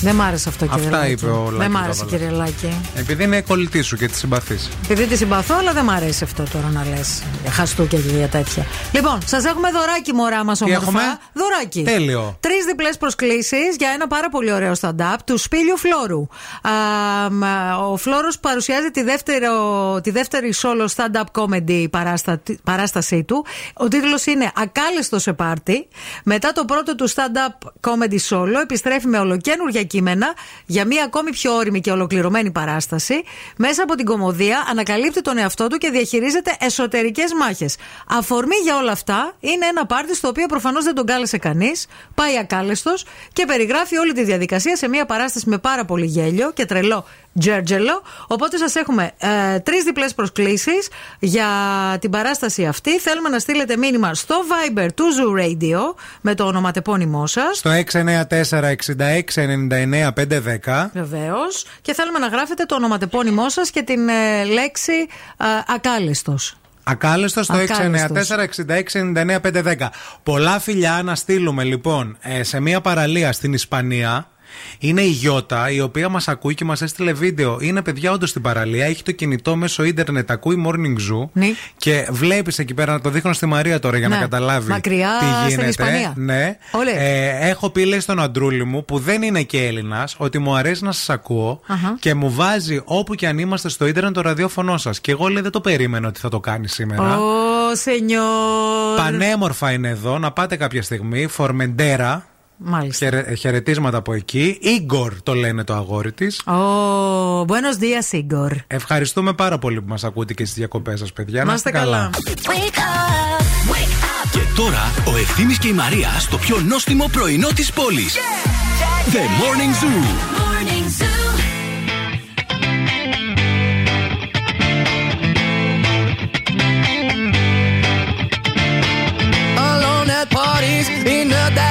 Δεν μ' άρεσε αυτό, κύριε Αυτά Λάκη. είπε ο Δεν Λάκης μ' άρεσε, Γαβαλάς. κύριε Λάκη. Επειδή είναι κολλητής σου και τη συμπαθείς. Επειδή τη συμπαθώ, αλλά δεν μ' αρέσει αυτό τώρα να λες. Χαστούκια και για τέτοια. Λοιπόν, σας έχουμε δωράκι, μωρά μας όμορφα. έχουμε; Δωράκι. Τέλειο. Τρεις διπλές προσκλήσεις για ένα πάρα πολύ ωραίο stand-up του Σπίλιου Φλόρου. Α, μ, ο Φλόρος παρουσιάζει τη, δεύτερο, τη δεύτερη solo stand-up comedy παράστα, παράστασή του. Ο τίτλος είναι Ακάλεστο σε πάρτι. Μετά το πρώτο του stand-up comedy solo επιστρέφει με ολοκένουργια κείμενα για μια ακόμη πιο όρημη και ολοκληρωμένη παράσταση. Μέσα από την κομμωδία ανακαλύπτει τον εαυτό του και διαχειρίζεται εσωτερικές μάχες. Αφορμή για όλα αυτά είναι ένα πάρτι στο οποίο προφανώς δεν τον κάλεσε κανείς. Πάει ακάλεστος και περιγράφει όλη τη διαδικασία σε μια παράσταση με πάρα πολύ γέλιο και τρελό τζέρτζελο. Οπότε σας έχουμε ε, τρεις διπλές προσκλήσεις για την παράσταση αυτή. Θέλουμε να στείλετε μήνυμα στο Viber του Zoo Radio με το ονοματεπώνυμό σας. Στο 694-6699-510. Βεβαίως. Και θέλουμε να γράφετε το ονοματεπώνυμό σας και την ε, λέξη ε, ακάλεστος. Ακάλεστος στο Ακάλεστος. 694-6699-510. Πολλά φιλιά να στείλουμε λοιπόν ε, σε μια παραλία στην Ισπανία. Είναι η Γιώτα, η οποία μας ακούει και μας έστειλε βίντεο. Είναι παιδιά όντως στην παραλία, έχει το κινητό μέσω ίντερνετ, ακούει morning zoo. Ναι. Και βλέπεις εκεί πέρα, να το δείχνω στη Μαρία τώρα για Ναι. να καταλάβει Μακριά τι στην γίνεται. Ισπανία. Ναι. Όλες. Ε, έχω πει, λέει στον αντρούλη μου, που δεν είναι και Έλληνας, ότι μου αρέσει να σας ακούω Αχα. και μου βάζει όπου και αν είμαστε στο ίντερνετ το ραδιόφωνο σας. Και εγώ λέει δεν το περίμενα ότι θα το κάνει σήμερα. Ω, σενιόρ. Πανέμορφα είναι εδώ, να πάτε κάποια στιγμή. Φορμεντέρα. Μάλιστα. Χαιρε- χαιρετίσματα από εκεί. Ιγκορ το λένε το αγόρι της. Ω, buenos días, Igor. Ευχαριστούμε πάρα πολύ που μας ακούτε και στις διακοπές σας, παιδιά. Να είστε καλά. Και τώρα ο Ευθύμης και η Μαρία στο πιο νόστιμο πρωινό της πόλης. The Morning Zoo.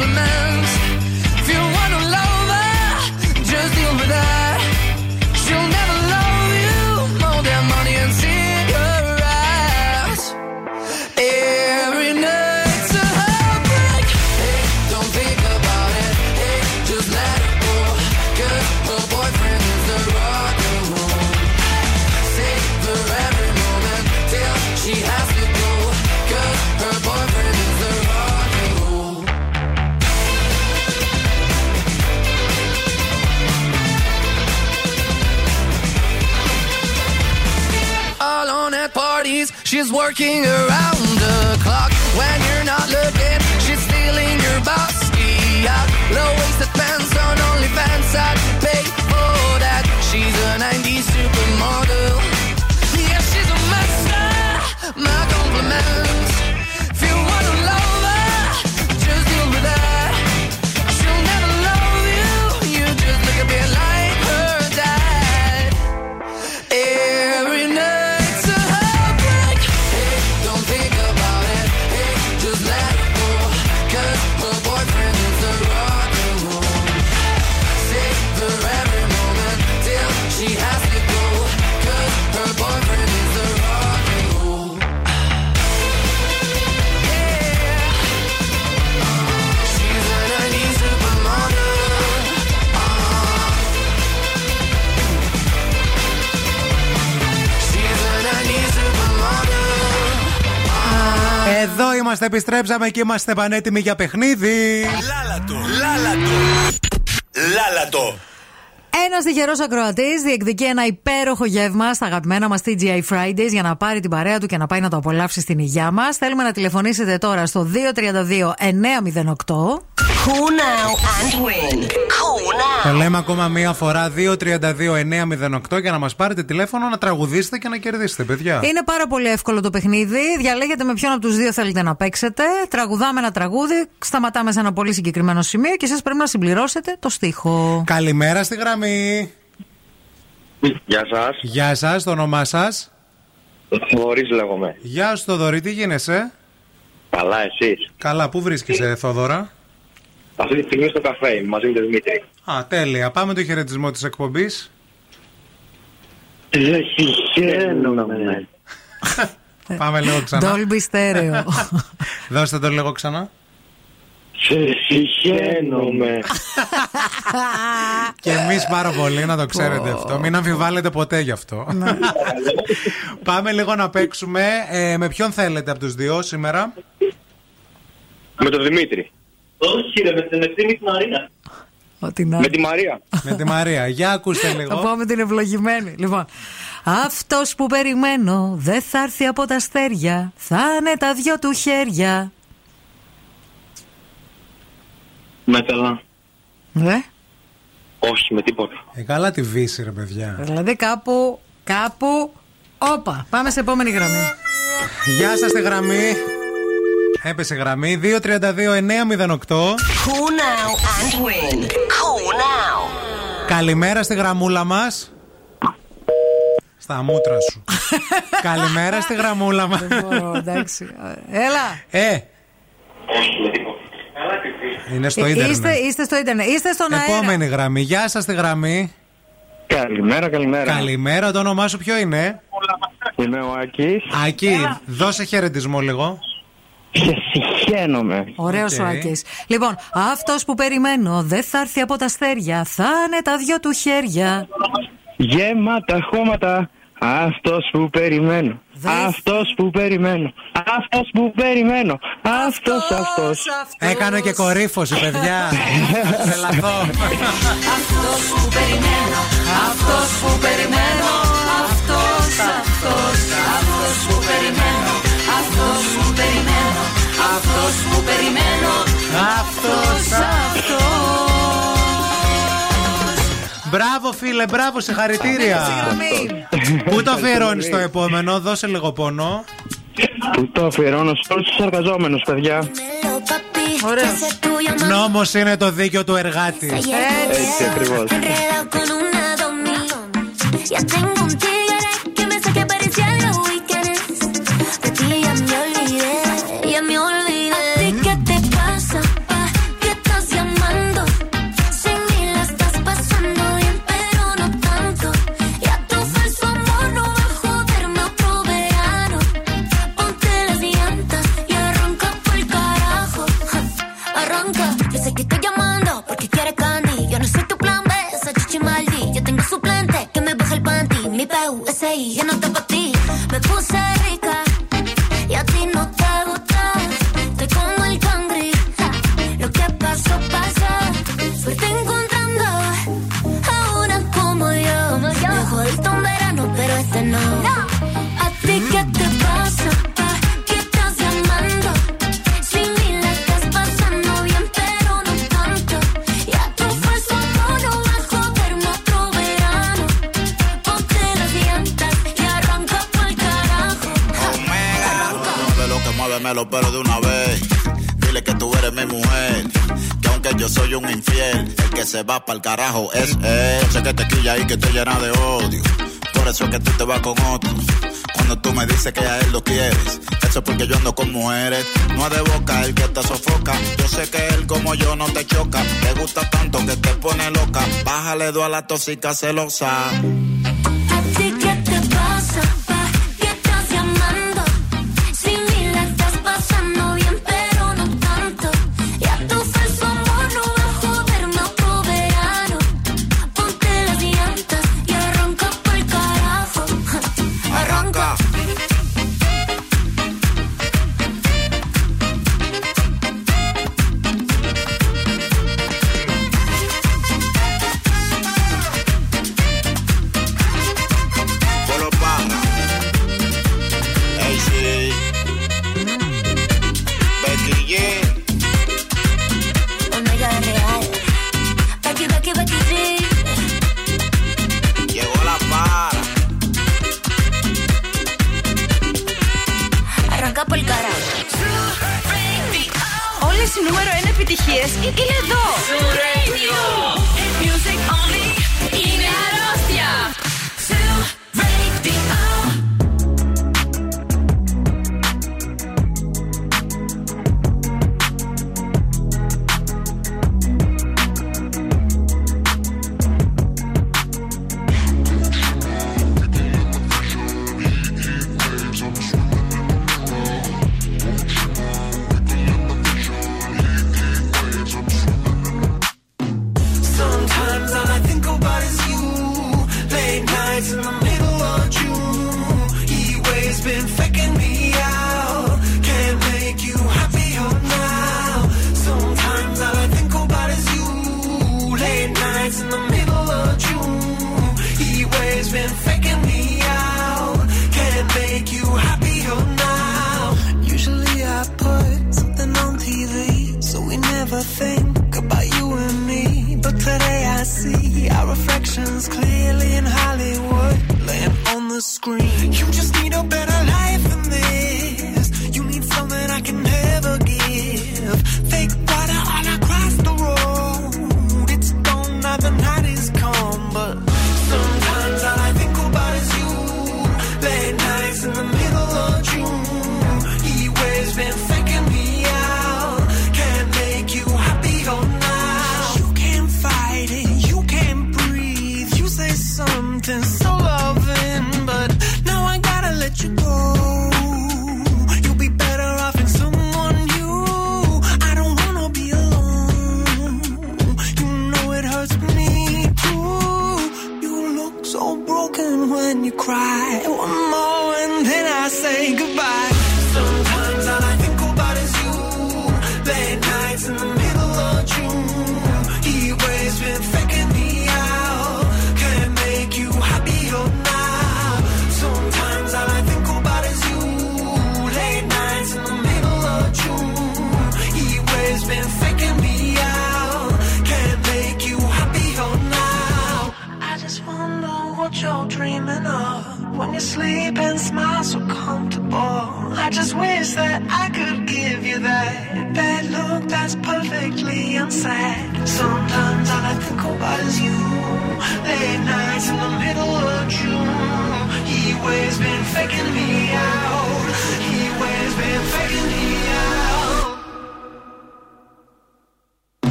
Compliments. If you wanna love her, just deal with her. She'll never She's working around the clock when you're not looking. She's stealing your bossy out. Low waisted pants on OnlyFans. I'd Εδώ είμαστε, επιστρέψαμε και είμαστε πανέτοιμοι για παιχνίδι. Λάλατο. Λάλατο. Λάλατο. Ένας τυχερός ακροατής διεκδικεί ένα υπέροχο γεύμα στα αγαπημένα μας TGI Fridays για να πάρει την παρέα του και να πάει να το απολαύσει στην υγειά μας. Θέλουμε να τηλεφωνήσετε τώρα στο 232-908. Call now and win; Call Το λέμε ακόμα μία φορά 232-908 για να μας πάρετε τηλέφωνο, να τραγουδήσετε και να κερδίσετε, παιδιά. Είναι πάρα πολύ εύκολο το παιχνίδι. Διαλέγετε με ποιον από τους δύο θέλετε να παίξετε. Τραγουδάμε ένα τραγούδι, σταματάμε σε ένα πολύ συγκεκριμένο σημείο και εσείς πρέπει να συμπληρώσετε το στίχο. Καλημέρα στη γραμμή. Γεια σας. Γεια σας, το όνομά σας; Θοδωρής λέγομαι. Γεια σου, Θοδωρή, τι γίνεσαι; Καλά, εσείς; Καλά, πού βρίσκεσαι, Θόδωρα. Αυτή τη στιγμή στο καφέ μαζί με τον Δημήτρη. Α, τέλεια. Πάμε το χαιρετισμό της εκπομπής. Δεν συγχαίρομαι. Πάμε λίγο ξανά. Dolby Stereo. Δώστε το λίγο ξανά. Σε συγχαίρομαι. Και εμείς πάρα πολύ να το ξέρετε αυτό. Μην αμφιβάλλετε ποτέ γι' αυτό. Πάμε λίγο να παίξουμε. Ε, με ποιον θέλετε από τους δύο σήμερα; Με τον Δημήτρη. Όχι, ρε, με την ευθύνη τη Μαρία. Ό,τι να. Με τη Μαρία. με τη Μαρία. Για ακούστε Θα λίγο. πω με την ευλογημένη. Λοιπόν, αυτός που περιμένω δεν θα έρθει από τα αστέρια. Θα είναι τα δυο του χέρια. Με καλά. Δε. Όχι, με τίποτα. Ε, καλά τη βύση, ρε παιδιά. Δηλαδή κάπου, κάπου. Όπα, πάμε σε επόμενη γραμμή. Γεια σας στη γραμμή. Έπεσε γραμμή 232-908. Call now and win. Call now. Καλημέρα στη γραμμούλα μας. Στα μούτρα σου. Καλημέρα στη γραμμούλα μας. Δεν μπορώ, εντάξει. Έλα. Ε, είναι στο Ε, ίντερνετ. Είστε, είστε στο ίντερνετ. Είστε στον αέρα. Επόμενη γραμμή. Γεια σας στη γραμμή. Καλημέρα, καλημέρα. Καλημέρα, το όνομά σου ποιο είναι; Είμαι ο Άκης. Άκη, δώσε χαιρετισμό λίγο. Σε συγχαίρομαι. Ωραίος Οκ. ο Άκης. Λοιπόν, αυτός που περιμένω δεν θα έρθει από τα αστέρια. Θα είναι τα δυο του χέρια. Γεμάτα χώματα. Αυτός που περιμένω. Αυτός που περιμένω. Αυτός που περιμένω. Αυτός, αυτός. Έκανε και κορύφωση, παιδιά. Τρελαθώ. Αυτός που περιμένω, αυτός που περιμένω, αυτός, αυτός, αυτός που περιμένω, αυτός που περιμένω, αυτός που περιμένω, αυτός, αυτός. Μπράβο, φίλε, μπράβο, σε χαρητήρια. Πού το αφιερώνεις το επόμενο, δώσε λίγο πόνο. Πού το αφιερώνω σε όλους τους εργαζόμενους, παιδιά. Ωραία. Νόμος είναι το δίκιο του εργάτη. Έτσι, Έτσι ακριβώς. mi PUSI, yo no te pa' ti. Me puse rica y a ti no te gusta. los pero de una vez. Dile que tú eres mi mujer. Que aunque yo soy un infiel, el que se va pa'l carajo es él. Sé que te quilla y que te llena de odio. Por eso es que tú te vas con otro. Cuando tú me dices que a él lo quieres, eso es porque yo ando con mujeres. No es de boca el que te sofoca. Yo sé que él como yo no te choca. Te gusta tanto que te pone loca. Bájale dos a la tóxica celosa.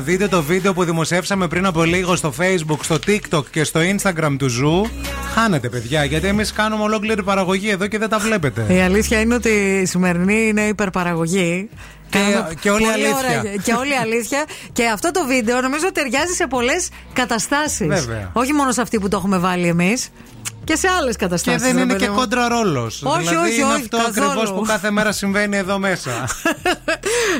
Να δείτε το βίντεο που δημοσιεύσαμε πριν από λίγο στο Facebook, στο TikTok και στο Instagram του Zoo, χάνετε παιδιά, γιατί εμείς κάνουμε ολόκληρη παραγωγή εδώ και δεν τα βλέπετε. Η αλήθεια είναι ότι η σημερινή είναι υπερπαραγωγή. Κάνουμε και όλη πολύ αλήθεια. ωραία- και όλη η αλήθεια. και αυτό το βίντεο νομίζω ταιριάζει σε πολλές καταστάσεις. Βέβαια. Όχι μόνο σε αυτή που το έχουμε βάλει εμείς. Και σε άλλες Και καταστάσεις. δεν είναι και κόντρα ρόλος. Όχι, δηλαδή όχι, είναι όχι, αυτό καθόλου. ακριβώς που κάθε μέρα συμβαίνει εδώ μέσα.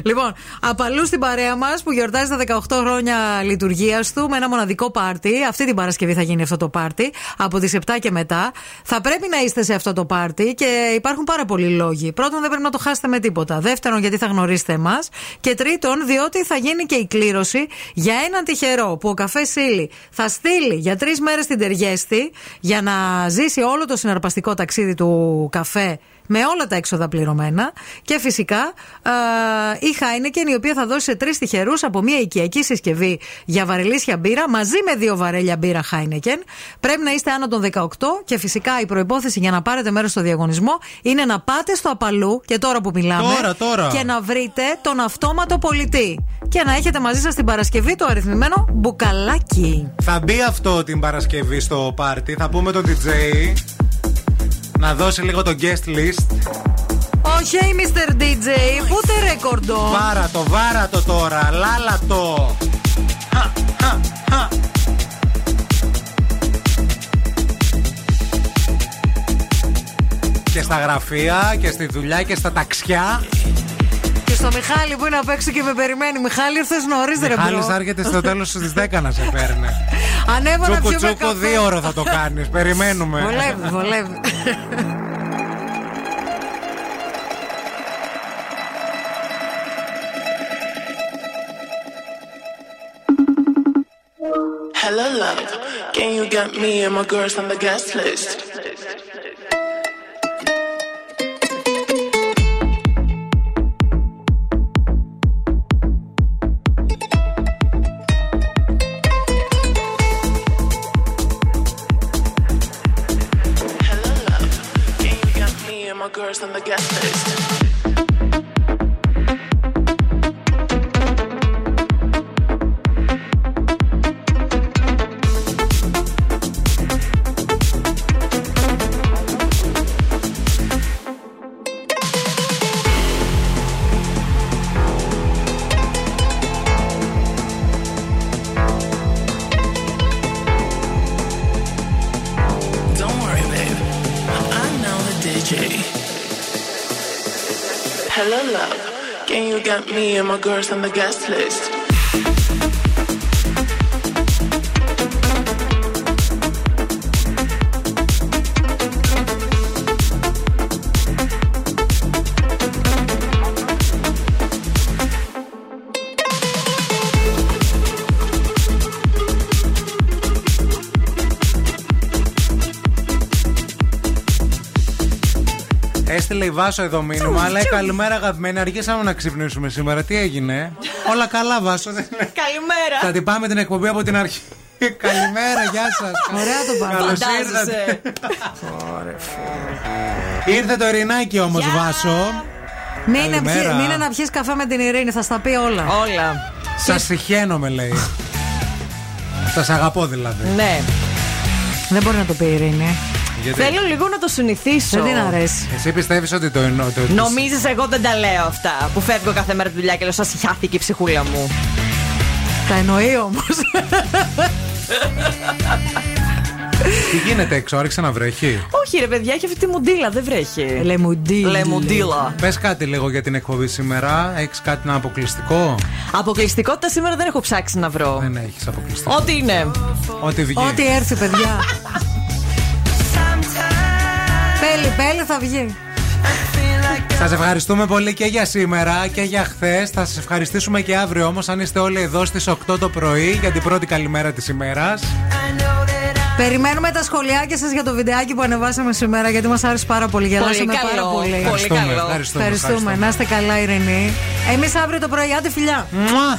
Λοιπόν, απαλού στην παρέα μας που γιορτάζει τα 18 χρόνια λειτουργίας του με ένα μοναδικό πάρτι. Αυτή την Παρασκευή θα γίνει αυτό το πάρτι από τις 7 και μετά. Θα πρέπει να είστε σε αυτό το πάρτι και υπάρχουν πάρα πολλοί λόγοι. Πρώτον, δεν πρέπει να το χάσετε με τίποτα. Δεύτερον, γιατί θα γνωρίσετε εμάς. Και τρίτον, διότι θα γίνει και η κλήρωση για έναν τυχερό που ο καφές Σίλι θα στείλει για τρεις μέρες στην Τεργέστη για να ζήσει όλο το συναρπαστικό ταξίδι του καφέ με όλα τα έξοδα πληρωμένα. Και φυσικά ε, η Heineken, η οποία θα δώσει σε τρεις τυχερούς από μια οικιακή συσκευή για βαρελίσια μπύρα μαζί με δύο βαρέλια μπύρα Heineken. Πρέπει να είστε άνω των 18 και φυσικά η προπόθεση για να πάρετε μέρος στο διαγωνισμό είναι να πάτε στο απαλού και τώρα που μιλάμε. Τώρα, τώρα. Και να βρείτε τον αυτόματο πολιτή. Και να έχετε μαζί σας την Παρασκευή το αριθμημένο μπουκαλάκι. θα μπει αυτό την Παρασκευή στο πάρτι. Θα πούμε τον DJ να δώσει λίγο το guest list. Όχι, Mr. DJ, put a record on. Βάρα το, βάρα το τώρα, λάλα το. Και στα γραφεία και στη δουλειά και στα ταξιά. Και στο Μιχάλη που είναι απ' έξω και με περιμένει. Μιχάλη, ήρθες νωρίς, ρε Μιχάλη bro. έρχεται στο τέλος στις 10 να σε παίρνει. Ανέβα να Τσούκου πιούμε τσούκου καφέ. δύο ώρα θα το κάνεις. Περιμένουμε. Βολεύει, βολεύει. Hello, love. Can you get me and my girls on the guest list? Girls on the guest list? Don't Hello, love. Can you get me and my girls on the guest list? Έστειλε η Βάσο εδώ μήνυμα. Αλλά καλημέρα αγαπημένη. Αργήσαμε να ξυπνήσουμε σήμερα. Τι έγινε; Όλα καλά, Βάσο. δεν είναι; Καλημέρα. Θα την πάμε την εκπομπή από την αρχή. Καλημέρα, γεια σας. Ωραία το πάμε. Καλώς Φαντάζεσαι. ήρθατε. Ήρθε το Ειρηνάκι όμως, Βάσο. Μείνε, Καλημέρα. πιει- μείνε να πιεις καφέ με την Ειρήνη, θα στα πει όλα. Όλα. Σας συχαίνομαι, λέει. Σας αγαπώ δηλαδή. Ναι. Δεν μπορεί να το πει η Ειρήνη. Γιατί Θέλω λίγο να το συνηθίσω. Δεν την αρέσει. εσύ πιστεύεις ότι το εννοώ. Το... Νομίζεις εγώ δεν τα λέω αυτά που φεύγω κάθε μέρα τη δουλειά και λέω σας χάθηκε η ψυχούλα μου. Τα εννοεί όμως. Τι γίνεται έξω, άρχισε να βρέχει; Όχι ρε παιδιά, έχει αυτή τη μουντίλα, δεν βρέχει. Λεμουντίλα. Λεμουντίλα. Πες κάτι λίγο για την εκπομπή σήμερα. Έχεις κάτι να αποκλειστικό; Αποκλειστικότητα σήμερα δεν έχω ψάξει να βρω. Δεν έχεις αποκλειστικό. Ό,τι είναι. Ό,τι βγει. Ό,τι έρθει, παιδιά. Πέλη, πέλη θα βγει. Σας ευχαριστούμε πολύ και για σήμερα και για χθες. Θα σας ευχαριστήσουμε και αύριο όμως, αν είστε όλοι εδώ στις 8 το πρωί για την πρώτη καλημέρα της ημέρας. Περιμένουμε τα σχολιάκια σας για το βιντεάκι που ανεβάσαμε σήμερα γιατί μας άρεσε πάρα πολύ. Γελάσαμε καλό, πάρα πολύ. πολύ Ευχαριστούμε, καλό. ευχαριστούμε, Ευχαριστούμε. ευχαριστούμε. Να είστε καλά, Ειρηνή. Εμείς αύριο το πρωί, άντε φιλιά. Μουα.